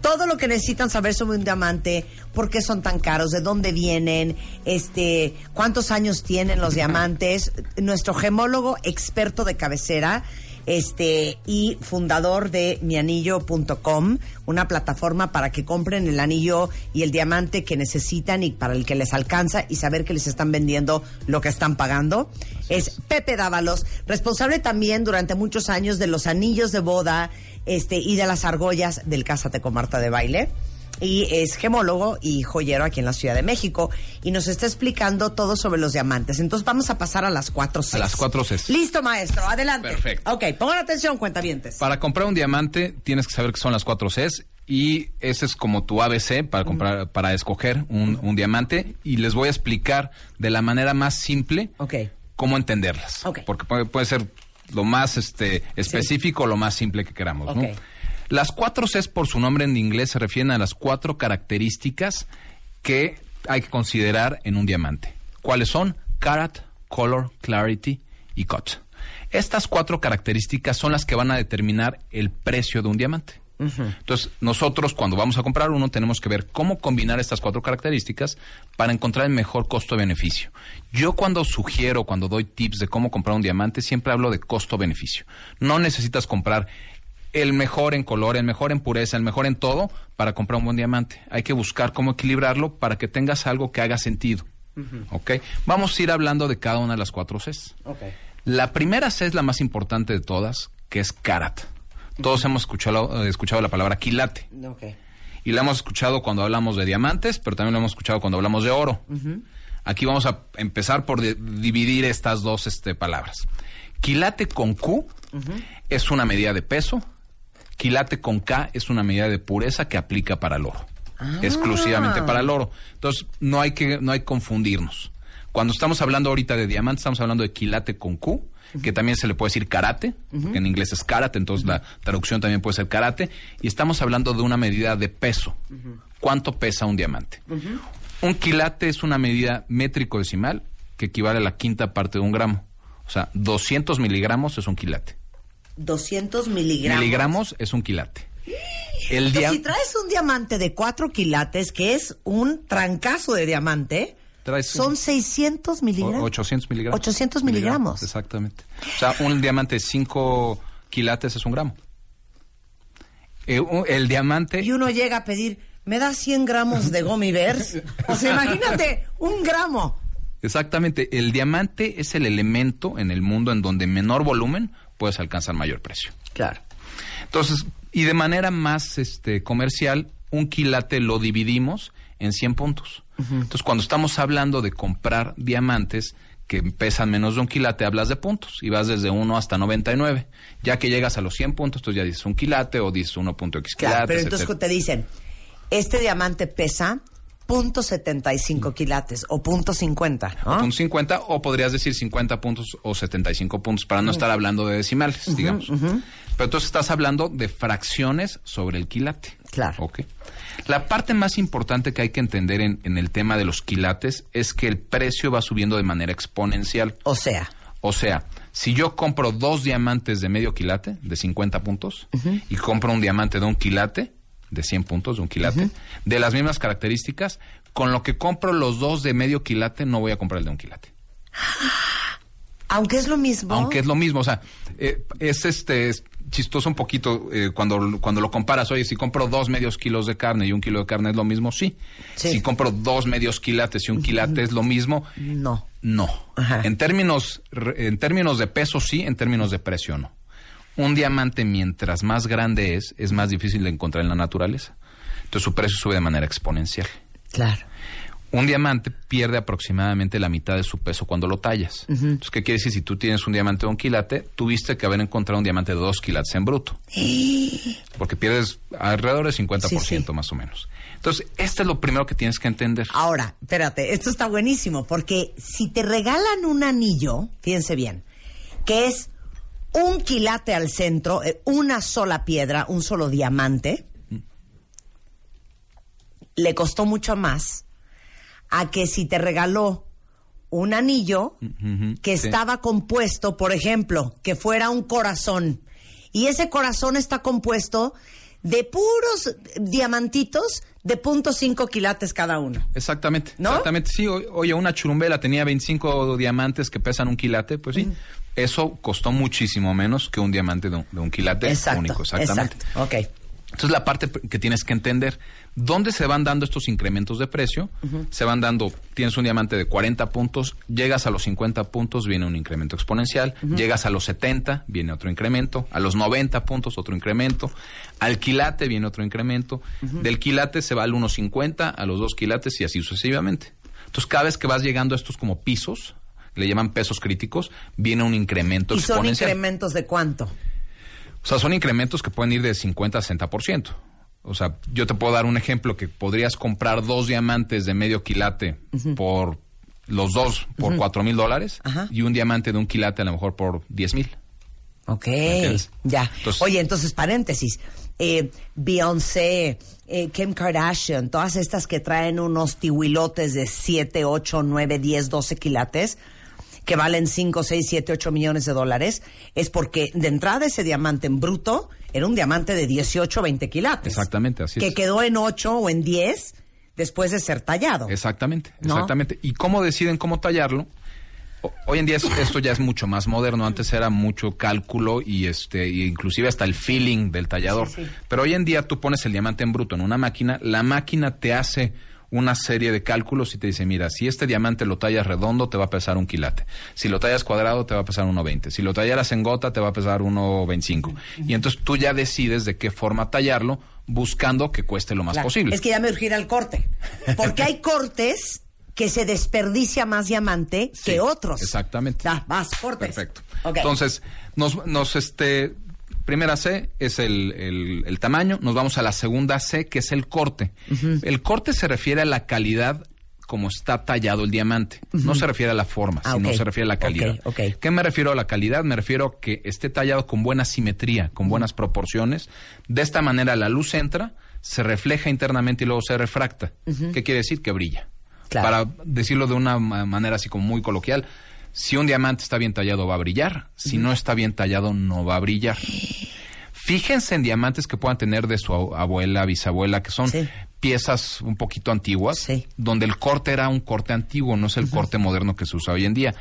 Todo lo que necesitan saber sobre un diamante, por qué son tan caros, de dónde vienen, este, cuántos años tienen los diamantes. Nuestro gemólogo experto de cabecera, este, y fundador de mianillo.com, una plataforma para que compren el anillo y el diamante que necesitan y para el que les alcanza y saber que les están vendiendo lo que están pagando. Es Pepe Dávalos, responsable también durante muchos años de los anillos de boda este, y de las argollas del Cásate con Marta de Baile. Y es gemólogo y joyero aquí en la Ciudad de México. Y nos está explicando todo sobre los diamantes. Entonces vamos a pasar a las cuatro Cs. A las cuatro Cs. Listo, maestro. Adelante. Perfecto. Ok, pongan atención, cuentavientes. Para comprar un diamante tienes que saber que son las cuatro Cs y ese es como tu ABC para comprar, para escoger un, un diamante y les voy a explicar de la manera más simple cómo entenderlas. Porque puede, puede ser lo más este, específico o lo más simple que queramos. ¿no? Las cuatro Cs por su nombre en inglés se refieren a las cuatro características que hay que considerar en un diamante. ¿Cuáles son? Carat, Color, Clarity y Cut. Estas cuatro características son las que van a determinar el precio de un diamante. Entonces, nosotros cuando vamos a comprar uno tenemos que ver cómo combinar estas cuatro características para encontrar el mejor costo-beneficio. Yo cuando sugiero, cuando doy tips de cómo comprar un diamante, siempre hablo de costo-beneficio. No necesitas comprar el mejor en color, el mejor en pureza, el mejor en todo para comprar un buen diamante. Hay que buscar cómo equilibrarlo para que tengas algo que haga sentido. ¿Ok? Vamos a ir hablando de cada una de las cuatro Cs. La primera C es la más importante de todas, que es carat. Todos hemos escuchado, eh, escuchado la palabra quilate. Y la hemos escuchado cuando hablamos de diamantes, pero también lo hemos escuchado cuando hablamos de oro. Aquí vamos a empezar por dividir estas dos este, palabras. Quilate con Q es una medida de peso. Quilate con K es una medida de pureza que aplica para el oro. Ah. Exclusivamente para el oro. Entonces, no hay que, no hay confundirnos. Cuando estamos hablando ahorita de diamantes, estamos hablando de quilate con Q, que también se le puede decir karate, porque en inglés es karate, entonces la traducción también puede ser karate. Y estamos hablando de una medida de peso. ¿Cuánto pesa un diamante? Un quilate es una medida métrico decimal que equivale a la quinta parte de un gramo. O sea, 200 miligramos es un quilate. 200 miligramos. Miligramos es un quilate. El Entonces, si traes un diamante de 4 quilates, que es un trancazo de diamante, Traes son 600 miligramos. o- 800 miligramos. 800 miligramos. Exactamente. O sea, un diamante de 5 quilates es un gramo. Eh, un- el diamante... Y uno llega a pedir, ¿me da 100 gramos de (laughs) gummy bears? O sea, imagínate, un gramo. Exactamente. El diamante es el elemento en el mundo en donde menor volumen puedes alcanzar mayor precio. Claro. Entonces, y de manera más este, comercial, un quilate lo dividimos en 100 puntos. Entonces, cuando estamos hablando de comprar diamantes que pesan menos de un quilate, hablas de puntos y vas desde 1 hasta 99. Ya que llegas a los 100 puntos, entonces ya dices un quilate o dices 1.x Claro, quilates. pero entonces etcétera. te dicen, este diamante pesa punto .75 quilates o punto .50, ¿no? O punto 50 o podrías decir 50 puntos o 75 puntos para no Mm. estar hablando de decimales, digamos. Pero entonces estás hablando de fracciones sobre el quilate. Claro. Ok. La parte más importante que hay que entender en, en el tema de los quilates es que el precio va subiendo de manera exponencial. O sea. O sea, si yo compro dos diamantes de medio quilate, de 50 puntos, y compro un diamante de un quilate, de 100 puntos, de un quilate, de las mismas características, con lo que compro los dos de medio quilate, no voy a comprar el de un quilate. (gasps) Aunque es lo mismo. Aunque es lo mismo, o sea, eh, es este es chistoso un poquito eh, cuando, cuando lo comparas. Oye, si compro dos medios kilos de carne y un kilo de carne es lo mismo, sí. Si compro dos medios quilates y un quilate es lo mismo, no. No. En términos en términos de peso sí, en términos de precio no. Un diamante mientras más grande es, es más difícil de encontrar en la naturaleza. Entonces su precio sube de manera exponencial. Claro. Un diamante pierde aproximadamente la mitad de su peso cuando lo tallas. Entonces, ¿qué quiere decir? Si tú tienes un diamante de un quilate, tuviste que haber encontrado un diamante de dos quilates en bruto. (gasps) Porque pierdes alrededor del 50% más o menos. Entonces, este es lo primero que tienes que entender. Ahora, espérate, esto está buenísimo, porque si te regalan un anillo, fíjense bien, que es un quilate al centro, eh, una sola piedra, un solo diamante, le costó mucho más a que si te regaló un anillo que Sí. estaba compuesto, por ejemplo, que fuera un corazón, y ese corazón está compuesto de puros diamantitos de punto cinco quilates cada uno. Exactamente. Exactamente. Sí, oye, una churumbela tenía 25 diamantes que pesan un quilate, pues sí. Eso costó muchísimo menos que un diamante de un, de un quilate Exacto, único. Exactamente. exacto. Entonces la parte que tienes que entender, ¿dónde se van dando estos incrementos de precio? Se van dando, tienes un diamante de 40 puntos, llegas a los 50 puntos, viene un incremento exponencial, llegas a los 70, viene otro incremento, a los 90 puntos otro incremento, al quilate viene otro incremento, del quilate se va al 1.50, a los 2 quilates y así sucesivamente. Entonces cada vez que vas llegando a estos como pisos, le llaman pesos críticos, viene un incremento ¿Y son incrementos de cuánto? O sea, son incrementos que pueden ir de 50 a 60%. O sea, yo te puedo dar un ejemplo que podrías comprar dos diamantes de medio quilate por los dos por cuatro mil dólares y un diamante de un quilate a lo mejor por 10 mil. Ok, ya. Entonces- Oye, entonces, paréntesis. Eh, Beyoncé, eh, Kim Kardashian, todas estas que traen unos tihuilotes de 7, 8, 9, 10, 12 quilates, que valen 5, 6, 7, 8 millones de dólares, es porque de entrada ese diamante en bruto era un diamante de 18, 20 quilates. Exactamente, así que es. quedó en 8 o en 10 después de ser tallado. Exactamente, ¿No? exactamente. ¿Y cómo deciden cómo tallarlo? Hoy en día es- esto ya es mucho más moderno. Antes era mucho cálculo y este, y inclusive hasta el feeling del tallador. Sí, sí. Pero hoy en día tú pones el diamante en bruto en una máquina, la máquina te hace una serie de cálculos y te dice, mira, si este diamante lo tallas redondo, te va a pesar un quilate. Si lo tallas cuadrado, te va a pesar 1.20. Si lo tallaras en gota, te va a pesar 1.25. Y entonces tú ya decides de qué forma tallarlo, buscando que cueste lo más Claro. posible. Es que ya me urgirá el corte. Porque hay cortes que se desperdicia más diamante que otros. Exactamente. Ya, vas, cortes. Perfecto. Entonces, nos, nos este, primera C es el, el- el tamaño, nos vamos a la segunda C, que es el corte. El corte se refiere a la calidad como está tallado el diamante. No se refiere a la forma, Ah, sino se refiere a la calidad. ¿Qué me refiero a la calidad? Me refiero a que esté tallado con buena simetría, con buenas proporciones. De esta manera la luz entra, se refleja internamente y luego se refracta. ¿Qué quiere decir? Que brilla. Claro. Para decirlo de una ma- manera así como muy coloquial, si un diamante está bien tallado va a brillar, si no está bien tallado no va a brillar. Fíjense en diamantes que puedan tener de su abuela, bisabuela, que son piezas un poquito antiguas, donde el corte era un corte antiguo, no es el corte moderno que se usa hoy en día.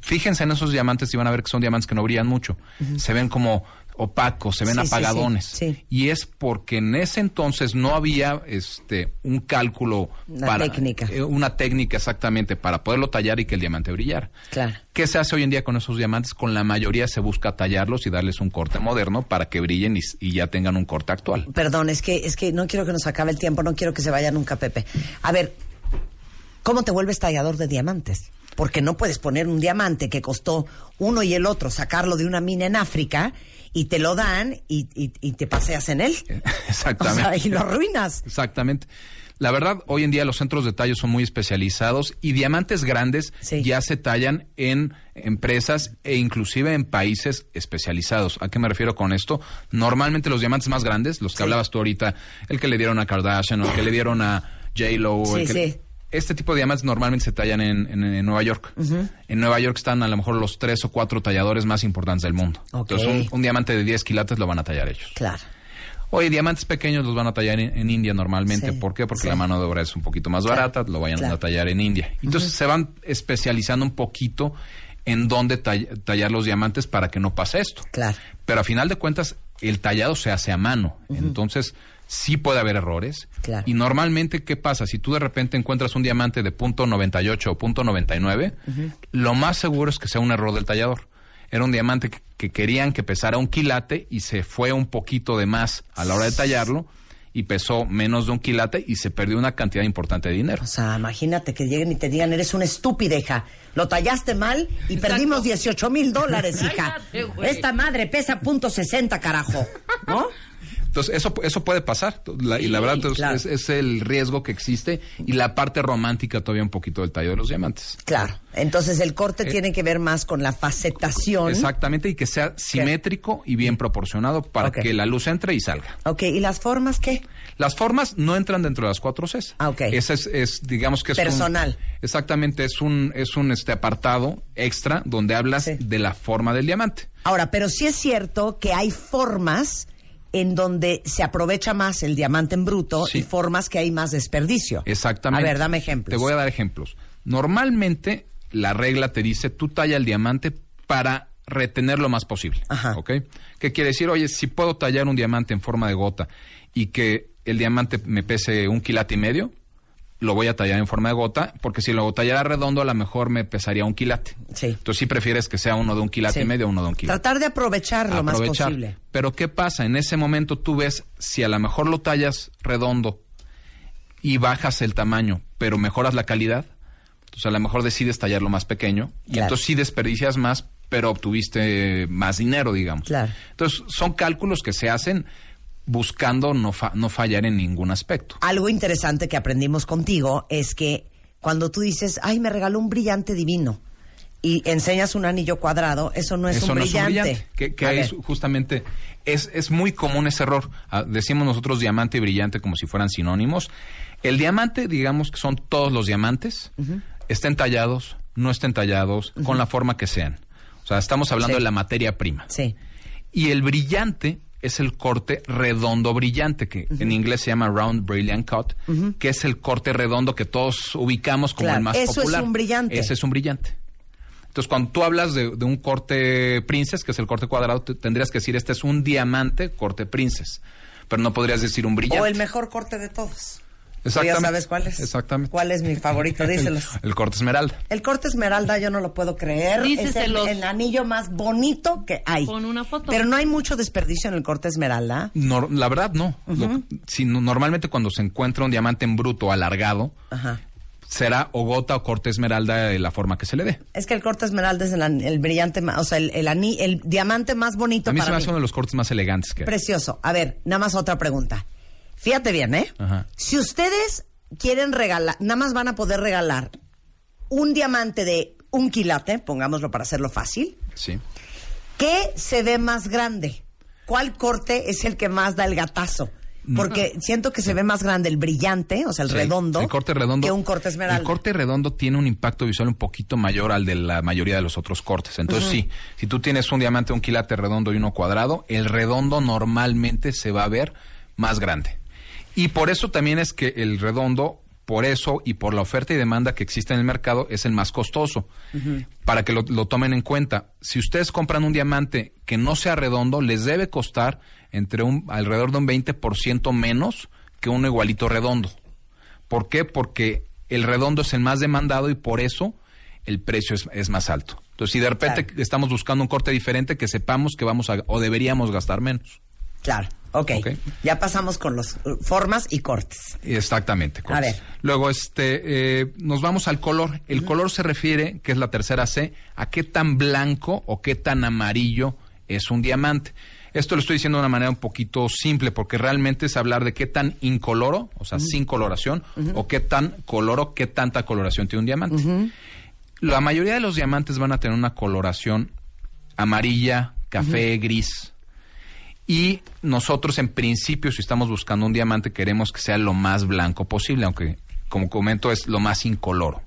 Fíjense en esos diamantes y van a ver que son diamantes que no brillan mucho. Se ven como opacos, se ven Sí, sí, sí, apagadones. sí. Y es porque en ese entonces no había este un cálculo Una para técnica. eh, una técnica exactamente para poderlo tallar y que el diamante brillara. Claro. ¿Qué se hace hoy en día con esos diamantes? Con la mayoría se busca tallarlos y darles un corte moderno para que brillen y, y ya tengan un corte actual. Perdón, es que, es que no quiero que nos acabe el tiempo, no quiero que se vaya nunca, Pepe. A ver, ¿cómo te vuelves tallador de diamantes? Porque no puedes poner un diamante que costó uno y el otro, sacarlo de una mina en África y te lo dan y, y- y te paseas en él. (laughs) Exactamente. O sea, y lo arruinas. Exactamente. La verdad, hoy en día los centros de tallo son muy especializados y diamantes grandes ya se tallan en empresas e inclusive en países especializados. ¿A qué me refiero con esto? Normalmente los diamantes más grandes, los que hablabas tú ahorita, el que le dieron a Kardashian o el que le dieron a J-Lo, Sí, el que-. Este tipo de diamantes normalmente se tallan en, en- en Nueva York. En Nueva York están a lo mejor los tres o cuatro talladores más importantes del mundo. Entonces un, un diamante de 10 quilates lo van a tallar ellos. Claro. Oye, diamantes pequeños los van a tallar en, en India normalmente. Sí, ¿Por qué? Porque sí. la mano de obra es un poquito más Claro, barata, lo vayan claro. a tallar en India. Entonces se van especializando un poquito en dónde tall- tallar los diamantes para que no pase esto. Claro. Pero a final de cuentas, el tallado se hace a mano. Entonces, sí puede haber errores. Claro. Y normalmente, ¿qué pasa? Si tú de repente encuentras un diamante de punto 98 o punto 99, lo más seguro es que sea un error del tallador. Era un diamante que, que querían que pesara un quilate y se fue un poquito de más a la hora de tallarlo y pesó menos de un quilate y se perdió una cantidad importante de dinero. O sea, imagínate que lleguen y te digan, eres una estúpida, hija. Lo tallaste mal y perdimos 18 mil dólares, (laughs) hija. Cállate. Esta madre pesa punto 60, carajo. ¿No? Entonces, eso, eso puede pasar. La- y la verdad, entonces, claro. es, es el riesgo que existe y la parte romántica todavía un poquito del tallo de los diamantes. Claro. Entonces el corte Eh, tiene que ver más con la facetación. Exactamente, y que sea simétrico y bien proporcionado para que la luz entre y salga. Ok, ¿y las formas qué? Las formas no entran dentro de las cuatro Cs. Ah, ok. Esa es, es, digamos que es un- Personal. exactamente, es un, es un este apartado extra donde hablas de la forma del diamante. Ahora, pero sí es cierto que hay formas en donde se aprovecha más el diamante en bruto y formas que hay más desperdicio. Exactamente. A ver, dame ejemplos. Te voy a dar ejemplos. Normalmente la regla te dice, tú talla el diamante para retener lo más posible. ¿Ok? ¿Qué quiere decir? Oye, si puedo tallar un diamante en forma de gota y que el diamante me pese un quilate y medio, lo voy a tallar en forma de gota, porque si lo tallara redondo, a lo mejor me pesaría un quilate. Sí. Entonces sí prefieres que sea uno de un quilate Sí. y medio uno de un quilate Tratar de aprovechar lo más posible. Pero ¿qué pasa? En ese momento tú ves si a lo mejor lo tallas redondo y bajas el tamaño, pero mejoras la calidad, entonces a lo mejor decides tallarlo más pequeño y Claro. entonces sí desperdicias más, pero obtuviste más dinero, digamos. Claro. Entonces son cálculos que se hacen buscando no, fa- no fallar en ningún aspecto. Algo interesante que aprendimos contigo es que cuando tú dices, ay, me regaló un brillante divino y enseñas un anillo cuadrado, eso no es, Eso un, no es un brillante. brillante. Que, que es justamente, es, es muy común ese error. Ah, decimos nosotros diamante y brillante como si fueran sinónimos. El diamante, digamos que son todos los diamantes, estén tallados, no estén tallados, con la forma que sean. O sea, estamos hablando Sí. de la materia prima. Sí. Y el brillante es el corte redondo brillante, que en inglés se llama round brilliant cut, que es el corte redondo que todos ubicamos como Claro, el más eso es popular. un brillante. Ese es un brillante. Entonces, cuando tú hablas de, de un corte princess, que es el corte cuadrado, te- tendrías que decir, este es un diamante corte princess. Pero no podrías decir un brillante. o el mejor corte de todos. ¿Tú ya Exactamente. sabes cuál es? Exactamente. ¿Cuál es mi favorito? (laughs) Díselos. El corte esmeralda. El corte esmeralda yo no lo puedo creer. Es el, Díceselos. el anillo más bonito que hay. Pon una foto. Pero no hay mucho desperdicio en el corte esmeralda. Nor- la verdad, no. Lo- si no- normalmente cuando se encuentra un diamante en bruto alargado, Ajá. será o gota o corte esmeralda de la forma que se le dé. Es que el corte esmeralda es el, an- el brillante, o sea, el, el, diamante más bonito A mí se para me mí. hace uno de los cortes más elegantes que hay. Precioso. A ver, nada más otra pregunta. Fíjate bien, ¿eh? Ajá. Si ustedes quieren regalar, nada más van a poder regalar un diamante de un quilate, pongámoslo para hacerlo fácil, Sí. ¿qué se ve más grande? ¿Cuál corte es el que más da el gatazo? Porque siento que se ve más grande el brillante, o sea, el Sí, redondo, el corte redondo. que un corte esmeralda. El corte redondo tiene un impacto visual un poquito mayor al de la mayoría de los otros cortes. Entonces, sí, si tú tienes un diamante, un quilate redondo y uno cuadrado, el redondo normalmente se va a ver más grande. Y por eso también es que el redondo Por eso y por la oferta y demanda que existe en el mercado es el más costoso. Para que lo, lo tomen en cuenta, si ustedes compran un diamante que no sea redondo, les debe costar entre un alrededor de un 20% menos que uno igualito redondo. ¿Por qué? Porque el redondo es el más demandado y por eso el precio es, es más alto. Entonces, si de repente estamos buscando un corte diferente, que sepamos que vamos a o deberíamos gastar menos. Claro, ok. Ya pasamos con las formas y cortes. Exactamente. A cortes. ver. Luego, este, eh, nos vamos al color. El color se refiere, que es la tercera C, a qué tan blanco o qué tan amarillo es un diamante. Esto lo estoy diciendo de una manera un poquito simple, porque realmente es hablar de qué tan incoloro, o sea, sin coloración, o qué tan coloro, qué tanta coloración tiene un diamante. La mayoría de los diamantes van a tener una coloración amarilla, café, gris. Y nosotros, en principio, si estamos buscando un diamante, queremos que sea lo más blanco posible, aunque, como comento, es lo más incoloro.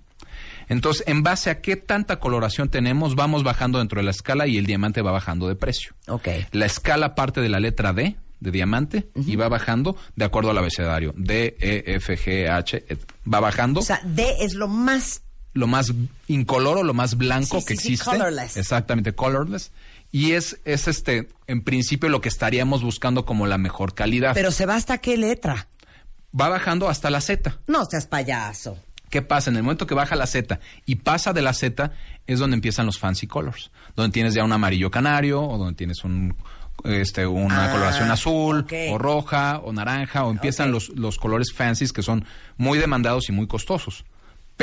Entonces, en base a qué tanta coloración tenemos, vamos bajando dentro de la escala y el diamante va bajando de precio. Ok. La escala parte de la letra D de diamante y va bajando de acuerdo al abecedario. D, E, F, G, H, et- va bajando. O sea, D es lo más lo más incoloro, lo más blanco Sí, que sí, sí, existe. colorless. Exactamente, colorless. Y es, es este, en principio lo que estaríamos buscando como la mejor calidad. Pero se va hasta qué letra. Va bajando hasta la Z. No seas payaso. ¿Qué pasa? En el momento que baja la Z y pasa de la Z es donde empiezan los fancy colors. Donde tienes ya un amarillo canario o donde tienes un este una Ah, coloración azul o roja o naranja o empiezan los, los colores fancies que son muy demandados y muy costosos.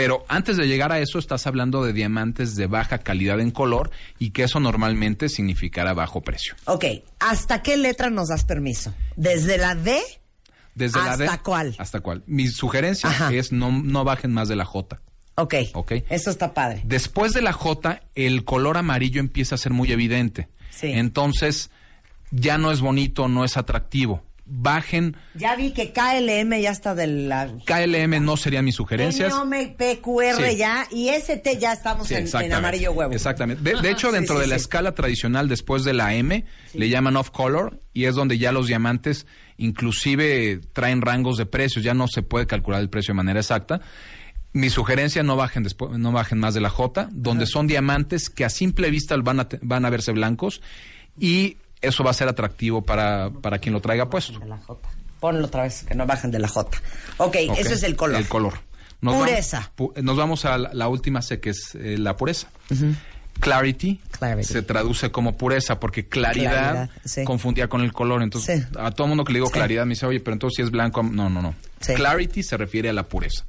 Pero antes de llegar a eso estás hablando de diamantes de baja calidad en color y que eso normalmente significará bajo precio. Ok, ¿hasta qué letra nos das permiso? ¿Desde la D? Desde la D ¿Hasta cuál? hasta cuál. Mi sugerencia Ajá. es no, no bajen más de la J. Ok. Ok. Eso está padre. Después de la J, el color amarillo empieza a ser muy evidente. Sí. Entonces, ya no es bonito, no es atractivo. Bajen. Ya vi que KLM ya está de la... KLM no serían mis sugerencias. NOM, PQR Sí. ya y ST ya estamos Sí, en, amarillo huevo. Exactamente. De, de hecho, dentro sí, de la escala tradicional, después de la M, le llaman off color y es donde ya los diamantes inclusive traen rangos de precios. Ya no se puede calcular el precio de manera exacta. Mi sugerencia no bajen después, no bajen más de la J, donde son diamantes que a simple vista van a, van a verse blancos y eso va a ser atractivo para, para quien lo traiga puesto. Ponlo otra vez, que no bajen de la J. Ok, Ok, eso es el color. El color. Pureza. Vamos, pu- nos vamos a la, la última C, que es eh, la pureza. Clarity, se traduce como pureza, porque claridad, Claridad, sí. confundía con el color. Entonces, a todo mundo que le digo claridad me dice, oye, pero entonces si es blanco, no, no, no. Clarity se refiere a la pureza.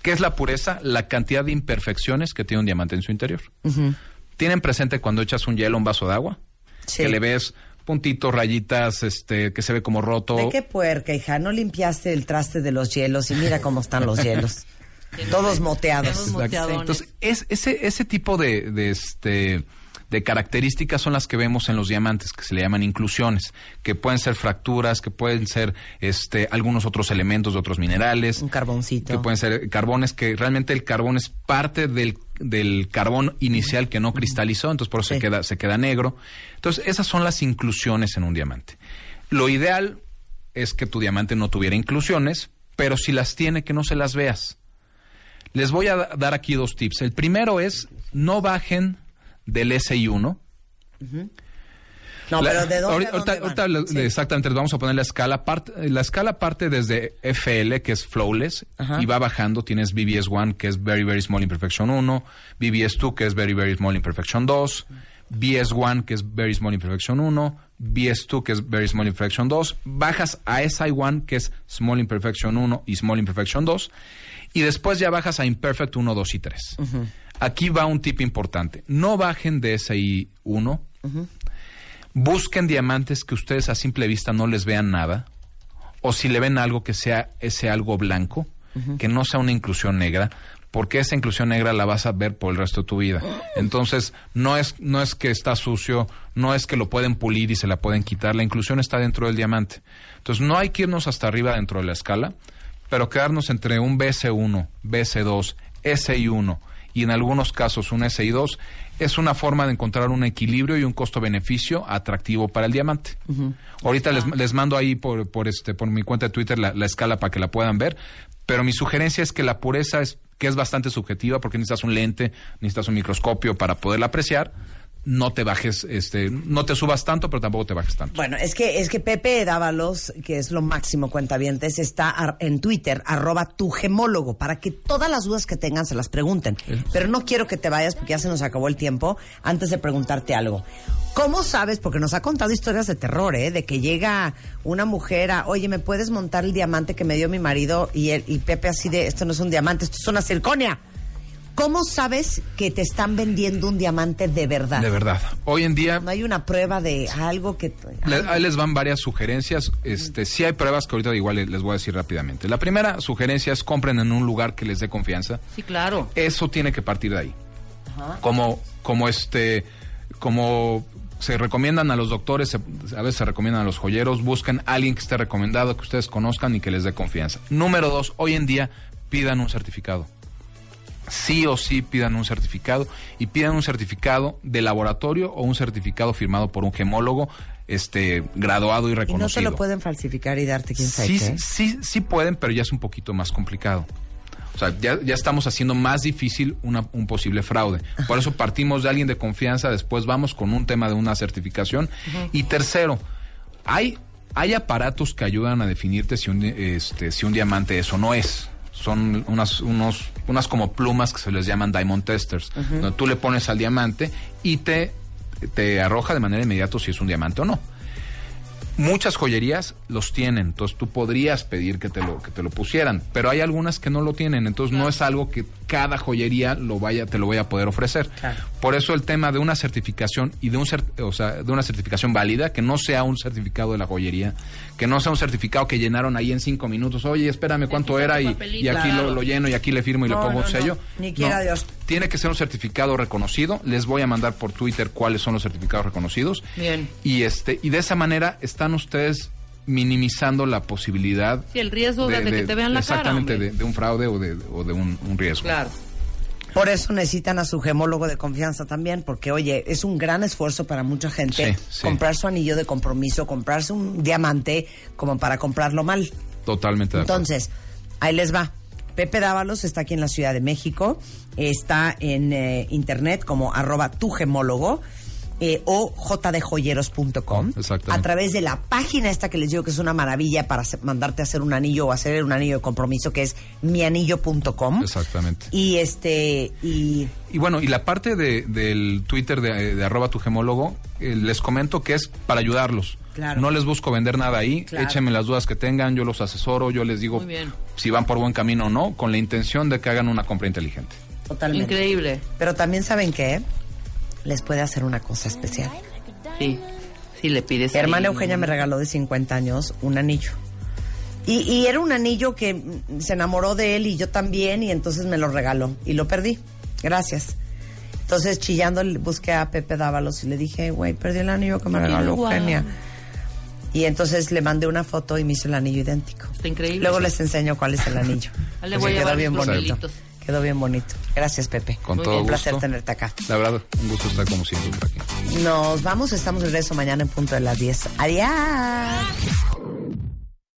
¿Qué es la pureza? La cantidad de imperfecciones que tiene un diamante en su interior. ¿Tienen presente cuando echas un hielo a un vaso de agua? Que le ves puntitos, rayitas, este, que se ve como roto. ¿De qué puerca, hija? No limpiaste el traste de los hielos y mira cómo están los hielos. (laughs) Todos moteados. Exacto. Entonces, es, ese, ese tipo de, de, este, de características son las que vemos en los diamantes, que se le llaman inclusiones, que pueden ser fracturas, que pueden ser este, algunos otros elementos de otros minerales. Un carboncito. Que pueden ser carbones, que realmente el carbón es parte del, del carbón inicial que no cristalizó, entonces por eso se, queda, se queda negro. Entonces, esas son las inclusiones en un diamante. Lo ideal es que tu diamante no tuviera inclusiones, pero si las tiene, que no se las veas. Les voy a da- dar aquí dos tips. El primero es no bajen del SI1. No, La- pero ¿de dónde ahorita- a dónde ahorita- van? ahorita le- Exactamente, les vamos a poner la escala. Part- la escala parte desde FL, que es flawless, Ajá. y va bajando. Tienes BBS1, que es Very Very Small Imperfection 1, BBS2, que es Very Very Small Imperfection 2, BS1, que es Very Small Imperfection 1, BS2, que es Very Small Imperfection 2. Bajas a SI1, que es Small Imperfection 1 y Small Imperfection 2. Y después ya bajas a Imperfect 1, 2 y 3. Aquí va un tip importante. No bajen de SI1. Busquen diamantes que ustedes a simple vista no les vean nada. O si le ven algo que sea ese algo blanco, que no sea una inclusión negra, porque esa inclusión negra la vas a ver por el resto de tu vida. Entonces, no es, no es que está sucio, no es que lo pueden pulir y se la pueden quitar, la inclusión está dentro del diamante. Entonces, no hay que irnos hasta arriba dentro de la escala, pero quedarnos entre un BC1, BC2, SI1 y en algunos casos un SI2, es una forma de encontrar un equilibrio y un costo-beneficio atractivo para el diamante. Ahorita les, les mando ahí por, por, este, por mi cuenta de Twitter la, la escala para que la puedan ver, pero mi sugerencia es que la pureza es que es bastante subjetiva porque necesitas un lente, necesitas un microscopio para poderla apreciar. No te bajes, este, no te subas tanto, pero tampoco te bajes tanto. Bueno, es que, es que Pepe Dávalos, que es lo máximo cuentavientes, está en Twitter, arroba tu gemólogo, para que todas las dudas que tengan se las pregunten. Pero no quiero que te vayas porque ya se nos acabó el tiempo, antes de preguntarte algo. ¿Cómo sabes? Porque nos ha contado historias de terror, ¿eh? De que llega una mujer a, oye, ¿me puedes montar el diamante que me dio mi marido? Y, él, y Pepe así de, esto no es un diamante, esto es una circonia. ¿Cómo sabes que te están vendiendo un diamante de verdad? De verdad. Hoy en día No hay una prueba de algo que... Le- ahí les van varias sugerencias. Este, sí hay pruebas que ahorita igual les- les voy a decir rápidamente. La primera sugerencia es compren en un lugar que les dé confianza. Sí, claro. Eso tiene que partir de ahí. Como, como este, como se recomiendan a los doctores, se- a veces se recomiendan a los joyeros, busquen a alguien que esté recomendado, que ustedes conozcan y que les dé confianza. Número dos, hoy en día pidan un certificado. Sí o sí pidan un certificado y pidan un certificado de laboratorio o un certificado firmado por un gemólogo este graduado y Y no reconocido. te lo pueden falsificar y darte quién sabe Sí, qué. sí, sí pueden, pero ya es un poquito más complicado. O sea, ya, ya estamos haciendo más difícil una- un posible fraude. Por eso partimos de alguien de confianza, después vamos con un tema de una certificación. Y tercero, hay, hay aparatos que ayudan a definirte si un, este, si un diamante es o no es. Son unas, unos, unas como plumas que se les llaman diamond testers, donde tú le pones al diamante y te, te arroja de manera inmediata si es un diamante o no. Muchas joyerías los tienen, entonces tú podrías pedir que te lo que te lo pusieran, pero hay algunas que no lo tienen, entonces no es algo que cada joyería lo vaya te lo vaya a poder ofrecer. Por eso el tema de una certificación y de un o sea, de una certificación válida, que no sea un certificado de la joyería, que no sea un certificado que llenaron ahí en cinco minutos. Oye, espérame cuánto era y, y aquí Claro. lo, lo lleno y aquí le firmo y le pongo no, un no. sello. Ni quiera Dios. Tiene que ser un certificado reconocido. Les voy a mandar por Twitter cuáles son los certificados reconocidos. Bien. Y este y de esa manera están ustedes minimizando la posibilidad Sí, el riesgo de, de que te vean la cara. exactamente hombre. de, de un fraude o de, o de un, un riesgo. Claro. Por eso necesitan a su gemólogo de confianza también, porque oye, es un gran esfuerzo para mucha gente Sí, sí. comprar su anillo de compromiso, comprarse un diamante como para comprarlo mal. Totalmente de. Entonces, ahí les va. Pepe Dávalos está aquí en la Ciudad de México, está en eh, internet como arroba tu gemólogo eh, o jdjoyeros.com. A través de la página esta que les digo que es una maravilla para mandarte a hacer un anillo o hacer un anillo de compromiso que es mianillo.com. Exactamente. Y este, y Y bueno, y la parte de, del Twitter de, de arroba tu gemólogo, eh, les comento que es para ayudarlos. Claro. No les busco vender nada ahí, Claro. échenme las dudas que tengan, yo los asesoro, yo les digo si van por buen camino o no, con la intención de que hagan una compra inteligente. Totalmente. Increíble. Pero también saben que les puede hacer una cosa especial. Sí. Sí, le pides. Mi hermana Eugenia me regaló de 50 años un anillo. Y, y era un anillo que se enamoró de él y yo también, y entonces me lo regaló. Y lo perdí. Gracias. Entonces, chillando, busqué a Pepe Dávalos y le dije, güey, perdí el anillo que me regaló. Eugenia. Y entonces le mandé una foto y me hizo el anillo idéntico. Está increíble. Luego les enseño cuál es el anillo. (laughs) Ahí le voy a llevar bien bonito. Quedó bien bonito. Gracias, Pepe. Con Muy todo bien, Un placer tenerte acá. La verdad, un gusto estar como siempre por aquí. Nos vamos, estamos de regreso mañana en punto de las 10. Adiós.